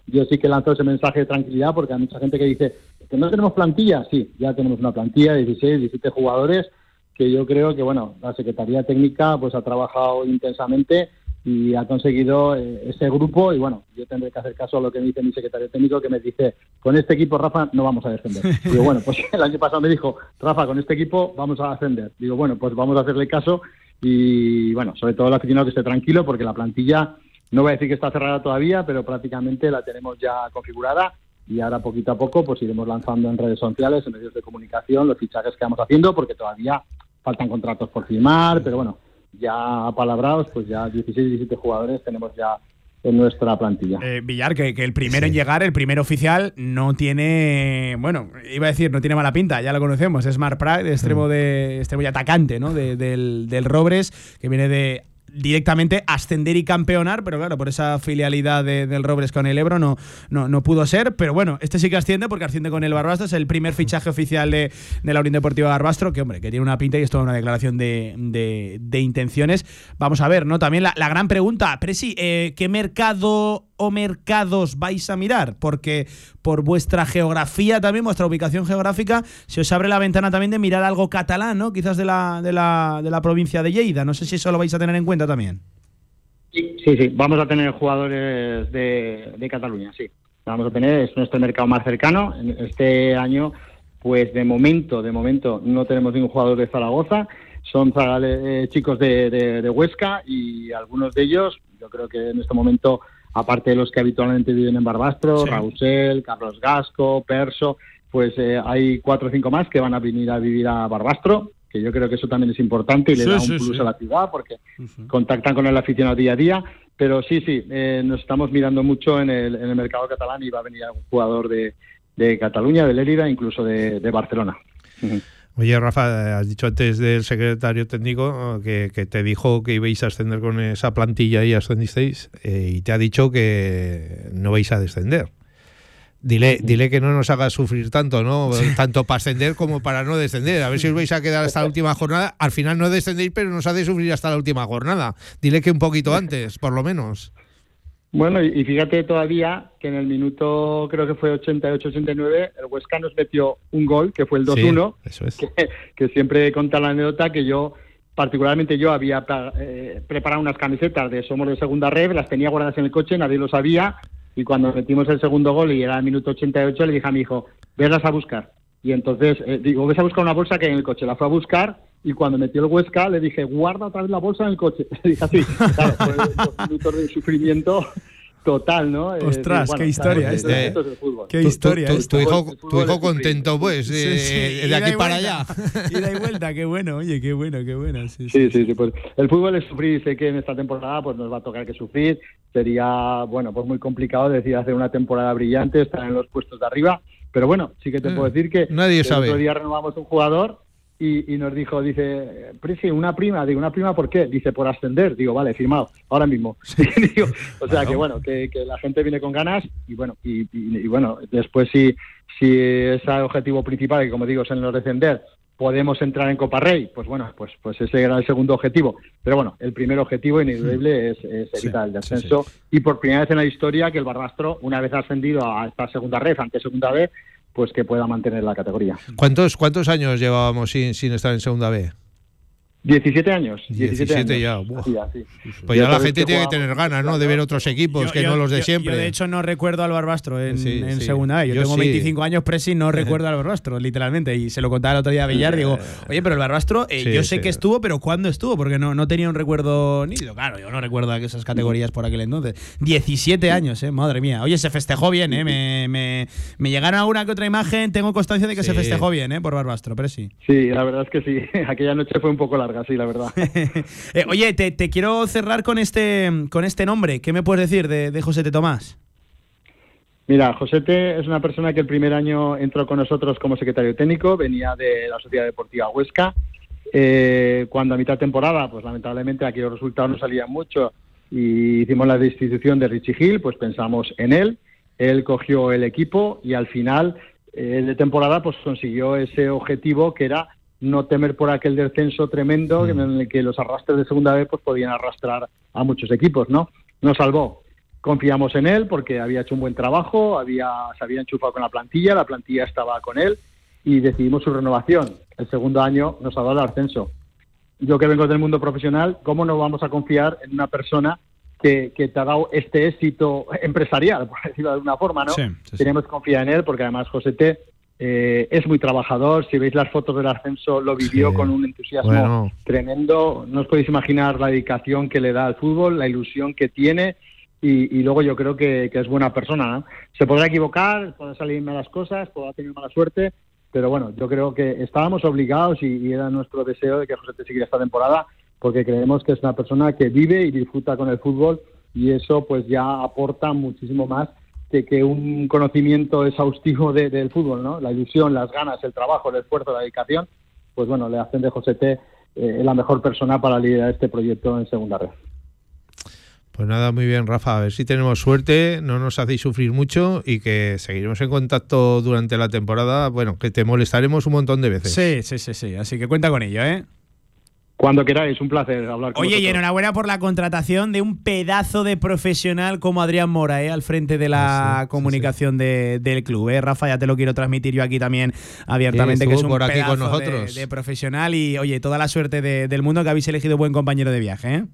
yo sí que lanzo ese mensaje de tranquilidad porque hay mucha gente que dice que no tenemos plantilla. Sí, ya tenemos una plantilla de 16, 17 jugadores que yo creo que, bueno, la Secretaría Técnica pues ha trabajado intensamente y ha conseguido eh, ese grupo y bueno, yo tendré que hacer caso a lo que me dice mi secretario técnico que me dice, con este equipo, Rafa, no vamos a descender. Digo, bueno, pues el año pasado me dijo, Rafa, con este equipo vamos a ascender. Digo, bueno, pues vamos a hacerle caso y bueno, sobre todo el aficionado que esté tranquilo porque la plantilla, no voy a decir que está cerrada todavía, pero prácticamente la tenemos ya configurada. Y ahora poquito a poco pues iremos lanzando en redes sociales, en medios de comunicación, los fichajes que vamos haciendo porque todavía faltan contratos por firmar, pero bueno, ya apalabrados, pues ya 16, 17 jugadores tenemos ya en nuestra plantilla. Eh, Villar, que, que el primero en llegar, el primer oficial, no tiene. Bueno, iba a decir, no tiene mala pinta, ya lo conocemos. Es Marc Prat, de extremo, de, extremo y atacante, ¿no? De- del, del Robres, que viene de directamente ascender y campeonar, pero claro, por esa filialidad de- del Robres con el Ebro no, no, no pudo ser. Pero bueno, este sí que asciende porque asciende con el Barbastro, es el primer fichaje oficial de, de la Unión Deportiva Barbastro, que hombre, que tiene una pinta y es toda una declaración de, de- de intenciones. Vamos a ver, ¿no? También la, la gran pregunta, Presi, eh, ¿qué mercado o mercados vais a mirar? Porque por vuestra geografía también, vuestra ubicación geográfica, se os abre la ventana también de mirar algo catalán, ¿no? Quizás de la, de la, de la provincia de Lleida. No sé si eso lo vais a tener en cuenta también. Sí, sí, vamos a tener jugadores de, de Cataluña, sí. Vamos a tener, es nuestro mercado más cercano. Este año, pues de momento, de momento no tenemos ningún jugador de Zaragoza. Son eh, chicos de- de Huesca y algunos de ellos, yo creo que en este momento, aparte de los que habitualmente viven en Barbastro, Sí. Rausel, Carlos Gasco, Perso, pues eh, hay cuatro o cinco más que van a venir a vivir a Barbastro, que yo creo que eso también es importante y le Sí, da un sí, plus a la ciudad porque contactan con el aficionado día a día. Pero sí, sí, eh, nos estamos mirando mucho en el, en el mercado catalán y va a venir algún jugador de, de Cataluña, de Lérida, incluso de, de Barcelona. Oye, Rafa, has dicho antes del secretario técnico eh, que, que te dijo que ibais a ascender con esa plantilla y ascendisteis eh, y te ha dicho que no vais a descender. Dile, dile que no nos haga sufrir tanto, ¿no? Tanto para ascender como para no descender. A ver si os vais a quedar hasta la última jornada. Al final no descendéis, pero nos hace sufrir hasta la última jornada. Dile que un poquito antes, por lo menos. Bueno, y, y fíjate todavía que en el minuto, creo que fue 88-89, el Huesca nos metió un gol, que fue el 2-1. Sí, eso es. que, que siempre conta la anécdota que yo particularmente yo había eh, preparado unas camisetas de Somos de Segunda Red, las tenía guardadas en el coche, nadie lo sabía, y cuando metimos el segundo gol y era el minuto 88, le dije a mi hijo, veslas a buscar. Y entonces, eh, digo, ves a buscar una bolsa que hay en el coche. La fue a buscar y cuando metió el Huesca le dije, guarda otra vez la bolsa en el coche. Le dije así, claro, fue dos minutos de sufrimiento total, ¿no? Eh, Ostras, bueno, qué historia. claro, este. esto es el fútbol. Qué Tu- historia. tu, esta. tu hijo, tu hijo contento, pues, Sí, eh, sí, de aquí y para vuelta. allá. Ida y vuelta, qué bueno, oye, qué bueno, qué bueno. Sí, Sí, sí, sí. Pues el fútbol es sufrir sé que en esta temporada pues nos va a tocar que sufrir. Sería, bueno, pues muy complicado decir hacer una temporada brillante, estar en los puestos de arriba. Pero bueno, sí que te Eh, puedo decir que nadie el sabe. otro día renovamos un jugador y, y nos dijo, dice, Presi, una prima. Digo, ¿una prima por qué? Dice, por ascender. Digo, vale, firmado, ahora mismo. Digo, o sea, que bueno, que, que la gente viene con ganas y bueno, y, y- y bueno, después si, si ese objetivo principal, que como digo es el no descender, podemos entrar en Copa Rey, pues bueno, pues, pues ese era el segundo objetivo. Pero bueno, el primer objetivo ineludible es, es evitar el descenso. Y por primera vez en la historia que el Barbastro, una vez ascendido a esta segunda red, ante segunda B, pues que pueda mantener la categoría. ¿Cuántos, ¿Cuántos años llevábamos sin, sin estar en segunda B? 17 años. 17, 17 años. ya, buah. Así, así. Pues ya la gente tiene que tener ganas, ¿no? De ver otros equipos Yo- que yo- no los de yo- siempre. Yo, de hecho, no recuerdo al Barbastro en, Sí, en sí. segunda vez. Yo, Yo tengo sí. 25 años, Presi, no recuerdo al Barbastro, literalmente. Y se lo contaba el otro día a Villar. Digo, oye, pero el Barbastro, eh, Sí, yo sé sí. que estuvo, pero ¿cuándo estuvo? Porque no, no tenía un recuerdo nítido. Claro, yo no recuerdo esas categorías por aquel entonces. 17 años, ¿eh? Madre mía. Oye, se festejó bien, ¿eh? Me, me, me llegaron alguna que otra imagen. Tengo constancia de que se festejó bien, ¿eh? Por Barbastro, Presi. Sí, la verdad es que sí. Aquella noche fue un poco larga, sí, la verdad. Eh, oye, te, te quiero cerrar con este, con este nombre. ¿Qué me puedes decir de, de José T. Tomás? Mira, Josete es una persona que el primer año entró con nosotros como secretario técnico, venía de la Sociedad Deportiva Huesca. Eh, cuando a mitad de temporada, pues lamentablemente aquí los resultados no salían mucho y hicimos la destitución de Richie Hill, pues pensamos en él. Él cogió el equipo y al final eh, de temporada pues consiguió ese objetivo que era no temer por aquel descenso tremendo en el que los arrastres de segunda vez pues podían arrastrar a muchos equipos, ¿no? Nos salvó. Confiamos en él porque había hecho un buen trabajo, había, se había enchufado con la plantilla, la plantilla estaba con él y decidimos su renovación. El segundo año nos ha dado el ascenso. Yo que vengo del mundo profesional, ¿cómo no vamos a confiar en una persona que, que te ha dado este éxito empresarial, por decirlo de alguna forma, ¿no? Sí, sí, sí. Tenemos que confiar en él porque además Josete eh, es muy trabajador. Si veis las fotos del ascenso, lo vivió Sí. con un entusiasmo Bueno. tremendo. No os podéis imaginar la dedicación que le da al fútbol, la ilusión que tiene. Y, y luego yo creo que, que es buena persona. Se podrá equivocar, podrá salir malas cosas, podrá tener mala suerte, pero bueno, yo creo que estábamos obligados y, y era nuestro deseo de que José te siguiera esta temporada, porque creemos que es una persona que vive y disfruta con el fútbol y eso pues ya aporta muchísimo más que, que un conocimiento exhaustivo de- del fútbol, ¿no? La ilusión, las ganas, el trabajo, el esfuerzo, la dedicación, pues bueno, le hacen de José T eh, la mejor persona para liderar este proyecto en segunda red. Pues nada, muy bien, Rafa. A ver si tenemos suerte, no nos hacéis sufrir mucho y que seguiremos en contacto durante la temporada. Bueno, que te molestaremos un montón de veces. Sí, sí, sí, sí. Así que cuenta con ello, ¿eh? Cuando queráis, un placer hablar con Oye, y enhorabuena por la contratación de un pedazo de profesional como Adrián Mora, ¿eh? al frente de la comunicación de- del club. ¿eh? Rafa, ya te lo quiero transmitir yo aquí también abiertamente, Sí, que es un por aquí pedazo con de- nosotros. De, profesional y, oye, toda la suerte de- del mundo que habéis elegido buen compañero de viaje. ¿eh?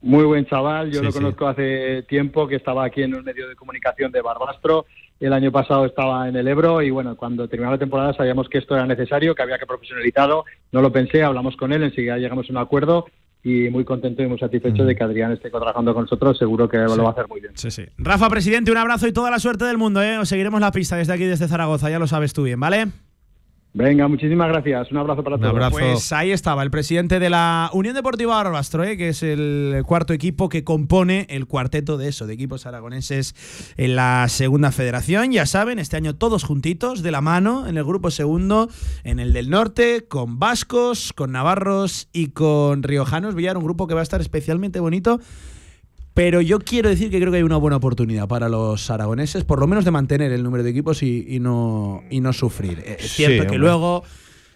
Muy buen chaval, yo Sí, lo sí. conozco hace tiempo, que estaba aquí en un medio de comunicación de Barbastro. El año pasado estaba en el Ebro y bueno, cuando terminó la temporada sabíamos que esto era necesario, que había que profesionalizarlo. No lo pensé, hablamos con él, enseguida llegamos a un acuerdo y muy contento y muy satisfecho de que Adrián esté trabajando con nosotros. Seguro que lo va a hacer muy bien. Sí, sí. Rafa, presidente, un abrazo y toda la suerte del mundo. ¿eh? Os seguiremos la pista desde aquí, desde Zaragoza, ya lo sabes tú bien, ¿vale? Venga, muchísimas gracias. Un abrazo para todos. Pues ahí estaba el presidente de la Unión Deportiva Barbastro, ¿eh? que es el cuarto equipo que compone el cuarteto de eso, de equipos aragoneses en la segunda federación. Ya saben, este año todos juntitos, de la mano, en el grupo segundo, en el del norte, con vascos, con navarros y con riojanos. Villar, un grupo que va a estar especialmente bonito. Pero yo quiero decir que creo que hay una buena oportunidad para los aragoneses, por lo menos de mantener el número de equipos y, y no, y no sufrir. Es Sí, cierto que hombre. luego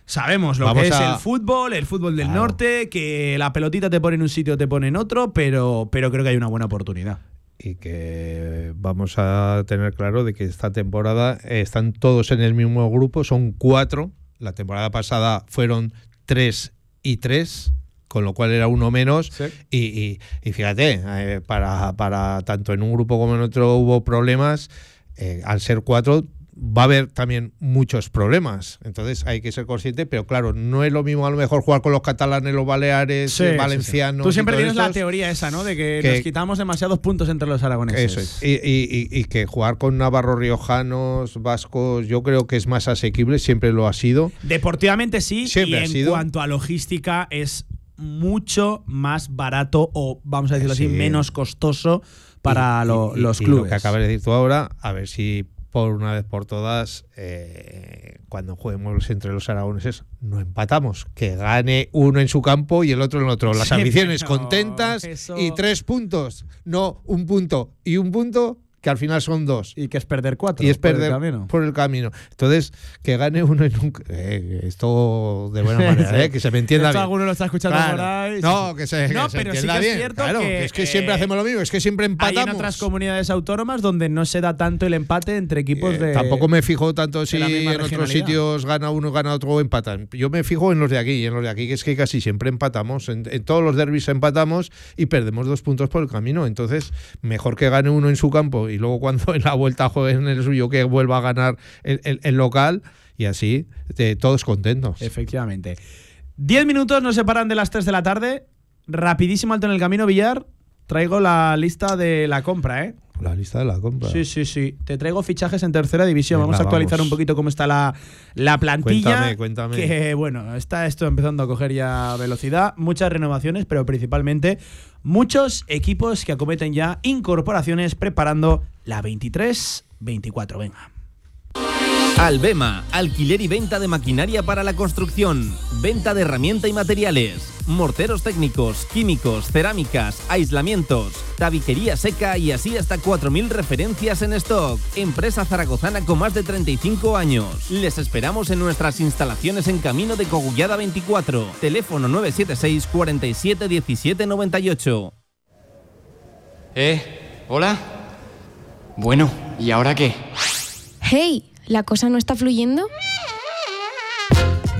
sabemos lo Vamos que es a- el fútbol, el fútbol del norte, que la pelotita te pone en un sitio, te pone en otro, pero, pero creo que hay una buena oportunidad. Y que vamos a tener claro de que esta temporada eh, están todos en el mismo grupo, son cuatro. La temporada pasada fueron tres y tres con lo cual era uno menos. Y, y- y fíjate, eh, para, para tanto en un grupo como en otro hubo problemas. eh, al ser cuatro, va a haber también muchos problemas. Entonces hay que ser consciente, pero claro, no es lo mismo a lo mejor jugar con los catalanes, los baleares, Sí, sí, sí. valencianos. Tú siempre tienes la teoría esa, ¿no? De que, que- nos quitamos demasiados puntos entre los aragoneses. Eso es. Y, y- y- y que jugar con navarros riojanos, vascos, yo creo que es más asequible, siempre lo ha sido. Deportivamente sí, Siempre y ha en sido. cuanto a logística es mucho más barato o, vamos a decirlo Sí. así, menos costoso para Y- lo- y- los y clubes. Lo que acabas de decir tú ahora, a ver si por una vez por todas, eh, cuando juguemos entre los aragoneses, no empatamos. Que gane uno en su campo y el otro en otro. Las Sí, ambiciones contentas eso- y tres puntos. No un punto y un punto que al final son dos. Y que es perder cuatro Y es por el perder camino. por el camino. Entonces, que gane uno en un. eh, esto de buena manera, Sí. eh, que se me entienda Esto bien. alguno lo está escuchando Claro. por ahí. No, que se, que No, se pero sí entienda que es bien. cierto claro, que, es que siempre eh, hacemos lo mismo, es que siempre empatamos. Hay en otras comunidades autónomas donde no se da tanto el empate entre equipos de. Eh, Tampoco me fijo tanto si la misma en otros sitios gana uno, gana otro o empatan. Yo me fijo en los de aquí, y en los de aquí que es que casi siempre empatamos. En, en todos los derbis empatamos y perdemos dos puntos por el camino. Entonces, mejor que gane uno en su campo y luego cuando en la vuelta juegue en el suyo que vuelva a ganar el, el- el local y así eh, todos contentos. Efectivamente. Diez minutos nos separan de las 3 de la tarde. Rapidísimo alto en el camino, Villar. Traigo la lista de la compra, ¿eh? La lista de la compra. Sí, sí, sí. Te traigo fichajes en tercera división. Venga, vamos a actualizar vamos. un poquito cómo está la, la plantilla. Cuéntame, cuéntame. Que bueno, está esto empezando a coger ya velocidad. Muchas renovaciones, pero principalmente muchos equipos que acometen ya incorporaciones preparando la 23-24. Venga. Albema, alquiler y venta de maquinaria para la construcción, venta de herramienta y materiales, morteros técnicos, químicos, cerámicas, aislamientos, tabiquería seca y así hasta 4.000 referencias en stock. Empresa zaragozana con más de 35 años. Les esperamos en nuestras instalaciones en Camino de Cogullada 24. Teléfono 976 47 17 98. ¿Eh? ¿Hola? Bueno, ¿y ahora qué? Hey, ¿la cosa no está fluyendo?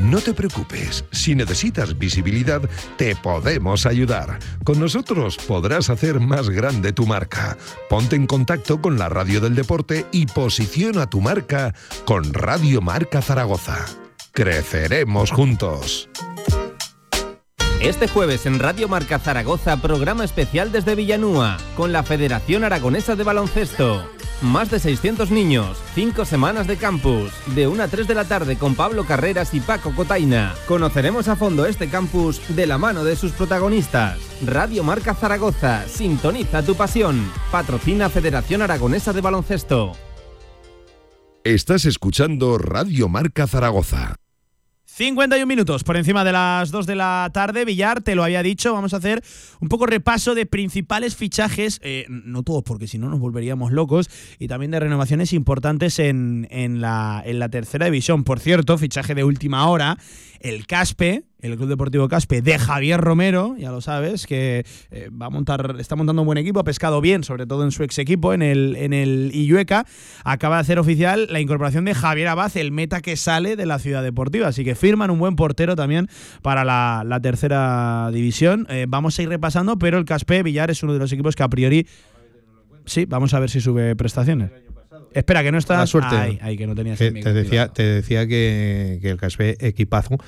No te preocupes, si necesitas visibilidad, te podemos ayudar. Con nosotros podrás hacer más grande tu marca. Ponte en contacto con la Radio del Deporte y posiciona tu marca con Radio Marca Zaragoza. Creceremos juntos. Este jueves en Radio Marca Zaragoza, programa especial desde Villanúa, con la Federación Aragonesa de Baloncesto. Más de 600 niños, 5 semanas de campus, de 1 a 3 de la tarde con Pablo Carreras y Paco Cotaina. Conoceremos a fondo este campus de la mano de sus protagonistas. Radio Marca Zaragoza, sintoniza tu pasión. Patrocina Federación Aragonesa de Baloncesto. Estás escuchando Radio Marca Zaragoza. 51 minutos por encima de las 2 de la tarde. Villar, te lo había dicho, vamos a hacer un poco repaso de principales fichajes, eh, no todos porque si no nos volveríamos locos, y también de renovaciones importantes en, en la, en la tercera división. Por cierto, fichaje de última hora, el Caspe, el Club Deportivo Caspe de Javier Romero, ya lo sabes, que eh, va a montar, está montando un buen equipo, ha pescado bien, sobre todo en su ex equipo, en el, en el Illueca. Acaba de hacer oficial la incorporación de Javier Abad, el meta que sale de la ciudad deportiva. Así que firman un buen portero también para la, tercera división. Eh, vamos a ir repasando, pero el Caspe Villar es uno de los equipos que a priori. Sí, vamos a ver si sube prestaciones. Espera, que no está. La suerte. Ay, ay, que no tenías Que el te decía, te decía que, que el Caspe equipazo,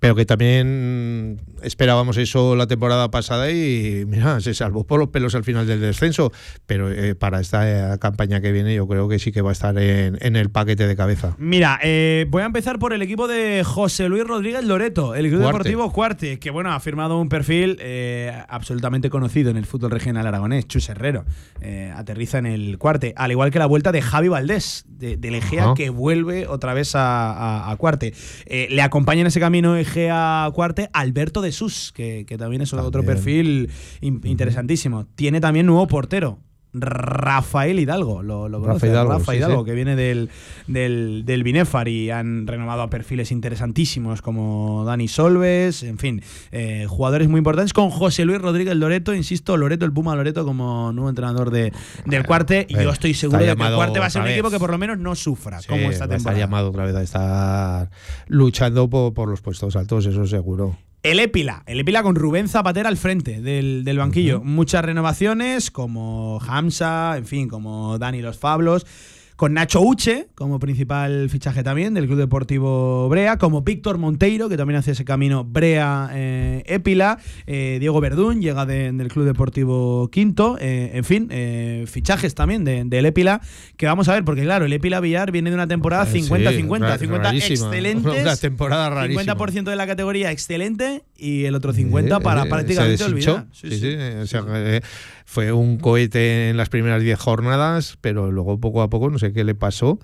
pero que también esperábamos eso la temporada pasada y mira, se salvó por los pelos al final del descenso, pero eh, para esta eh, campaña que viene yo creo que sí que va a estar en, en el paquete de cabeza. Mira, eh, voy a empezar por el equipo de José Luis Rodríguez Loreto, el Club Cuarte. Deportivo Cuarte, que bueno, ha firmado un perfil eh, absolutamente conocido en el fútbol regional aragonés, Chus Herrero. Eh, aterriza en el Cuarte, al igual que la vuelta de Javi Valdés, de, del Egea, que vuelve otra vez a, a- a Cuarte. Eh, le acompaña en ese camino Egea Cuarte Alberto de Sus, que, que también es otro perfil in- interesantísimo. Tiene también nuevo portero. Rafael Hidalgo, lo, lo Rafa Hidalgo, Rafa sí, Hidalgo, sí. que viene del, del, del Binefar y han renovado a perfiles interesantísimos como Dani Solves, en fin, eh, jugadores muy importantes, con José Luis Rodríguez Loreto, insisto, Loreto, el Puma Loreto como nuevo entrenador de, del Cuarte, y Eh, yo estoy está seguro de que el Cuarte va a ser un equipo que por lo menos no sufra, como Sí, esta va a estar temporada. llamado otra vez a estar luchando por, por los puestos altos, eso seguro. El Épila, el Épila con Rubén Zapatera al frente del, del banquillo. Muchas renovaciones, como Hamza, en fin, como Dani Los Fablos con Nacho Uche como principal fichaje también del Club Deportivo Brea, como Víctor Monteiro, que también hace ese camino Brea-Épila, eh, Diego Verdún llega de- del Club Deportivo Quinto, eh, en fin, eh, fichajes también de- del Épila, que vamos a ver, porque claro, el Épila Villar viene de una temporada Eh, sí, 50-50, ra- 50 rarísima. excelentes, Una temporada rarísima. 50% de la categoría excelente y el otro 50 Eh, para eh, prácticamente olvidar. Sí, sí, o sea, eh, fue un cohete en las primeras 10 jornadas, pero luego poco a poco no sé qué le pasó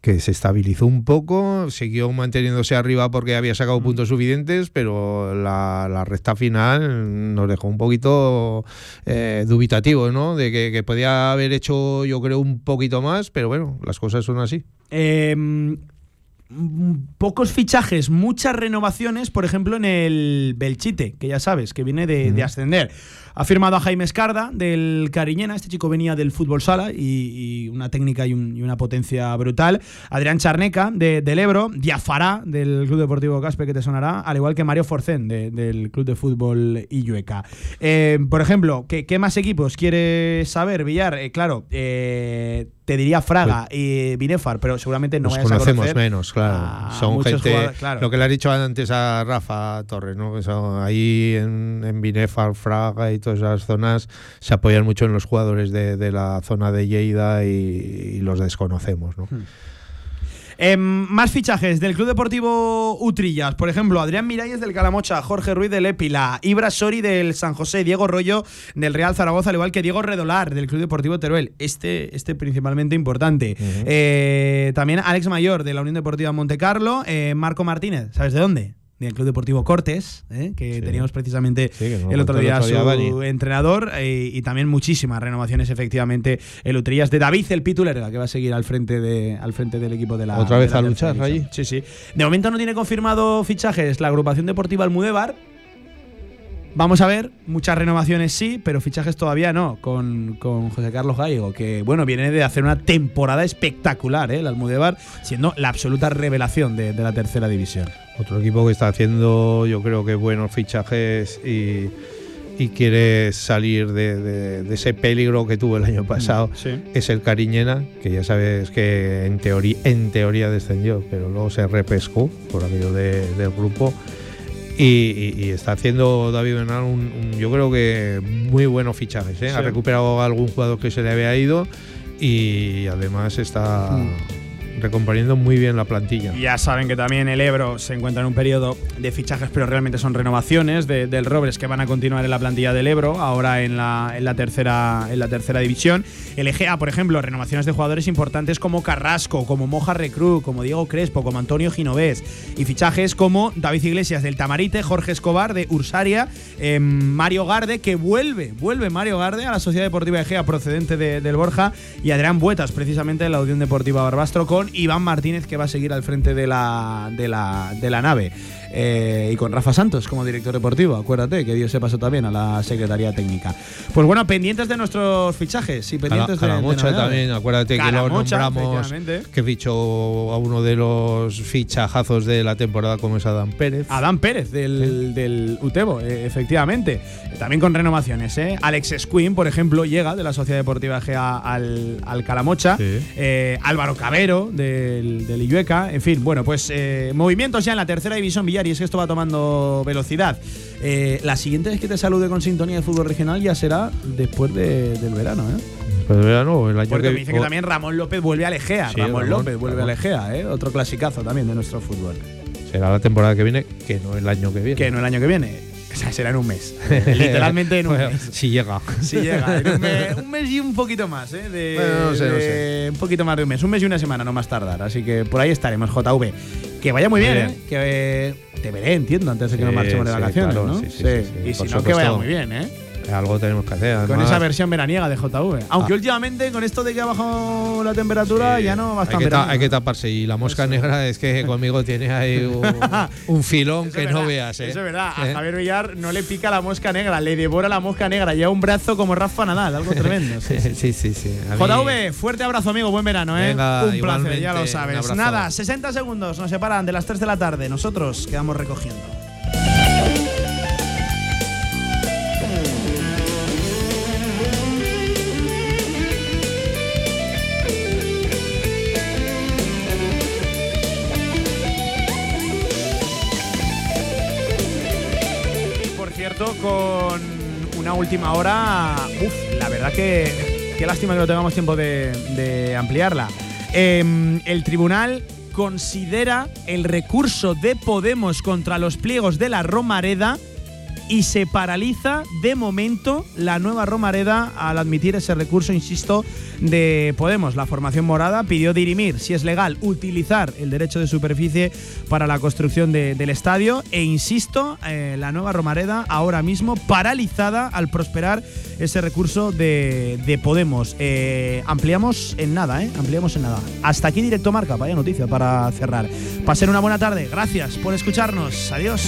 que se estabilizó un poco, siguió manteniéndose arriba porque había sacado puntos suficientes, pero la, la recta final nos dejó un poquito eh, dubitativo, ¿no? De que, que podía haber hecho, yo creo, un poquito más, pero bueno, las cosas son así. Eh, mm, pocos fichajes, muchas renovaciones, por ejemplo, en el Belchite, que ya sabes, que viene de, de ascender. Ha firmado a Jaime Escarda del Cariñena. Este chico venía del fútbol sala y, y una técnica y, un- y una potencia brutal. Adrián Charneca de- del Ebro. Diafará del Club Deportivo Caspe, que te sonará. Al igual que Mario Forcén de- del Club de Fútbol Illueca. Eh, por ejemplo, ¿qué, qué más equipos quieres saber, Villar? Eh, claro, eh, te diría Fraga y Binefar, pero seguramente no Nos vayas a conocemos conocer menos, claro. a Son gente. claro. Lo que le has dicho antes a Rafa Torres, ¿no? Que son ahí en, en Binefar, Fraga y todas esas zonas se apoyan mucho en los jugadores de, de la zona de Lleida y, y los desconocemos, ¿no? Em, más fichajes del Club Deportivo Utrillas. Por ejemplo, Adrián Miralles del Calamocha, Jorge Ruiz del Épila, Ibra Sori del San José, Diego Rollo del Real Zaragoza, al igual que Diego Redolar del Club Deportivo Teruel. Este, este principalmente importante. Eh, también Alex Mayor de la Unión Deportiva Montecarlo, eh, Marco Martínez, ¿sabes de dónde? Del Club Deportivo Cortes, eh, que teníamos precisamente que el otro día su entrenador eh, y también muchísimas renovaciones efectivamente el Utrillas de David el Pitu Lerga que va a seguir al frente de al frente del equipo de la ¿Otra vez la a luchar división. Sí, sí. De momento no tiene confirmado fichajes la agrupación deportiva Almudebar. Vamos a ver, muchas renovaciones sí, pero fichajes todavía no, con, con José Carlos Gallego, que bueno, viene de hacer una temporada espectacular, ¿eh? el Almudebar, siendo la absoluta revelación de, de la tercera división. Otro equipo que está haciendo, yo creo que buenos fichajes y, y quiere salir de, de- de ese peligro que tuvo el año pasado Sí. es el Cariñena, que ya sabes que en teoría, en teoría descendió, pero luego se repescó por aquello de- del grupo. Y, está haciendo David Bernal un, un- yo creo que muy buenos fichajes. ¿eh? Ha recuperado a algún jugador que se le había ido y además está recomponiendo muy bien la plantilla. Ya saben que también el Ebro se encuentra en un periodo de fichajes, pero realmente son renovaciones de- del Robles que van a continuar en la plantilla del Ebro, ahora en la, tercera, en la tercera división. El EGA, por ejemplo, renovaciones de jugadores importantes como Carrasco, como Moja Recru, como Diego Crespo, como Antonio Ginovés. Y fichajes como David Iglesias del Tamarite, Jorge Escobar de Ursaria, eh, Mario Garde, que vuelve, vuelve Mario Garde a la Sociedad Deportiva EGA procedente de- del Borja, y Adrián Buetas, precisamente de la Unión Deportiva Barbastro, con Iván Martínez, que va a seguir al frente de la, de la, de la nave. Eh, y con Rafa Santos como director deportivo, acuérdate que Dios se pasó también a la Secretaría Técnica. Pues bueno, pendientes de nuestros fichajes y pendientes de- de, también, acuérdate que lo nombramos, que fichó a uno de los fichajazos de la temporada como es Adán Pérez. Adán Pérez del, del Utebo, eh, efectivamente. También con renovaciones. ¿eh? Alex Squin, por ejemplo, llega de la Sociedad Deportiva GA al, al Calamocha. Eh, Álvaro Cabero del, del Illueca. En fin, bueno, pues eh, movimientos ya en la tercera división Villar y es que esto va tomando velocidad. Eh, la siguiente vez que te salude con sintonía de fútbol regional ya será después de- del verano. ¿eh? Pues verano, el año Porque que me dice que también Ramón López vuelve a Legea. Sí, Ramón, Ramón, López vuelve Ramón. a Legea, ¿eh? otro clasicazo también de nuestro fútbol. será la temporada que viene, que no el año que viene. Que no el año que viene. O sea, será en un mes. Literalmente en un Bueno, mes. Si llega. Si llega, en un mes, un mes y un poquito más, ¿eh? De- Bueno, no sé, no de- sé. Un poquito más de un mes, un mes y una semana, no más tardar. Así que por ahí estaremos, JV. Que vaya muy bien, ¿eh? Que eh, te veré, entiendo, antes de que nos marchemos de vacaciones, claro, ¿no? sí, sí, Y si no, que vaya muy bien, ¿eh? Algo tenemos que hacer. Con esa versión veraniega de JV. Aunque Ah. últimamente, con esto de que ha bajado la temperatura, ya no va a hay estar que, hay que taparse. Y la mosca negra es que conmigo tiene ahí un, un filón Eso que no veas. ¿eh? Eso es verdad. ¿Eh? A Javier Villar no le pica la mosca negra, le devora la mosca negra. Lleva un brazo como Rafa Nadal, algo tremendo. Sí, sí. sí, sí. sí. A mí- JV, fuerte abrazo, amigo. Buen verano, ¿eh? Venga, un placer, ya lo sabes. Nada, 60 segundos nos separan de las 3 de la tarde. Nosotros quedamos recogiendo. Con una última hora. Uf, la verdad que. Qué lástima que no tengamos tiempo de, ampliarla. Em, el tribunal considera el recurso de Podemos contra los pliegos de la Romareda y se paraliza de momento la nueva Romareda al admitir ese recurso, insisto, de Podemos. La formación morada pidió dirimir si es legal utilizar el derecho de superficie para la construcción de- del estadio e insisto, eh, la nueva Romareda ahora mismo paralizada al prosperar ese recurso de, de Podemos. Eh, ampliamos en nada, ¿eh? Ampliamos en nada. Hasta aquí directo marca, vaya noticia para cerrar. Pasen una buena tarde, gracias por escucharnos, adiós.